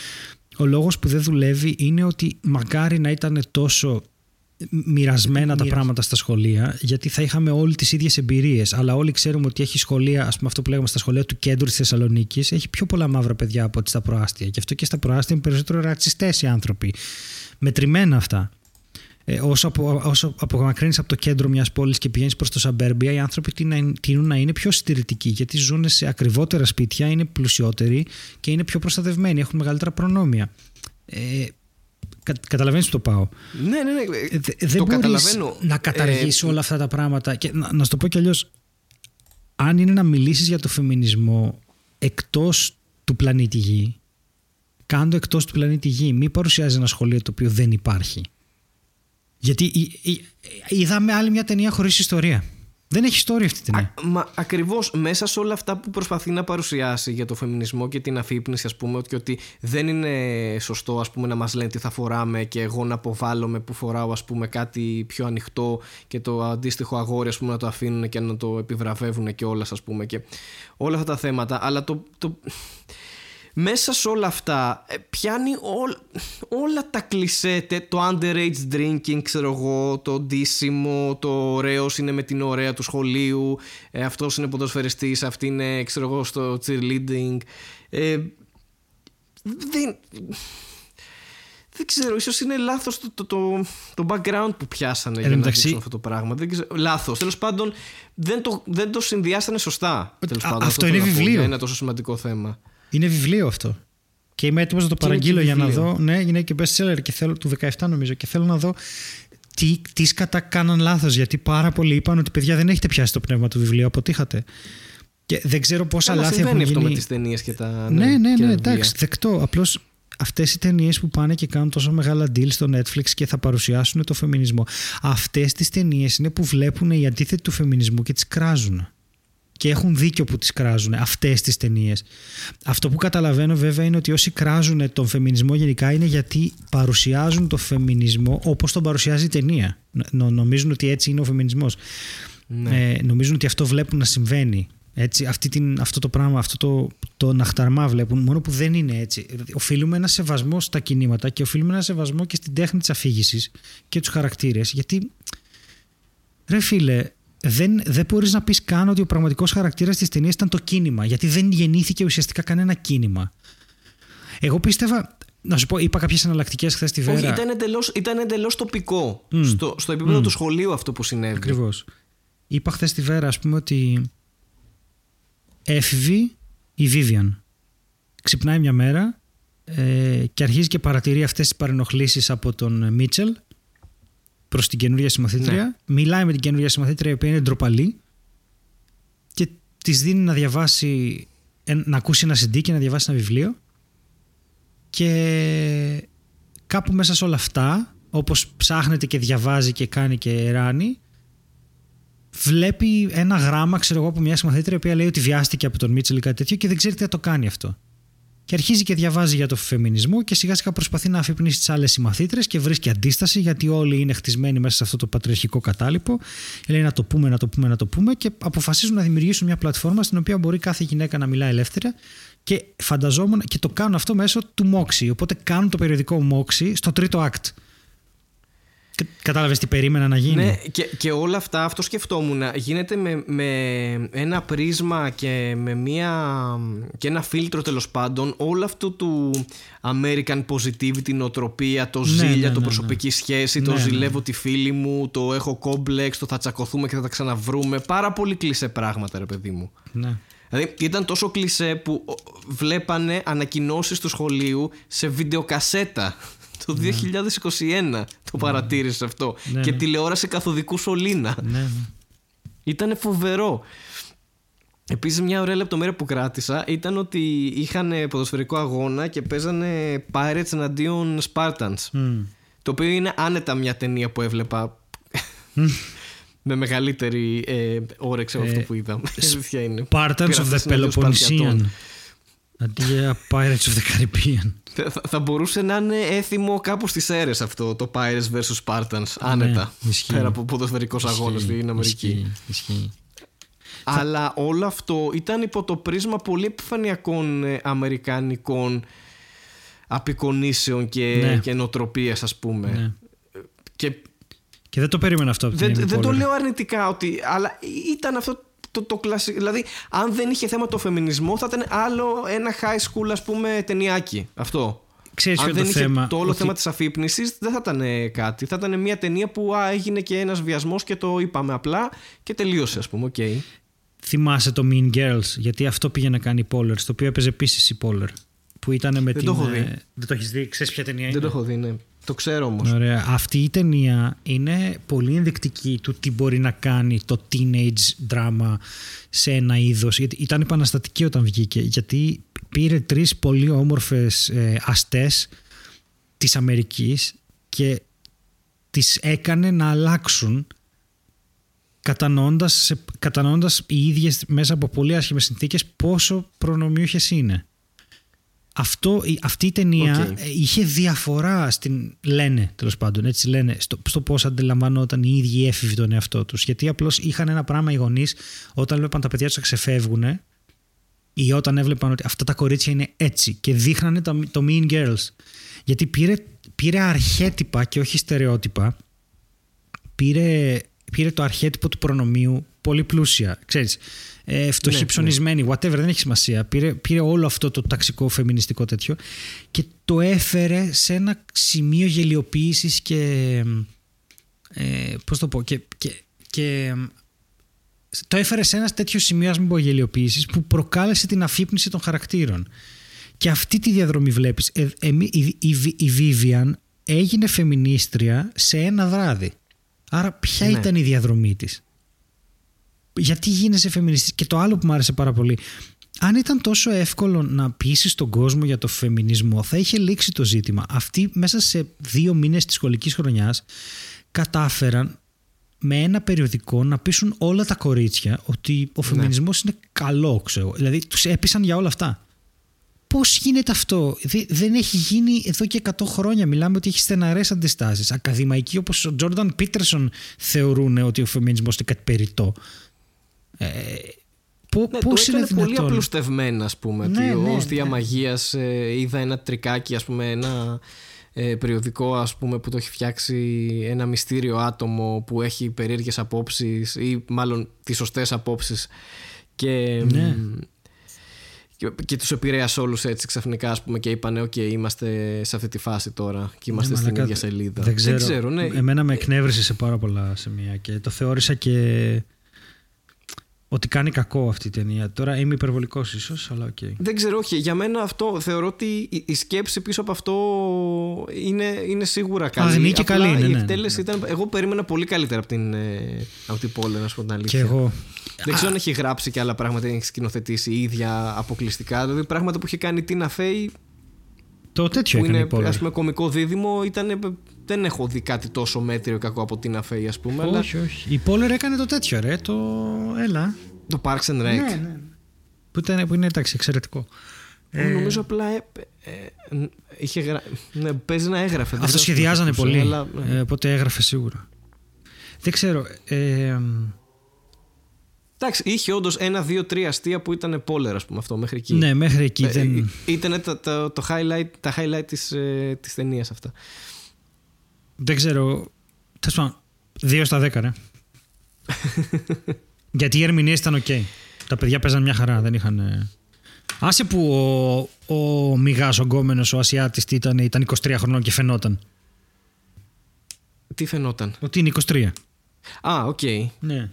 ο λόγος που δεν δουλεύει είναι ότι μακάρι να ήταν τόσο μοιρασμένα τα πράγματα στα σχολεία, γιατί θα είχαμε όλοι τις ίδιες εμπειρίες. Αλλά όλοι ξέρουμε ότι έχει σχολεία, ας πούμε, αυτό που λέγαμε στα σχολεία του κέντρου της Θεσσαλονίκης, έχει πιο πολλά μαύρα παιδιά από ότι στα προάστια. Γι' αυτό και στα προάστια είναι περισσότερο ρατσιστές οι άνθρωποι. Μετρημένα αυτά. Ε, όσο, απο, όσο απομακρύνεις από το κέντρο μιας πόλης και πηγαίνεις προς το σαμπέρμπια οι άνθρωποι τείνουν να είναι πιο συντηρητικοί γιατί ζουν σε ακριβότερα σπίτια, είναι πλουσιότεροι και είναι πιο προστατευμένοι, έχουν μεγαλύτερα προνόμια. Ε, κα, καταλαβαίνεις που το πάω. Ναι, ναι, ναι. Ε, δεν μπορείς να καταργήσει ε, όλα αυτά τα πράγματα. Και να, να σου το πω κι αλλιώς, αν είναι να μιλήσεις για το φεμινισμό εκτός του πλανήτη Γη, κάντο εκτός του πλανήτη Γη. Μην παρουσιάζεις ένα σχολείο το οποίο δεν υπάρχει. Γιατί είδαμε άλλη μια ταινία χωρίς ιστορία. Δεν έχει ιστορία αυτή η ταινία. μα ακριβώς μέσα σε όλα αυτά που προσπαθεί να παρουσιάσει για το φεμινισμό και την αφύπνιση, ας πούμε, ότι, ότι δεν είναι σωστό ας πούμε, να μας λένε τι θα φοράμε και εγώ να αποβάλλομαι που φοράω ας πούμε, κάτι πιο ανοιχτό και το αντίστοιχο αγόρι ας πούμε, να το αφήνουν και να το επιβραβεύουν και όλα, ας πούμε, και όλα αυτά τα θέματα. Αλλά το, το, μέσα σε όλα αυτά ε, πιάνει όλα τα κλισέ, το underage drinking, ξέρω εγώ, το ντύσιμο, το ωραίο είναι με την ωραία του σχολείου, ε, αυτός είναι ποδοσφαιριστής, αυτή είναι, ξέρω εγώ, στο cheerleading. Ε, δεν, δεν ξέρω, ίσως είναι λάθος το, το, το, το background που πιάσανε για να δείξουν αυτό το πράγμα. Δεν ξέρω, λάθος. Τέλος πάντων, δεν το, δεν το συνδυάσανε σωστά. Τέλος πάντων, αυτό, αυτό είναι βιβλίο. Είναι ένα τόσο σημαντικό θέμα. Είναι βιβλίο αυτό. Και είμαι έτοιμος να το παραγγείλω για να δω. Ναι, είναι και best seller και θέλω, του 17 νομίζω. Και θέλω να δω τι, τι σκατά κάναν λάθος. Γιατί πάρα πολλοί είπαν ότι παιδιά δεν έχετε πιάσει το πνεύμα του βιβλίου, αποτύχατε. Και δεν ξέρω πόσα λάθη έχουν γίνει. αυτό με τις ταινίες και τα. Ναι, ναι, ναι, ναι εντάξει, δεκτό. Απλώς αυτές οι ταινίες που πάνε και κάνουν τόσο μεγάλα deal στο Netflix και θα παρουσιάσουν το φεμινισμό. Αυτές τις ταινίες είναι που βλέπουν οι αντίθετοι του φεμινισμού και τις κράζουν και έχουν δίκιο που τις κράζουν αυτές τις ταινίες. Αυτό που καταλαβαίνω βέβαια είναι ότι όσοι κράζουν τον φεμινισμό γενικά είναι γιατί παρουσιάζουν τον φεμινισμό όπως τον παρουσιάζει η ταινία. νομίζουν ότι έτσι είναι ο φεμινισμός. Ναι. Ε, νομίζουν ότι αυτό βλέπουν να συμβαίνει. Έτσι, αυτή την, αυτό το πράγμα, αυτό το, το ναχταρμά βλέπουν, μόνο που δεν είναι έτσι. Οφείλουμε ένα σεβασμό στα κινήματα και οφείλουμε ένα σεβασμό και στην τέχνη της αφήγησης και τους χαρακτήρες. Γιατί, ρε φίλε, δεν, δεν μπορείς να πεις καν ότι ο πραγματικός χαρακτήρας της ταινίας ήταν το κίνημα, γιατί δεν γεννήθηκε ουσιαστικά κανένα κίνημα. Εγώ πίστευα. Να σου πω, είπα κάποιες εναλλακτικές χθες τη Βέρα. Όχι, ήταν εντελώς τοπικό. Στο, στο επίπεδο του σχολείου αυτό που συνέβη. Ακριβώς. Είπα χθες τη Βέρα, ας πούμε, ότι έφηβη η Βίβιαν. Ξυπνάει μια μέρα ε, και αρχίζει και παρατηρεί αυτές τις παρενοχλήσεις από τον Μίτσελ προς την καινούργια συμμαθήτρια. Ναι. Μιλάει με την καινούργια συμμαθήτρια η οποία είναι ντροπαλή και της δίνει να διαβάσει, να ακούσει ένα CD και να διαβάσει ένα βιβλίο. Και κάπου μέσα σε όλα αυτά, όπως ψάχνεται και διαβάζει και κάνει και ράνει, βλέπει ένα γράμμα, ξέρω εγώ, από μια συμμαθήτρια η οποία λέει ότι βιάστηκε από τον Μίτσελ ή κάτι τέτοιο και δεν ξέρει τι θα το κάνει αυτό. Και αρχίζει και διαβάζει για το φεμινισμό και σιγά σιγά προσπαθεί να αφυπνίσει τις άλλες συμμαθήτρες και βρίσκει αντίσταση γιατί όλοι είναι χτισμένοι μέσα σε αυτό το πατριαρχικό κατάλοιπο. Λέει να το πούμε, να το πούμε, να το πούμε και αποφασίζουν να δημιουργήσουν μια πλατφόρμα στην οποία μπορεί κάθε γυναίκα να μιλά ελεύθερα και φανταζόμουν και το κάνουν αυτό μέσω του Moxie. Οπότε κάνουν το περιοδικό Moxie στο τρίτο act. Κατάλαβες τι περίμενα να γίνει. Ναι, και, και όλα αυτά, αυτό σκεφτόμουν. Γίνεται με, με ένα πρίσμα και με μια, και ένα φίλτρο τέλος πάντων όλο αυτό του American positivity, νοοτροπία, το ναι, ζήλια, ναι, το ναι, προσωπική ναι. σχέση, το ζηλεύω τη φίλη μου, το έχω κόμπλεξ, το θα τσακωθούμε και θα τα ξαναβρούμε. Πάρα πολύ κλεισέ πράγματα, ρε παιδί μου. Ναι. Δηλαδή ήταν τόσο κλεισέ που βλέπανε ανακοινώσεις του σχολείου σε βιντεοκασέτα το 2021 ναι. το παρατήρησε αυτό. Ναι, και ναι. τηλεόραση καθοδικού σωλήνα. Ναι. Ήταν φοβερό. Επίσης, μια ωραία λεπτομέρεια που κράτησα ήταν ότι είχαν ποδοσφαιρικό αγώνα και παίζανε Pirates εναντίον Spartans. Το οποίο είναι άνετα μια ταινία που έβλεπα. με μεγαλύτερη ε, όρεξη από αυτό που είδαμε. Spartans of the Peloponnesian. Αντί για Pirates of the Caribbean. Θα, θα μπορούσε να είναι έθιμο κάπου στις αίρε αυτό το Pirates vs Spartans. Άνετα. Ναι, πέρα από ποδοσφαιρικός αγώνας στην Αμερική. Ισχύει, ισχύει. Αλλά όλο αυτό ήταν υπό το πρίσμα πολύ επιφανειακών ε, αμερικανικών απεικονίσεων και, ναι. και νοοτροπίες ας πούμε. Ναι. Και, και δεν το περίμενα αυτό. δεν, δεν το λέω αρνητικά ότι, αλλά ήταν αυτό το, το κλασικό. Δηλαδή, αν δεν είχε θέμα το φεμινισμό, θα ήταν άλλο ένα high school, ας πούμε, ταινιάκι. Αυτό. ξέρεις Αν ποιο δεν είναι το είχε θέμα; το όλο ότι- θέμα της αφύπνισης δεν θα ήταν ε, κάτι. Θα ήταν μια ταινία που α, έγινε και ένας βιασμός και το είπαμε απλά και τελείωσε ας πούμε. Okay. Θυμάσαι το Mean Girls, γιατί αυτό πήγε να κάνει η Poller, στο οποίο έπαιζε επίσης η Poller. Που ήταν με Δεν την. το έχω δει. ε, Δεν το έχεις δει, ξέρεις ποια ταινία είναι. Δεν το έχω δει, ναι. Το ξέρω όμως. Ωραία. Αυτή η ταινία είναι πολύ ενδεικτική του τι μπορεί να κάνει το teenage drama σε ένα είδος. Γιατί ήταν επαναστατική όταν βγήκε. Γιατί πήρε τρεις πολύ όμορφες ε, αστές της Αμερικής και τις έκανε να αλλάξουν κατανοώντας, σε- κατανοώντας οι ίδιες μέσα από πολύ άσχημες συνθήκες πόσο προνομιούχες είναι. Αυτό, η- αυτή η ταινία Οκ. ε, είχε διαφορά στην. λένε τέλος πάντων, έτσι λένε, στο, στο πώς αντιλαμβανόταν οι ίδιοι οι έφηβοι τον εαυτό τους. Γιατί απλώς είχαν ένα πράγμα οι γονείς όταν βλέπαν τα παιδιά τους να ξεφεύγουν ή όταν έβλεπαν ότι αυτά τα κορίτσια είναι έτσι και δείχνανε το, το Mean Girls. Γιατί πήρε, πήρε αρχέτυπα και όχι στερεότυπα. Πήρε, πήρε το αρχέτυπο του προνομίου πολύ πλούσια. Ξέρεις, ε, φτωχή Ναι, ψωνισμένη, whatever, δεν έχει σημασία. Πήρε, πήρε όλο αυτό το ταξικό φεμινιστικό τέτοιο και το έφερε σε ένα σημείο γελιοποίησης και ε, πώς το πω και, και, και το έφερε σε ένα τέτοιο σημείο ας μην πω γελιοποίησης που προκάλεσε την αφύπνιση των χαρακτήρων και αυτή τη διαδρομή βλέπεις ε, εμεί- η, η, η Vivian έγινε φεμινίστρια σε ένα βράδυ άρα ποια Ναι. ήταν η διαδρομή της; Γιατί γίνεσαι φεμινιστής; Και το άλλο που μου άρεσε πάρα πολύ αν ήταν τόσο εύκολο να πείσει τον κόσμο για το φεμινισμό θα είχε λήξει το ζήτημα αυτοί μέσα σε δύο μήνες της σχολικής χρονιάς κατάφεραν με ένα περιοδικό να πείσουν όλα τα κορίτσια ότι ο φεμινισμός είναι καλό ξέρω. δηλαδή τους έπεισαν για όλα αυτά Πώς γίνεται αυτό, Δε- δεν έχει γίνει εδώ και 100 χρόνια. Μιλάμε ότι έχει στεναρές αντιστάσεις. Ακαδημαϊκοί όπως ο Τζόρνταν Πίτερσον θεωρούν ότι ο φεμινισμός είναι κάτι περιττό. Ε, πο- Ναι, πώς το είναι έκανε πολύ δυνατόν; απλουστευμένα, ας πούμε. Ναι, ότι ναι, ως Δία ναι. Μαγείας, ε, είδα ένα τρικάκι, ας πούμε, ένα ε, περιοδικό, ας πούμε, που το έχει φτιάξει ένα μυστήριο άτομο που έχει περίεργες απόψεις ή μάλλον τις σωστές απόψεις και, Ναι. και, και τους επηρέασε όλους έτσι ξαφνικά, ας πούμε, και είπανε «ΟΚ, είμαστε σε αυτή τη φάση τώρα και είμαστε Ναι, στην μαλάκα, ίδια σελίδα». Δεν ξέρω, ναι. Εμένα με εκνεύρισε σε πάρα πολλά σημεία και το θεώρησα και ότι κάνει κακό αυτή η ταινία. Τώρα είμαι υπερβολικός ίσως, αλλά οκ. Δεν ξέρω, όχι. Για μένα αυτό θεωρώ ότι η, η σκέψη πίσω από αυτό είναι, είναι σίγουρα καλή. Αγνή και Απλά καλή, ναι, Η ναι, εκτέλεση ναι. ήταν. Εγώ περίμενα πολύ καλύτερα από την, ε, από την Poehler, να σου πω την Και αλήθεια. εγώ. Δεν ξέρω αν έχει γράψει και άλλα πράγματα, έχει σκηνοθετήσει η ίδια αποκλειστικά. Δηλαδή πράγματα που είχε κάνει η Τίνα Φέη, Το τέτοιο που έκανε είναι η Πόλερ. ας πούμε κωμικό δίδυμο, ήταν, δεν έχω δει κάτι τόσο μέτριο κακό από Τίνα Φέη, ας πούμε. Αλλά Όχι, όχι. Η Πόλερ έκανε το τέτοιο, ρε. Το. Έλα. το Parks and Rec. Ναι, ναι. Που, ήταν, που είναι εντάξει, εξαιρετικό. που Νομίζω απλά ε, ε, ε, είχε γρα... ναι, παίζει να έγραφε. δεν Αυτό ξέρω σχεδιάζανε πώς, πολύ. αλλά, ναι. ε, οπότε έγραφε σίγουρα. Δεν ξέρω. Ε, Εντάξει, είχε όντως ένα, δύο, τρία αστεία που ήταν πόλερα, ας πούμε, αυτό μέχρι εκεί. ναι, μέχρι εκεί Ε, δεν. ε, Ήταν τα, τα, το highlight, τα highlight της, ε, της ταινίας αυτά. Δεν ξέρω. Τέλος πάντων. Δύο στα δέκα, ρε. Γιατί οι ερμηνείες ήταν οκ. Τα παιδιά παίζαν μια χαρά. Δεν είχαν. ε, Άσε που ο, ο Μιγάς, ο γκόμενος, ο Ασιάτης τι ήταν, ήταν 23 χρονών και φαινόταν. Τι φαινόταν; Ότι είναι 23. Α, οκ. Ναι.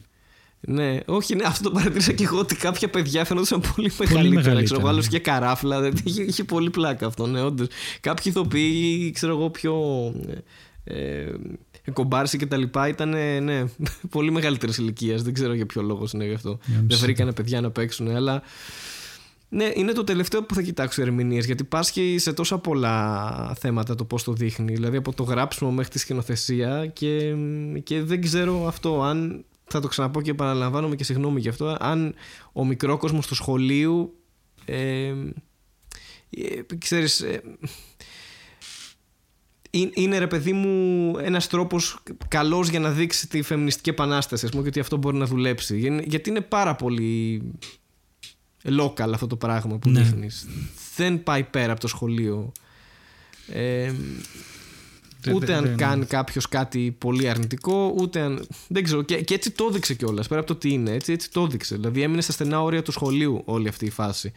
Ναι, όχι, ναι, αυτό το παρατήρησα και εγώ ότι κάποια παιδιά φαινόταν πολύ μεγαλύτερα. μεγαλύτερα, Ξέρω, εγώ, ναι. άλλος είχε καράφλα. Δηλαδή, είχε, είχε πολύ πλάκα αυτό, ναι, όντως. Κάποιοι ηθοποιοί, ξέρω εγώ, πιο. Ε, ε, κομπάρσι και τα λοιπά ήταν ναι, πολύ μεγαλύτερης ηλικίας. Δεν ξέρω για ποιο λόγο είναι γι' αυτό. Για Δεν μισή. βρήκανε παιδιά να παίξουν, αλλά. Ναι, είναι το τελευταίο που θα κοιτάξω ερμηνείες γιατί πάσχει σε τόσα πολλά θέματα το πώς το δείχνει. Δηλαδή από το γράψιμο μέχρι τη σκηνοθεσία και, και δεν ξέρω αυτό αν. Θα το ξαναπώ και επαναλαμβάνομαι και συγγνώμη γι' αυτό. Αν ο μικρό κόσμο του σχολείου. Ε, ε, ξέρεις, ε, είναι- είναι ρε παιδί μου ένας τρόπος καλός για να δείξει τη φεμινιστική επανάσταση ας πούμε, και ότι αυτό μπορεί να δουλέψει Για- γιατί είναι πάρα πολύ local αυτό το πράγμα που Ναι. δείχνεις δεν πάει πέρα από το σχολείο ε, Δεν- ούτε δεν- αν δεν- κάνει κάποιος κάτι πολύ αρνητικό, ούτε αν. Δεν ξέρω. Και, και έτσι το έδειξε κιόλας. Πέρα από το τι είναι, έτσι, έτσι το έδειξε. Δηλαδή έμεινε στα στενά όρια του σχολείου όλη αυτή η φάση.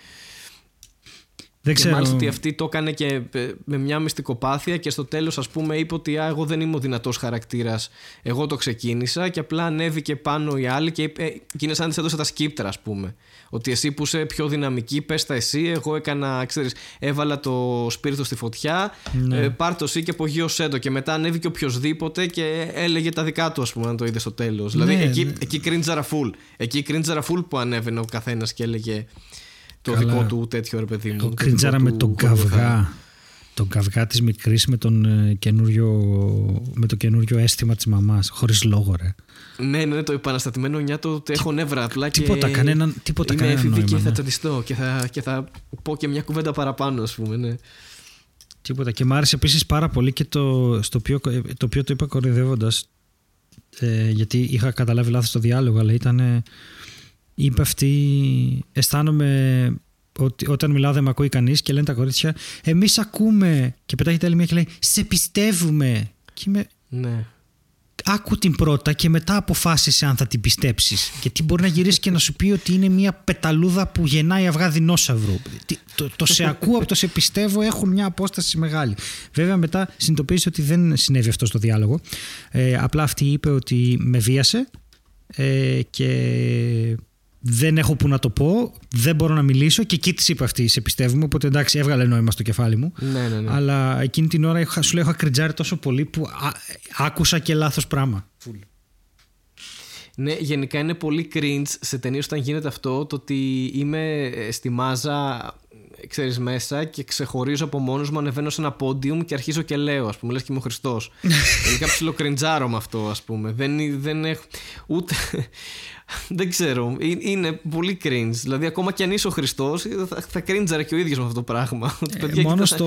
Δεν Και ξέρω. μάλιστα ότι αυτή το έκανε και ε, με μια μυστικοπάθεια και στο τέλος ας πούμε είπε ότι Α, εγώ δεν είμαι ο δυνατός χαρακτήρας, εγώ το ξεκίνησα και απλά ανέβηκε πάνω οι άλλοι και είπε, ε, εκείνες σαν να της έδωσε τα σκύπτρα ας πούμε. Ότι εσύ που είσαι πιο δυναμική, πες τα εσύ, εγώ έκανα, ξέρεις, έβαλα το σπίρτο στη φωτιά, Ναι. ε, πάρ' το εσύ και απογείωσέ το και μετά ανέβηκε οποιοδήποτε και έλεγε τα δικά του ας πούμε αν το είδε στο τέλος. δηλαδή Ναι, εκεί, ναι. εκεί κρίντζαρα full. Εκεί κρίντζαρα full που ανέβαινε ο καθένας και έλεγε το Καλά. δικό του τέτοιο ρε παιδί μου. Το το κριντζάρα δικό με του τον χορηγό. καυγά. Τον καυγά της μικρής με, τον, ε, καινούριο, με το καινούριο αίσθημα της μαμάς. Χωρίς λόγο ρε. Ναι, ναι, το επαναστατημένο νιάτο το έχω νεύρα απλά και τίποτα, κανέναν- τίποτα, είμαι κανένα έφηβη νόημα, και θα ναι. τσαντιστώ και θα, και θα πω και μια κουβέντα παραπάνω ας πούμε, ναι. Τίποτα. Και μ' άρεσε επίσης πάρα πολύ και το, στο οποίο, το οποίο το είπα κορυδεύοντα. Ε, γιατί είχα καταλάβει λάθος το διάλογο, αλλά ήταν. Ε, είπε αυτή. Αισθάνομαι ότι όταν μιλάω δεν με ακούει κανείς και λένε τα κορίτσια, Εμείς ακούμε. Και πετάγεται άλλη μία και λέει, Σε πιστεύουμε. Και είμαι. ναι. Άκου την πρώτα και μετά αποφάσισε αν θα την πιστέψεις. Γιατί μπορεί να γυρίσει και να σου πει ότι είναι μια πεταλούδα που γεννάει αυγά δεινόσαυρου. Τι- Το, το σε ακούω από το σε πιστεύω έχουν μια απόσταση μεγάλη. Βέβαια, μετά συνειδητοποίησε ότι δεν συνέβη αυτό στο διάλογο. Ε, απλά αυτή είπε ότι με βίασε ε, και δεν έχω που να το πω, δεν μπορώ να μιλήσω και εκεί της είπε αυτή, σε πιστεύουμε. Οπότε εντάξει, έβγαλε νόημα στο κεφάλι μου. Ναι, ναι, ναι. Αλλά εκείνη την ώρα είχα, σου λέω είχα κριτζάρει τόσο πολύ που α- άκουσα και λάθος πράγμα. Ναι, γενικά είναι πολύ cringe σε ταινίες όταν γίνεται αυτό το ότι είμαι ε, στη μάζα ξέρεις μέσα και ξεχωρίζω από μόνος μου ανεβαίνω σε ένα πόντιουμ και αρχίζω και λέω ας πούμε λες και είμαι ο Χριστός γενικά ψηλό κριντζάρω με αυτό ας πούμε δεν, δεν έχω ούτε δεν ξέρω Ε- είναι πολύ cringe δηλαδή ακόμα και αν είσαι ο Χριστός θα, θα cringeαρε και ο ίδιος με αυτό το πράγμα Ότι, παιδιά, Ε, μόνο κοιτά- στο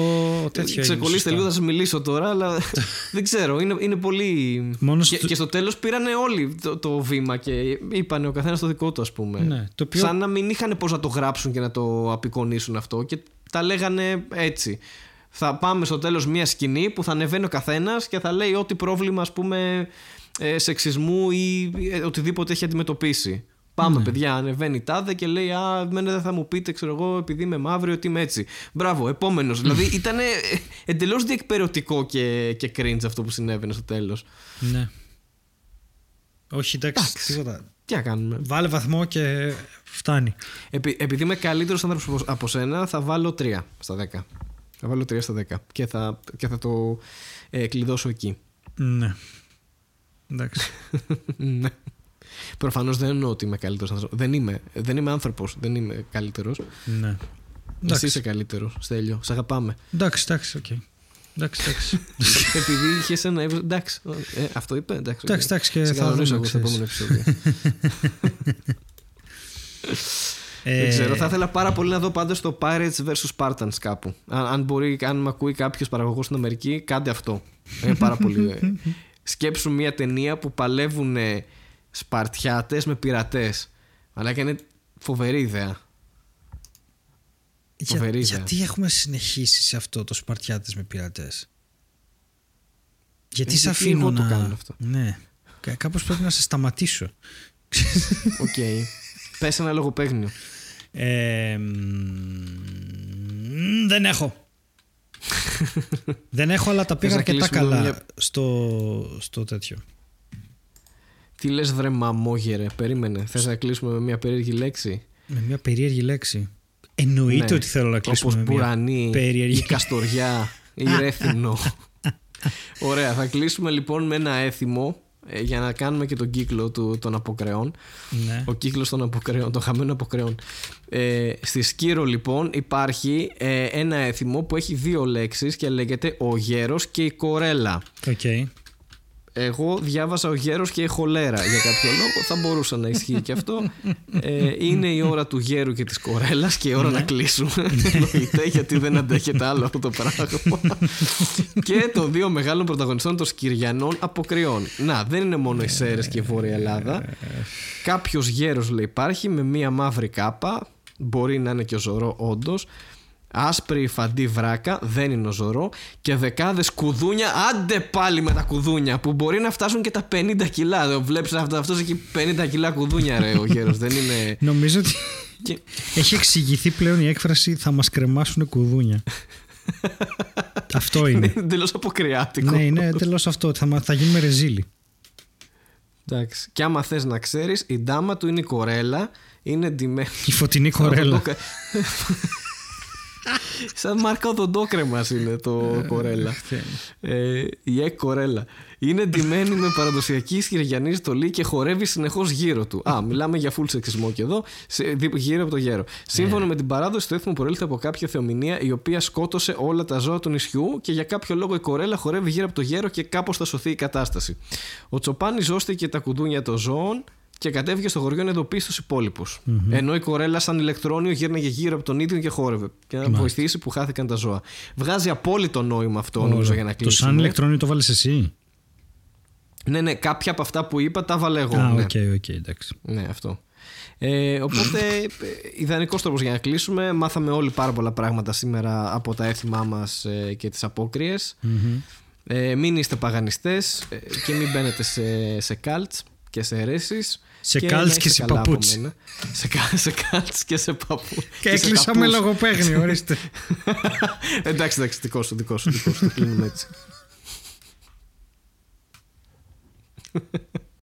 τέτοιο έγινε Ξεκολλήστε σωστά. λίγο, θα σα μιλήσω τώρα, αλλά δεν ξέρω. Είναι, είναι πολύ. Μόνο και, στο- και στο τέλος πήρανε όλοι το, το βήμα και είπανε ο καθένας το δικό του, ας πούμε. Ναι, το οποίο- Σαν να μην είχαν πώς να το γράψουν και να το απεικονίσουν αυτό και τα λέγανε έτσι. Θα πάμε στο τέλος μια σκηνή που θα ανεβαίνει ο καθένας και θα λέει ό,τι πρόβλημα, ας πούμε, ε, σεξισμού ή ε, οτιδήποτε έχει αντιμετωπίσει. Πάμε, παιδιά, ανεβαίνει η τάδε και λέει Α, εμένα δεν θα μου πείτε, ξέρω εγώ, επειδή είμαι μαύρη, ότι είμαι έτσι. Μπράβο, επόμενος. δηλαδή ήταν εντελώς διεκπαιρεωτικό και, και cringe αυτό που συνέβαινε στο τέλος. Ναι. Όχι, εντάξει, Εντάξει. τίποτα. Τι να κάνουμε. Βάλε βαθμό και φτάνει. Επει- επειδή είμαι καλύτερος άνθρωπος από σένα, θα βάλω 3 στα 10. Θα βάλω 3 στα 10 και θα, και θα το ε, κλειδώσω εκεί. Ναι. Εντάξει. ναι. Προφανώς δεν εννοώ ότι είμαι καλύτερος άνθρωπος. Δεν είμαι. Δεν είμαι άνθρωπος. Δεν είμαι καλύτερος. ναι. Εσύ Εντάξει. είσαι καλύτερος, Στέλιο. Σε αγαπάμε. Εντάξει, εντάξει, οκ. Εντάξει, εντάξει. Επειδή είχες ένα. εύρο- Εντάξει. Ε, αυτό είπε. Εντάξει. οκ. Εντάξει, εντάξει, και Σε θα κανονίσω δούμε, εγώ στο ξέρεις. επόμενο επεισόδιο. Ε, Δεν ξέρω. Θα ήθελα πάρα πολύ να δω πάντως το Pirates vs Spartans κάπου. Αν, αν μπορεί, αν με ακούει κάποιος παραγωγός στην Αμερική, κάντε αυτό. Είναι πάρα πολύ. Ε. Σκέψου μια ταινία που παλεύουν Σπαρτιάτες με πειρατές. Αλλά και είναι φοβερή ιδέα. Για- φοβερή ιδέα. γιατί έχουμε συνεχίσει σε αυτό το Σπαρτιάτες με πειρατές; Γιατί Ε, σε γιατί αφήνω εγώ το να... κάνω αυτό. Ναι. Κα- Κάπως πρέπει να σε σταματήσω. Οκ. Πες ένα λογοπαίγνιο. Ε, μ, δεν έχω. Δεν έχω, αλλά τα πήγα να αρκετά κλείσουμε καλά μια- στο, στο τέτοιο. Τι λες βρε μαμόγερε, περίμενε. Θες να κλείσουμε με μια περίεργη λέξη; Με μια περίεργη λέξη. Εννοείται Ναι. ότι θέλω να κλείσουμε Όπως με μια πουρανή, περίεργη η καστοριά, η ρέθινο. Ωραία, θα κλείσουμε λοιπόν με ένα έθιμο ε, για να κάνουμε και τον κύκλο του, των αποκρεών. Ναι. Ο κύκλος των αποκρεών, των χαμένων αποκρεών. Ε, στη Σκύρο λοιπόν υπάρχει ε, ένα έθιμο που έχει δύο λέξεις και λέγεται ο γέρος και η κορέλα. Οκ. Εγώ διάβασα ο γέρος και η χολέρα για κάποιο λόγο. Θα μπορούσε να ισχύει και αυτό. Ε, είναι η ώρα του γέρου και της κορέλας και η ώρα να κλείσουμε. Εννοείται γιατί δεν αντέχεται άλλο αυτό το πράγμα. και των δύο μεγάλων πρωταγωνιστών των Σκυριανών αποκριών. Να, δεν είναι μόνο οι Σέρες και η Βόρεια Ελλάδα. Κάποιος γέρος λέει υπάρχει με μία μαύρη κάπα. Μπορεί να είναι και ο Ζωρό όντως. Άσπρη φαντή βράκα, δεν είναι ο Ζωρό. Και δεκάδες κουδούνια, άντε πάλι με τα κουδούνια που μπορεί να φτάσουν και τα 50 κιλά. Βλέπεις αυτό αυτός έχει 50 κιλά κουδούνια, ρε ο γέρος. δεν είναι. Νομίζω ότι Και- Έχει εξηγηθεί πλέον η έκφραση θα μας κρεμάσουν κουδούνια. αυτό είναι. Εντελώς αποκριάτικο. ναι, είναι τελώς αυτό. Θα, μα- θα γίνουμε ρεζίλοι. Εντάξει. Και άμα θες να ξέρεις, η ντάμα του είναι η κορέλα. Είναι ντυμένη. Η φωτεινή κορέλα. Σαν μάρκα οδοντόκρεμα είναι το κορέλα. Ε, η εκ κορέλα. Είναι ντυμένη με παραδοσιακή ισχυριανή στολή και χορεύει συνεχώς γύρω του. Α, μιλάμε για full σεξισμό και εδώ, σε- δι- γύρω από το γέρο. Σύμφωνα με την παράδοση, το έθιμο προήλθε από κάποια θεομηνία η οποία σκότωσε όλα τα ζώα του νησιού και για κάποιο λόγο η κορέλα χορεύει γύρω από το γέρο και κάπως θα σωθεί η κατάσταση. Ο Τσοπάνης ζώστηκε τα κουδούνια των ζώων και κατέβηκε στο χωριό να ειδοποιήσει τους υπόλοιπους. Ενώ η κορέλα, σαν ηλεκτρόνιο, γύρναγε γύρω από τον ίδιο και χόρευε. Και να βοηθήσει που χάθηκαν τα ζώα. Βγάζει απόλυτο νόημα αυτό, νομίζω, για να Το κλείσουμε. σαν ηλεκτρόνιο το βάλες εσύ; Ναι, ναι, κάποια από αυτά που είπα τα βάλε εγώ. Α, ναι. OK, OK, εντάξει. ναι, αυτό. Ε, οπότε, ε, ιδανικός τρόπος για να κλείσουμε. Μάθαμε όλοι πάρα πολλά πράγματα σήμερα από τα έθιμά μας ε, και τις απόκριες. Ε, μην είστε παγανιστές ε, και μην μπαίνετε σε, σε cults και σε αιρέσεις. Σε και cults να και είστε σε καλά από παπούτσι. μένα. Σε, κα- σε cults και σε παπού. Και σε έκλεισα με καπούς. λογοπαίγνιο, ορίστε. εντάξει, εντάξει, δικό σου, δικό σου, δικό σου. Το κλείνουμε έτσι.